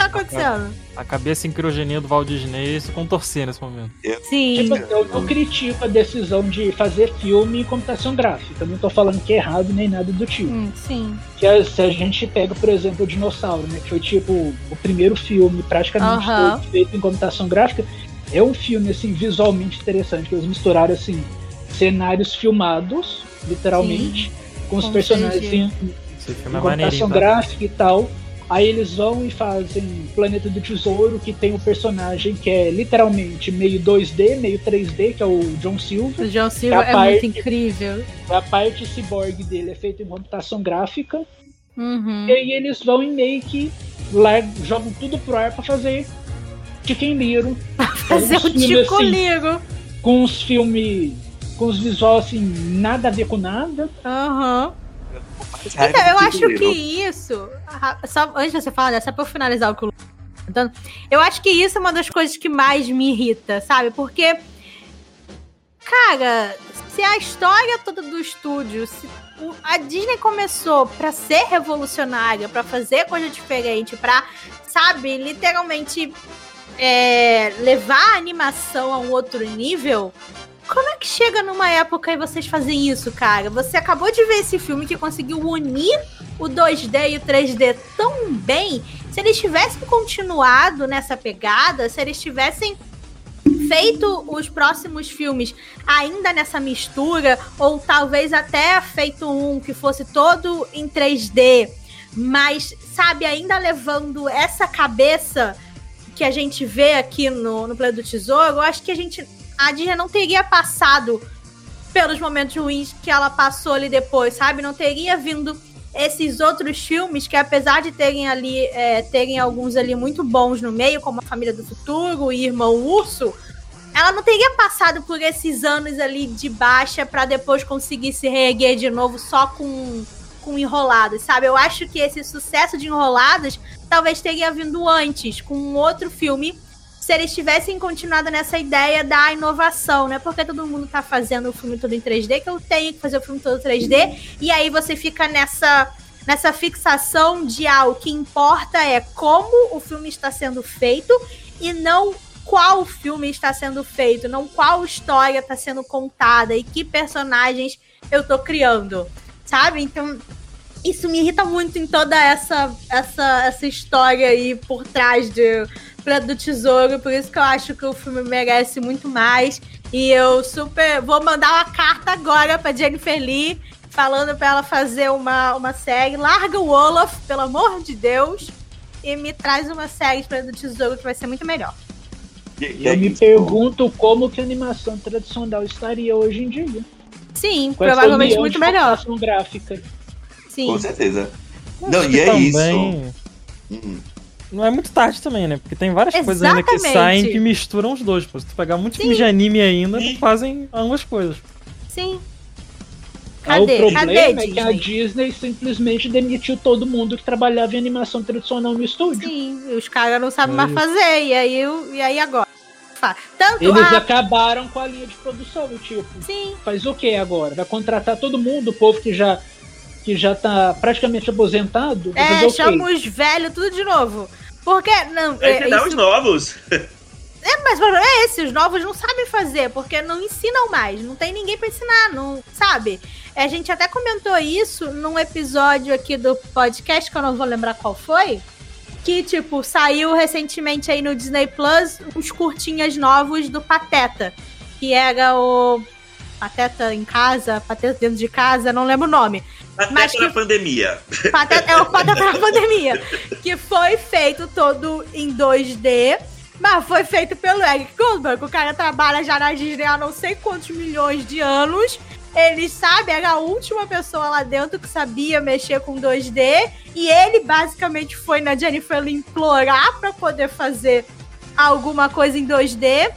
O que tá acontecendo? A cabeça em criogenia do Walt Disney se contorcer nesse momento. Sim. Tipo, eu não critico a decisão de fazer filme em computação gráfica. Não tô falando que é errado nem nada do tipo. Hum, sim. Que a- se a gente pega, por exemplo, o Dinossauro, né? Que foi tipo o primeiro filme praticamente Aham. todo feito em computação gráfica. É um filme, assim, visualmente interessante. Que eles misturaram, assim, cenários filmados, literalmente, com os Com personagens em, em é computação Tá? gráfica e tal. Aí eles vão e fazem Planeta do Tesouro, que tem um personagem que é literalmente meio 2D, meio 3D, que é o John Silver. O John Silver é Capaz muito incrível. A parte cyborg dele é feita em computação gráfica. Uhum. E aí eles vão e meio que jogam tudo pro ar pra fazer Chicken Little. *laughs* Fazer o Tico assim, Ligo. Com os filmes. Com os visuais assim, nada a ver com nada. Aham. Raiva Então, eu do acho que isso. ah, Só, antes de você falar, né, só pra eu finalizar o que o tá contando, eu acho que isso é uma das coisas que mais me irrita, sabe? Porque. Cara, se a história toda do estúdio, se a Disney começou pra ser revolucionária, pra fazer coisa diferente, pra, sabe, literalmente é, levar a animação a um outro nível, como é que chega numa época e vocês fazem isso, cara? Você acabou de ver esse filme que conseguiu unir o 2D e o 3D tão bem. Se eles tivessem continuado nessa pegada, se eles tivessem feito os próximos filmes ainda nessa mistura, ou talvez até feito um que fosse todo em 3D, mas, sabe, ainda levando essa cabeça que a gente vê aqui no, no Planeta do Tesouro, eu acho que a gente a Disney não teria passado pelos momentos ruins que ela passou ali depois, sabe? Não teria vindo esses outros filmes que, apesar de terem ali, é, terem alguns ali muito bons no meio, como a Família do Futuro e Irmão Urso, ela não teria passado por esses anos ali de baixa para depois conseguir se reerguer de novo só com, com enrolados, sabe? Eu acho que esse sucesso de enrolados talvez teria vindo antes, com um outro filme se eles tivessem continuado nessa ideia da inovação, né? Porque todo mundo tá fazendo o filme todo em 3D, que eu tenho que fazer o filme todo 3D, e aí você fica nessa nessa fixação de ah, o que importa é como o filme está sendo feito e não qual filme está sendo feito, não qual história está sendo contada e que personagens eu tô criando, sabe? Então, isso me irrita muito em toda essa essa essa história aí por trás de do Tesouro, por isso que eu acho que o filme merece muito mais. E eu super vou mandar uma carta agora para Jennifer Lee, falando para ela fazer uma, uma série. Larga o Olaf, pelo amor de Deus, e me traz uma série para do Tesouro que vai ser muito melhor. Eu me pergunto como que a animação tradicional estaria hoje em dia. Sim, Com provavelmente muito melhor. Gráfica. Sim. Com certeza. Não, e é também... isso. Hum não é muito tarde também, né? Porque tem várias Exatamente. coisas ainda que saem que misturam os dois. Pô. Se tu pegar muitos filmes de anime ainda, fazem ambas coisas. Sim. Cadê? Ah, o problema Cadê, é que a Disney simplesmente demitiu todo mundo que trabalhava em animação tradicional no estúdio. Sim, os caras não sabem é mais fazer. E aí, e aí agora? Tanto Eles a... acabaram com a linha de produção, tipo. Sim. Faz o que agora? Vai contratar todo mundo, o povo que já que já tá praticamente aposentado. É, chama os velhos tudo de novo. Porque, não. É, é isso... os novos. *laughs* É, mas o problema é esse, os novos não sabem fazer, porque não ensinam mais, não tem ninguém para ensinar, não sabe? A gente até comentou isso num episódio aqui do podcast, que eu não vou lembrar qual foi, que, tipo, saiu recentemente aí no Disney Plus uns curtinhas novos do Pateta, que era o Pateta em casa, Pateta dentro de casa, não lembro o nome. Pateta mas que... na pandemia. *laughs* Pateta, é o Pateta na pandemia. Que foi feito todo em 2D. Mas foi feito pelo Eric Goldberg. O cara trabalha já na Disney há não sei quantos milhões de anos. Ele sabe, era a última pessoa lá dentro que sabia mexer com 2D. E ele basicamente foi na Jennifer Lee implorar para poder fazer alguma coisa em 2D.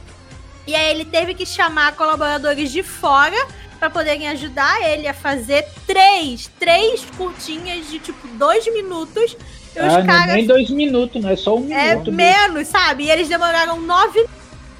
E aí ele teve que chamar colaboradores de fora para poderem ajudar ele a fazer três, três curtinhas de tipo dois minutos. E ah, os caras... nem dois minutos, não é só um é minuto. É menos, sabe? E eles demoraram nove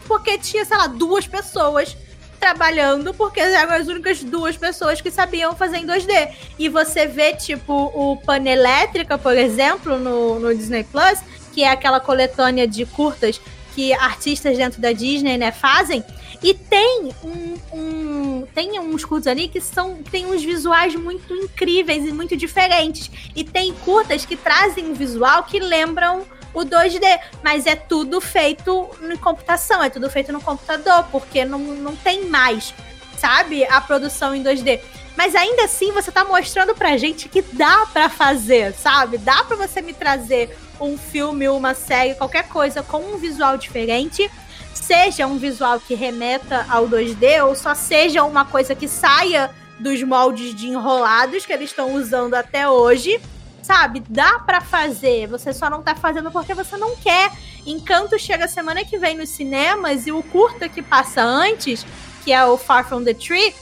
porque tinha, sei lá, duas pessoas trabalhando, porque eram as únicas duas pessoas que sabiam fazer em 2D. E você vê, tipo, o Pane Elétrica, por exemplo, no, no Disney Plus, que é aquela coletânea de curtas que artistas dentro da Disney, né, fazem. E tem um, um, tem uns curtas ali que são tem uns visuais muito incríveis e muito diferentes. E tem curtas que trazem um visual que lembram o 2D, mas é tudo feito em computação, é tudo feito no computador, porque não, não tem mais, sabe, a produção em 2D. Mas ainda assim, você tá mostrando pra gente que dá para fazer, sabe? Dá para você me trazer um filme, uma série, qualquer coisa com um visual diferente seja um visual que remeta ao 2D ou só seja uma coisa que saia dos moldes de enrolados que eles estão usando até hoje. Sabe, dá para fazer, você só não tá fazendo porque você não quer. Encanto chega semana que vem nos cinemas e o curta que passa antes, que é o Far From the Tree,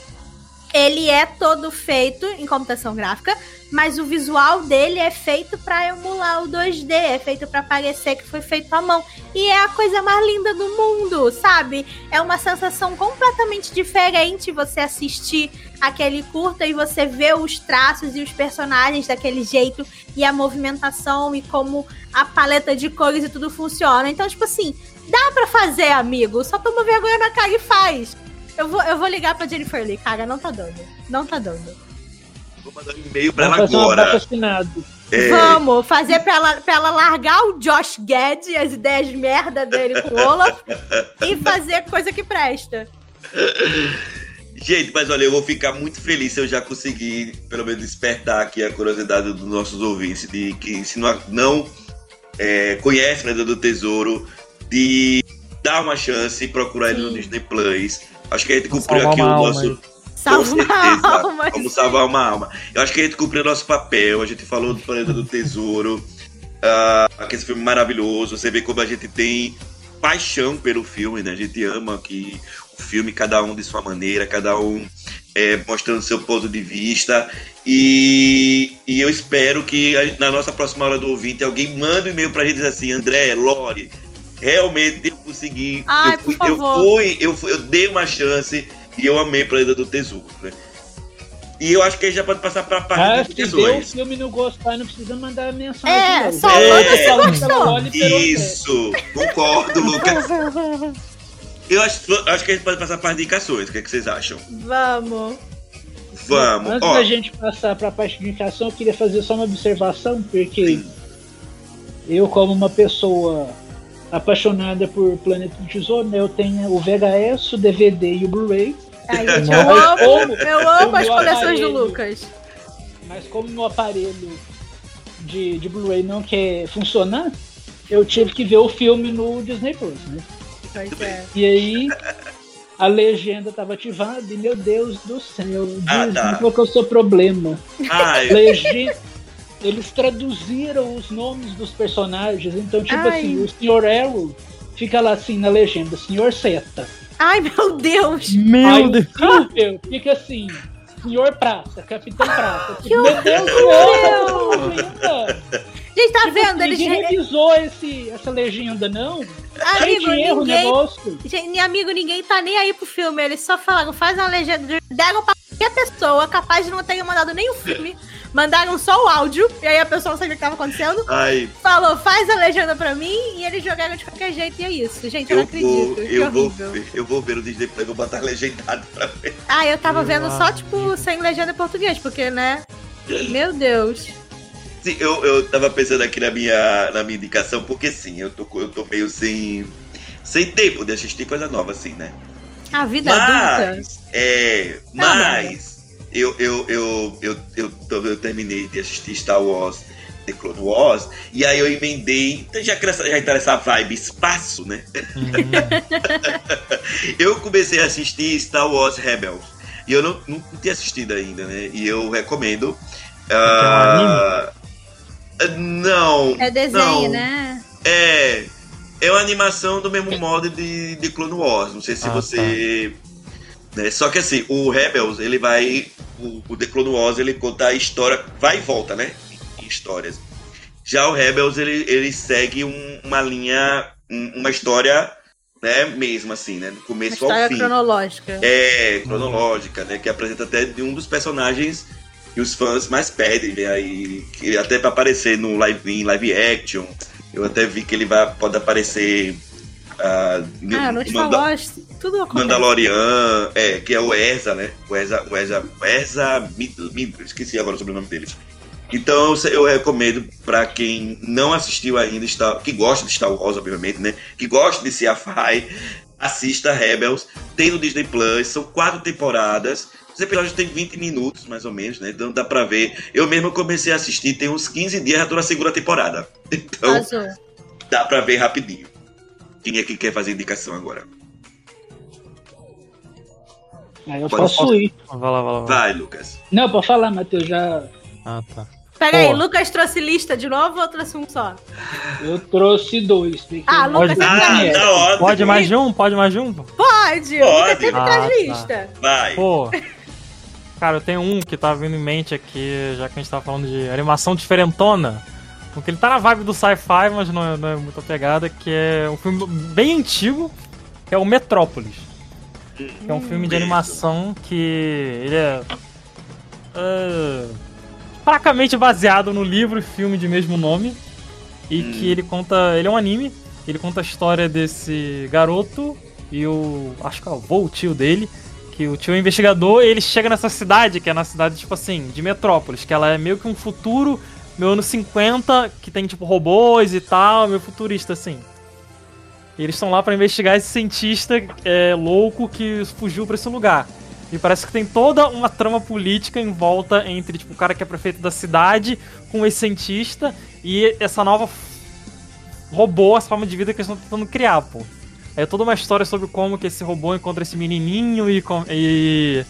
ele é todo feito em computação gráfica, mas o visual dele é feito para emular o 2D, é feito para parecer que foi feito à mão. E é a coisa mais linda do mundo, sabe? É uma sensação completamente diferente você assistir aquele curta e você ver os traços e os personagens daquele jeito e a movimentação e como a paleta de cores e tudo funciona. Então, tipo assim, Dá pra fazer, amigo. Só toma vergonha na cara e faz. Eu vou, eu vou ligar pra Jennifer Lee, cara. Não tá dando. Não tá dando. Vou mandar um e-mail pra ela Vamos agora. É, Vamos fazer pra ela, pra ela largar o Josh Gad, as ideias de merda dele com o Olaf, e fazer coisa que presta. Gente, mas olha, eu vou ficar muito feliz se eu já conseguir, pelo menos, despertar aqui a curiosidade dos nossos ouvintes, de que se não, não é, conhece Lenda do Tesouro, de dar uma chance e procurar ele no Sim. Disney Plus. Acho que a gente cumpriu aqui o alma nosso. aí. Salva uma alma. Vamos salvar uma alma. Eu acho que a gente cumpriu o nosso papel. A gente falou do Planeta do Tesouro. *laughs* que esse filme é maravilhoso. Você vê como a gente tem paixão pelo filme, né? A gente ama que o filme, cada um de sua maneira, cada um é, mostrando seu ponto de vista. E, e eu espero que a- na nossa próxima hora do ouvinte alguém mande um e-mail pra gente dizer assim, André, Lore, realmente eu consegui. Ai, eu, fui, eu fui, eu fui, eu dei uma chance e eu amei Planeta do Tesouro, né? E eu acho que aí já pode passar pra parte Ah, de se ver o indicações. filme não gostar, não precisa mandar mensagem. É, só É. manda se gostou. Isso, concordo, *laughs* Lucas. Eu acho, acho que a gente pode passar para as indicações. O que, é que vocês acham? Vamos. Vamos. Antes Ó, da gente passar para a parte de indicação, eu queria fazer só uma observação, porque Sim. eu, como uma pessoa apaixonada por Planeta do Tesouro, né, eu tenho o VHS, o DVD e o Blu-ray, Ai, gente, *laughs* Mas eu amo, eu amo as coleções do aparelho- Lucas. mas como meu aparelho de, de Blu-ray não quer funcionar, eu tive que ver o filme no Disney Plus, né? Pois é. E aí a legenda estava ativada e meu Deus do céu, Ah, Disney, tá. qual que é o seu problema? ai, Legenda. Eles traduziram os nomes dos personagens, então tipo Ai. assim, o Sr. Arrow fica lá assim na legenda, Sr. Seta. Ai, meu Deus. Meu Aí Deus. Silver fica assim, Senhor Prata, Capitão Prata. *laughs* Que Meu Deus, horror! não, legenda. Gente, tá Tipo, vendo? Eles. Ninguém revisou esse, essa legenda, não. Cheio Amigo, de erro ninguém. negócio. Gente, amigo, ninguém tá nem aí pro filme. Eles só falaram, faz uma legenda. Deram pra qualquer pessoa capaz de não ter mandado nem o filme. Mandaram só o áudio. E aí a pessoa não sabia o que tava acontecendo. ai. Falou, faz a legenda pra mim. E eles jogaram de qualquer jeito. E é isso. Gente, eu, Eu não acredito. vou, que eu vou, horrível. ver, eu vou ver o Disney Plus, vou botar legendado pra ver. Ah, eu tava vendo só, tipo, sem legenda em português. Porque, né? Meu Deus. Sim, eu, eu tava pensando aqui na minha, na minha indicação, porque sim, eu tô, eu tô meio sem, sem tempo de assistir coisa nova, assim, né? A vida adulta. Mas, é, Tá mas eu, eu, eu, eu, eu, tô- eu terminei de assistir Star Wars The Clone Wars, e aí eu emendei, então já essa, já tá nessa vibe espaço, né? *laughs* Eu comecei a assistir Star Wars Rebels, e eu não, não, não tinha assistido ainda, né? E eu recomendo. Ah, não. É desenho, não. né? É. É uma animação do mesmo modo de, de Clone Wars. Não sei se Ah, você. Né, Só que assim, o Rebels, ele vai. O, o The Clone Wars, ele conta a história. Vai e volta, né? Em histórias. Já o Rebels, ele, ele segue um- uma linha. um- uma história, né? Mesmo assim, né? Do começo ao fim. cronológica. É, cronológica, né? Que apresenta até de um dos personagens que os fãs mais pedem, né? Aí, que até pra aparecer no live, em live action. Eu até vi que ele vai, pode aparecer. ah, em- Ah, Star Manda- Wars, tudo acontece. Mandalorian, é, que é o Erza, né? O Erza, o Erza, o Mid- esqueci agora o sobrenome dele. Então eu recomendo pra quem não assistiu ainda, Star- que gosta de Star Wars, obviamente, né? Que gosta de sci-fi, assista Rebels. Tem no Disney Plus, são quatro temporadas. Os episódios têm 20 minutos, mais ou menos, né? Então dá pra ver. Eu mesmo comecei a assistir, tem uns 15 dias, já tô na segunda temporada. *laughs* Então Azul. dá pra ver rapidinho. Quem é que quer fazer indicação agora? Aí eu Pode- posso ir. Vai lá, vai lá. Vai. Lucas. Não, pra falar, Matheus, já. Ah, tá. Pera aí. Lucas trouxe lista de novo ou trouxe um só? Eu trouxe dois. Ah, Lucas Pode- sempre Ah, traz lista. tá ótimo. Pode mais de um? Pode mais de um? Pode! O Lucas Pode. sempre Ah, traz tá. lista. Vai. Pô. Cara, eu tenho um que tá vindo em mente aqui, já que a gente tá falando de animação diferentona. Porque ele tá na vibe do sci-fi, mas não é, não é muita pegada, que é um filme bem antigo, que é o Metrópolis. Que é um filme de animação que ele é. fracamente baseado no livro e filme de mesmo nome. E Hum. que ele conta. Ele é um anime Ele conta a história desse garoto e o. Acho que é o avô, o tio dele. Que o tio é investigador e ele chega nessa cidade, que é na cidade, tipo assim, de Metrópolis, que ela é meio que um futuro, meio anos 50, que tem, tipo, robôs e tal, meio futurista, assim. Eles estão lá para investigar esse cientista é, louco que fugiu para esse lugar. E parece que tem toda uma trama política em volta entre tipo, o cara que é prefeito da cidade com esse cientista e essa nova robô, essa forma de vida que eles estão tentando criar, pô. É toda uma história sobre como que esse robô encontra esse menininho e, e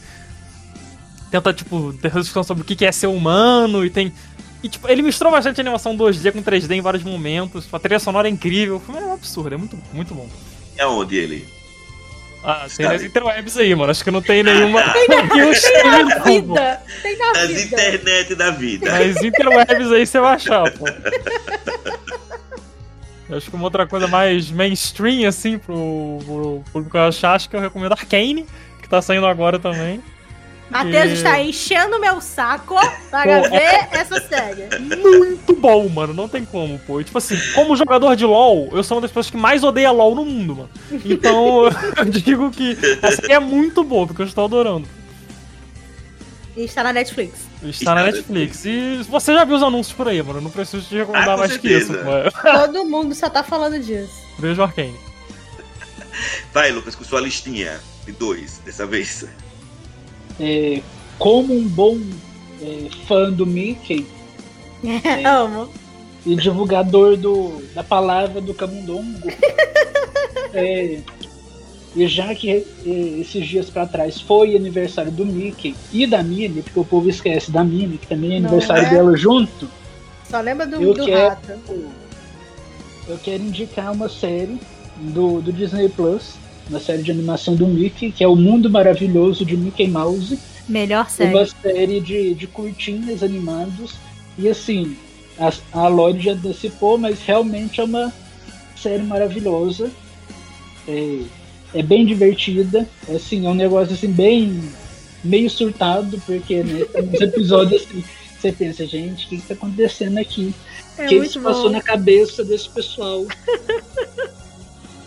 tenta, tipo, ter discussão sobre o que é ser humano e tem... E, tipo, ele misturou bastante animação 2D com 3D em vários momentos. A trilha sonora é incrível. O filme é um absurdo, é muito, muito bom. É onde ele? Ah, tem nas interwebs aí, mano. Acho que não tem nenhuma. *laughs* Tem na, tem na vida. Tem na Nas vida. internet da vida. Nas interwebs aí você vai achar, pô. Eu acho que uma outra coisa mais mainstream, assim, pro, pro público achar, acho que eu recomendo Arcane, que tá saindo agora também. Matheus E- está enchendo meu saco para Pô, ver essa série. Muito bom, mano. Não tem como, pô. E, tipo assim, como jogador de LoL, eu sou uma das pessoas que mais odeia LoL no mundo, mano. Então, *laughs* eu digo que essa aqui é muito boa, porque eu estou adorando. E está na Netflix. Está na Netflix. E você já viu os anúncios por aí, mano. Eu não preciso te recomendar Ah, mais que isso, certeza. pô. *laughs* Todo mundo só tá falando disso. Beijo Arcane. Vai, Lucas, com sua listinha de dois, dessa vez. É, como um bom é, fã do Mickey *laughs* Amo. e divulgador do, da palavra do camundongo, *laughs* é, e já que é, esses dias pra trás foi aniversário do Mickey e da Minnie, porque o povo esquece da Minnie, que também é Não aniversário é? dela junto, Só lembra do, Eu do quero- rato. eu quero indicar uma série do, do Disney Plus, uma série de animação do Mickey, que é o Mundo Maravilhoso de Mickey Mouse. Melhor uma série. série de, de curtinhas animados. E assim, a, a Lorde já antecipou, mas realmente é uma série maravilhosa. É, é bem divertida. Assim, é um negócio assim, bem meio surtado, porque né, tem uns *laughs* episódios assim, você pensa, gente, o que está acontecendo aqui? É O que muito isso passou bom. na cabeça desse pessoal? *laughs*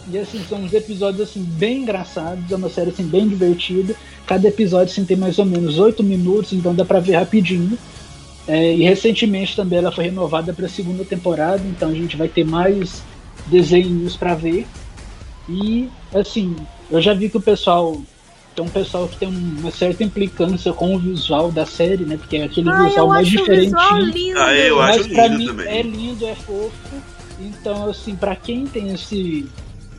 E assim, são uns episódios assim, bem engraçados, é uma série assim, bem divertida. Cada episódio assim, tem mais ou menos 8 minutos, então dá pra ver rapidinho. É, e recentemente também ela foi renovada para a segunda temporada, então a gente vai ter mais desenhos para ver. E assim, eu já vi que o pessoal tem um pessoal que tem uma certa implicância com o visual da série, né? Porque é aquele Ai, visual eu mais lindo. Ah, eu Mas acho pra lindo mim também. é lindo, é fofo. Então, assim, pra quem tem esse,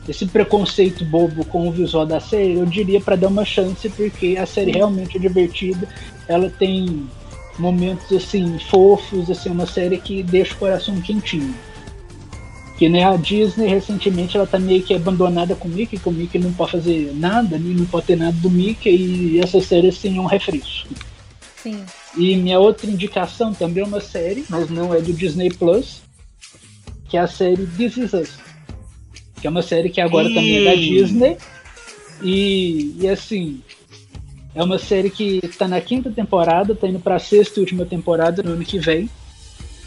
esse preconceito bobo com o visual da série, eu diria pra dar uma chance, porque a série realmente é divertida. Ela tem momentos, assim, fofos, assim, uma série que deixa o coração quentinho. Que né, a Disney recentemente ela tá meio que abandonada com o Mickey, que o Mickey não pode fazer nada, né, não pode ter nada do Mickey, e essa série assim é um refresco. Sim. E minha outra indicação também é uma série, mas não é do Disney Plus, que é a série This Is Us. Que é uma série que agora também é da Hum. Disney. E, e assim, é uma série que está na quinta temporada, tá indo pra sexta e última temporada no ano que vem.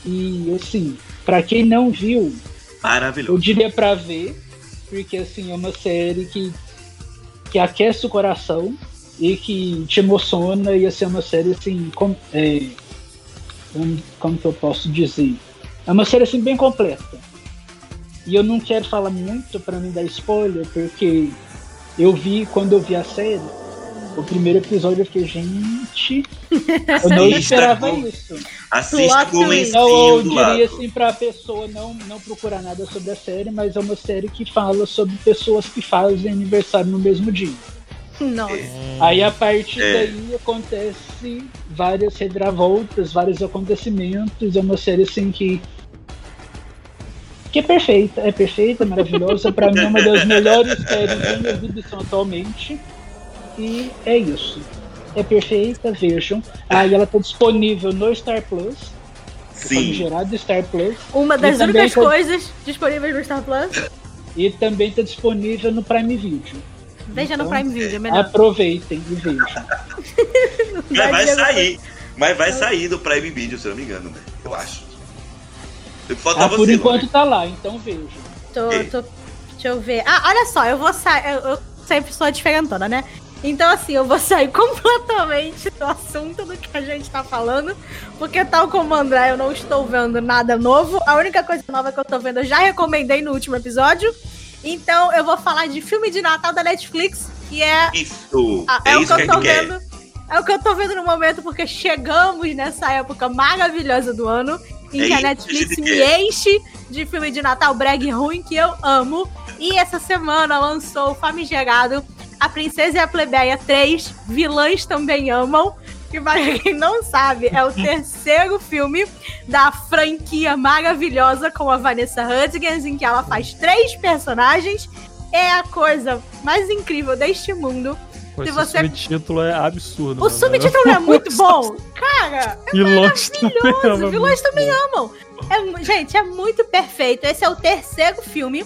E assim, pra quem não viu, eu Maravilhoso. diria pra ver, porque assim, é uma série que, que aquece o coração e que te emociona e assim, é uma série assim, com, é, como, como que eu posso dizer? É uma série assim bem completa. E eu não quero falar muito pra não dar spoiler, porque eu vi, quando eu vi a série, o primeiro episódio eu fiquei, gente, eu não esperava isso. Assista com o. Então eu diria assim pra pessoa não, não procurar nada sobre a série, mas é uma série que fala sobre pessoas que fazem aniversário no mesmo dia. Nossa. Aí a partir É. daí acontece várias reviravoltas, vários acontecimentos, é uma série assim que que é perfeita, é perfeita, maravilhosa, pra mim é uma das melhores séries em exibição atualmente. E é isso. É perfeita, vejam. Aí ela tá disponível no Star Plus, Sim. gerado Star Plus. Uma das únicas tá- coisas disponíveis no Star Plus. E também está disponível no Prime Video. Veja no Então, Prime Video, é melhor. Aproveitem e vejam. *laughs* Mas vai sair. Mas vai sair do Prime Video, se eu não me engano, né? Eu acho. Ah, você. por enquanto Lucas. tá lá, então vejam. Tô, tô. Deixa eu ver. Ah, olha só, eu vou sair. Eu, eu sempre sou diferentona, né? Então, assim, eu vou sair *laughs* completamente do assunto do que a gente tá falando. Porque, tal como o André, eu não estou vendo nada novo. A única coisa nova que eu tô vendo, eu já recomendei no último episódio. Então, eu vou falar de filme de Natal da Netflix, que é Isso. ah, é, é, o isso que que eu tô quer. vendo. É o que eu tô vendo no momento, porque chegamos nessa época maravilhosa do ano em É que a Netflix me quer. enche de filme de Natal brag ruim que eu amo. E essa semana lançou o famigerado A Princesa e a Plebeia 3, Vilãs Também Amam. Que para *laughs* quem não sabe, é o *laughs* terceiro filme da franquia maravilhosa com a Vanessa Hudgens, em que ela faz três personagens. É a coisa mais incrível deste mundo. Pô, Se você- subtítulo é absurdo. O mano. subtítulo é muito bom. Cara, Vilões também maravilhoso. ama Vilões também amam. É gente, é muito perfeito. Esse é o terceiro filme.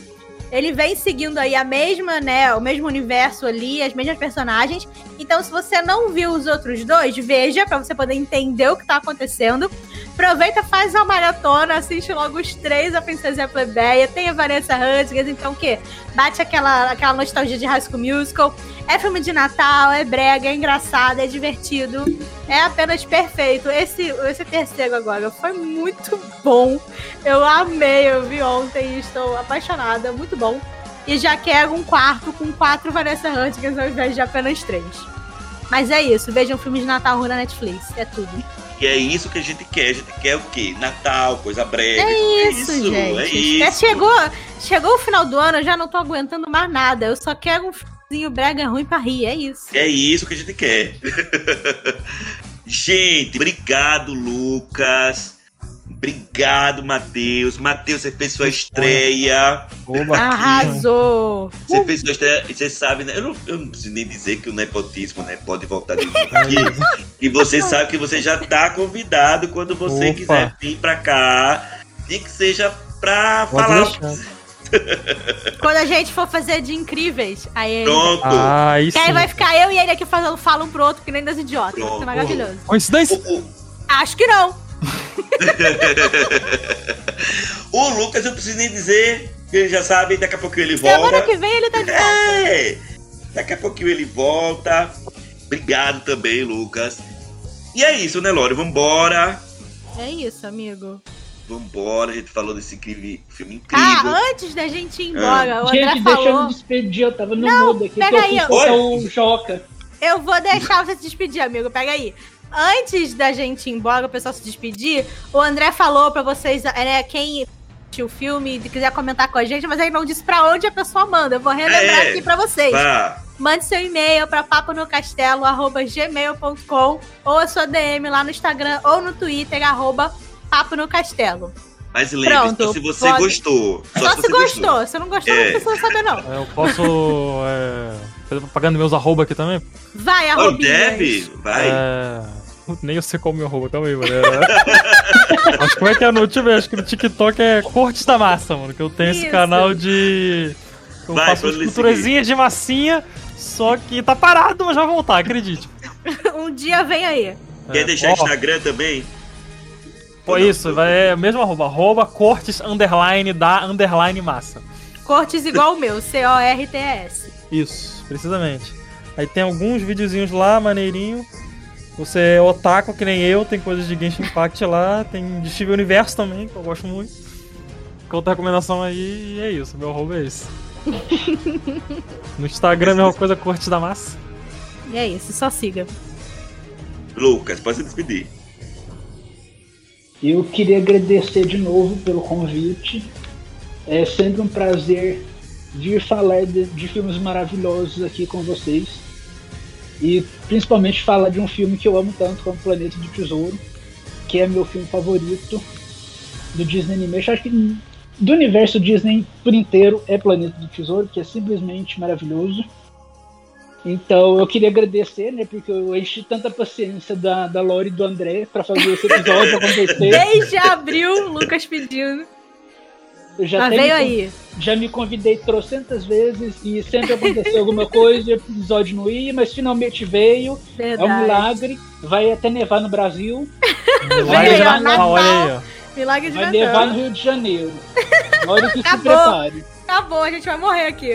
Ele vem seguindo aí a mesma, né? O mesmo universo ali, as mesmas personagens. Então, se você não viu os outros dois, veja pra você poder entender o que tá acontecendo. Aproveita, faz uma maratona, assiste logo os três, a Princesa e a Plebeia. Tem a Vanessa Hudgens, então o quê? Bate aquela, aquela nostalgia de High School Musical. É filme de Natal, é brega, é engraçado, é divertido. É apenas perfeito. Esse, esse terceiro agora foi muito bom. Eu amei, eu vi ontem e estou apaixonada. Muito bom. E já quero um quarto com quatro Vanessa Hudgens ao invés de apenas três. Mas é isso, vejam filme de Natal na Netflix. É tudo. E é isso que a gente quer. A gente quer o quê? Natal, coisa breve. É isso, gente. É isso. É, chegou, chegou o final do ano, eu já não tô aguentando mais nada. Eu só quero um filmezinho brega ruim pra rir. É isso. É isso que a gente quer. *laughs* gente, obrigado, Lucas. Obrigado, Matheus. Matheus, você fez sua estreia. Oba, Arrasou! Você fez sua estreia. Você sabe, né? Eu não, eu não preciso nem dizer que o nepotismo né, pode voltar de novo aqui. *laughs* e você sabe que você já tá convidado quando você Opa. quiser vir pra cá. E que seja pra Pode falar. deixar. *laughs* Quando a gente for fazer de incríveis, aí ele. Pronto. Ah, aí aí vai ficar eu e ele aqui fazendo fala um pro outro, que nem das idiotas. Vai ser Pronto. maravilhoso. Coincidência? Acho que não. O Lucas, eu preciso nem dizer, que ele já sabe, daqui a pouquinho ele Semana volta. que vem ele tá de volta. É! Daqui a pouquinho ele volta. Obrigado também, Lucas. E é isso, né, Lore? Vambora. É isso, amigo. Vambora, a gente falou desse incrível, filme Ah, incrível. antes da gente ir embora, o André Gente, deixa eu falou. me despedir, eu tava no Não, mudo aqui, pega eu aí, o Joca. Eu vou deixar você se despedir, amigo. Pega aí. Antes da gente ir embora, o pessoal se despedir, o André falou pra vocês, né, quem o filme e quiser comentar com a gente, mas aí não disse pra onde a pessoa manda. Eu vou relembrar É. aqui pra vocês. Vá. Mande seu e-mail para paponocastelo.gmail.com ou a sua DM lá no Instagram ou no Twitter, arroba Papo no Castelo. Mas lembre-se, só se você pode. gostou. Só, se se você gostou. Se não gostou, É. não precisa saber, não. Eu posso é, fazer propaganda meus arroba aqui também? Vai, Oh, arrobinhas. deve, vai. É, Nem eu sei qual é o meu arroba, calma aí, mano. É... acho que como é que é no ver, acho que no TikTok é Cortes da Massa, mano. Que eu tenho esse Isso. canal de. Eu Vai, faço esculturazinhas de massinha, só que tá parado, mas vai voltar, acredite. *laughs* um dia vem aí. Quer É, deixar ó, Instagram também? Pô, isso, vai, é mesmo arroba, arroba cortes underline da underline massa. Cortes igual o meu, C-O-R-T-S. Isso, precisamente. Aí tem alguns videozinhos lá, maneirinho. Você é otaku que nem eu, tem coisas de Genshin Impact lá, tem de Steve Universo também, que eu gosto muito. Fica outra recomendação aí e é isso, meu arroba é esse. *laughs* No Instagram, a mesma coisa, cortes da massa. E é isso, só siga. Lucas, pode se despedir. Eu queria agradecer de novo pelo convite. É sempre um prazer vir falar de, de filmes maravilhosos aqui com vocês. E principalmente falar de um filme que eu amo tanto como Planeta do Tesouro, que é meu filme favorito do Disney Animation. Acho que do universo Disney por inteiro é Planeta do Tesouro, que é simplesmente maravilhoso. Então eu queria agradecer, né? Porque eu enchi tanta paciência da, da Lore e do André para fazer esse episódio *laughs* acontecer. Desde abril, Lucas pedindo. Eu já, Ah, tenho- veio aí. já me convidei trocentas vezes e sempre aconteceu alguma coisa e o episódio não ia, mas finalmente veio. Verdade. É um milagre. Vai até nevar no Brasil. *laughs* Vai aí, ó, Natal, olha aí, ó. Milagre de Vai Natal. nevar no Rio de Janeiro. *laughs* Hora que se Acabou. prepare. Acabou, a gente vai morrer aqui.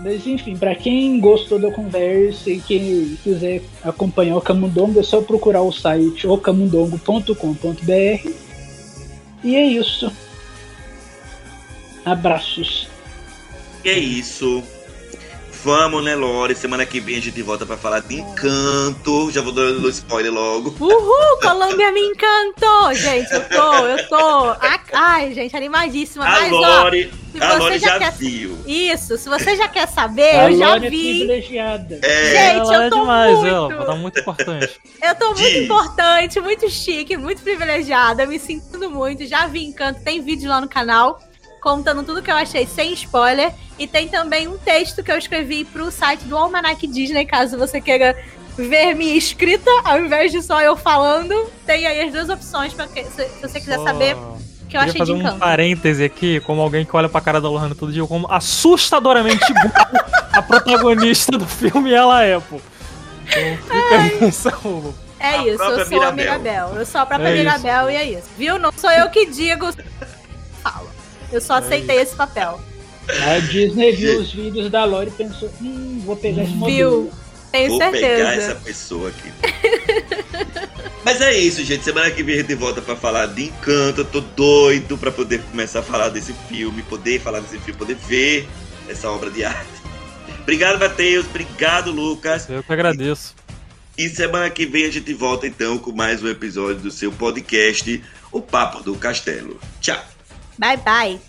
Mas enfim, para quem gostou da conversa e quem quiser acompanhar o Camundongo, é só procurar o site ocamundongo.com.br. E é isso. Abraços. É isso. Vamos, né, Lore? Semana que vem a gente volta pra falar de encanto. Já vou dando spoiler logo. Uhul, Colômbia me encantou, gente. Eu tô, eu tô. Ai, gente, animadíssima. A Mas, Lore, ó, se a você Lore já, quer- viu. Isso, se você já quer saber, A eu já Lore é vi. privilegiada. É, Gente, eu é tô demais, muito- ela tá muito importante. Eu tô muito Diz. importante, muito chique, muito privilegiada, me sentindo muito. Já vi Encanto, tem vídeo lá no canal contando tudo que eu achei sem spoiler. E tem também um texto que eu escrevi pro site do Almanac Disney, caso você queira ver minha escrita, ao invés de só eu falando. Tem aí as duas opções para se, se você quiser Só- saber o que eu achei de fazer um Encanto. parêntese aqui, como alguém que olha pra cara da Lohana todo dia, como assustadoramente *laughs* igual a protagonista do filme ela é, pô. Então fica isso. É A isso, eu sou a Mirabel. Eu sou a própria É isso. Mirabel e é isso. Viu? Não sou eu que digo. Eu só aceitei esse papel. A Disney viu os vídeos da Lore e pensou: hum, vou pegar esse Viu? modelo. Tenho Vou pegar certeza. essa pessoa aqui. *laughs* Mas é isso, gente. Semana que vem a gente volta pra falar de Encanto. Eu tô doido pra poder começar a falar desse filme, poder falar desse filme, poder ver essa obra de arte. Obrigado, Matheus. Obrigado, Lucas. Eu que agradeço. E semana que vem a gente volta então com mais um episódio do seu podcast, O Papo do Castelo. Tchau. Bye, bye.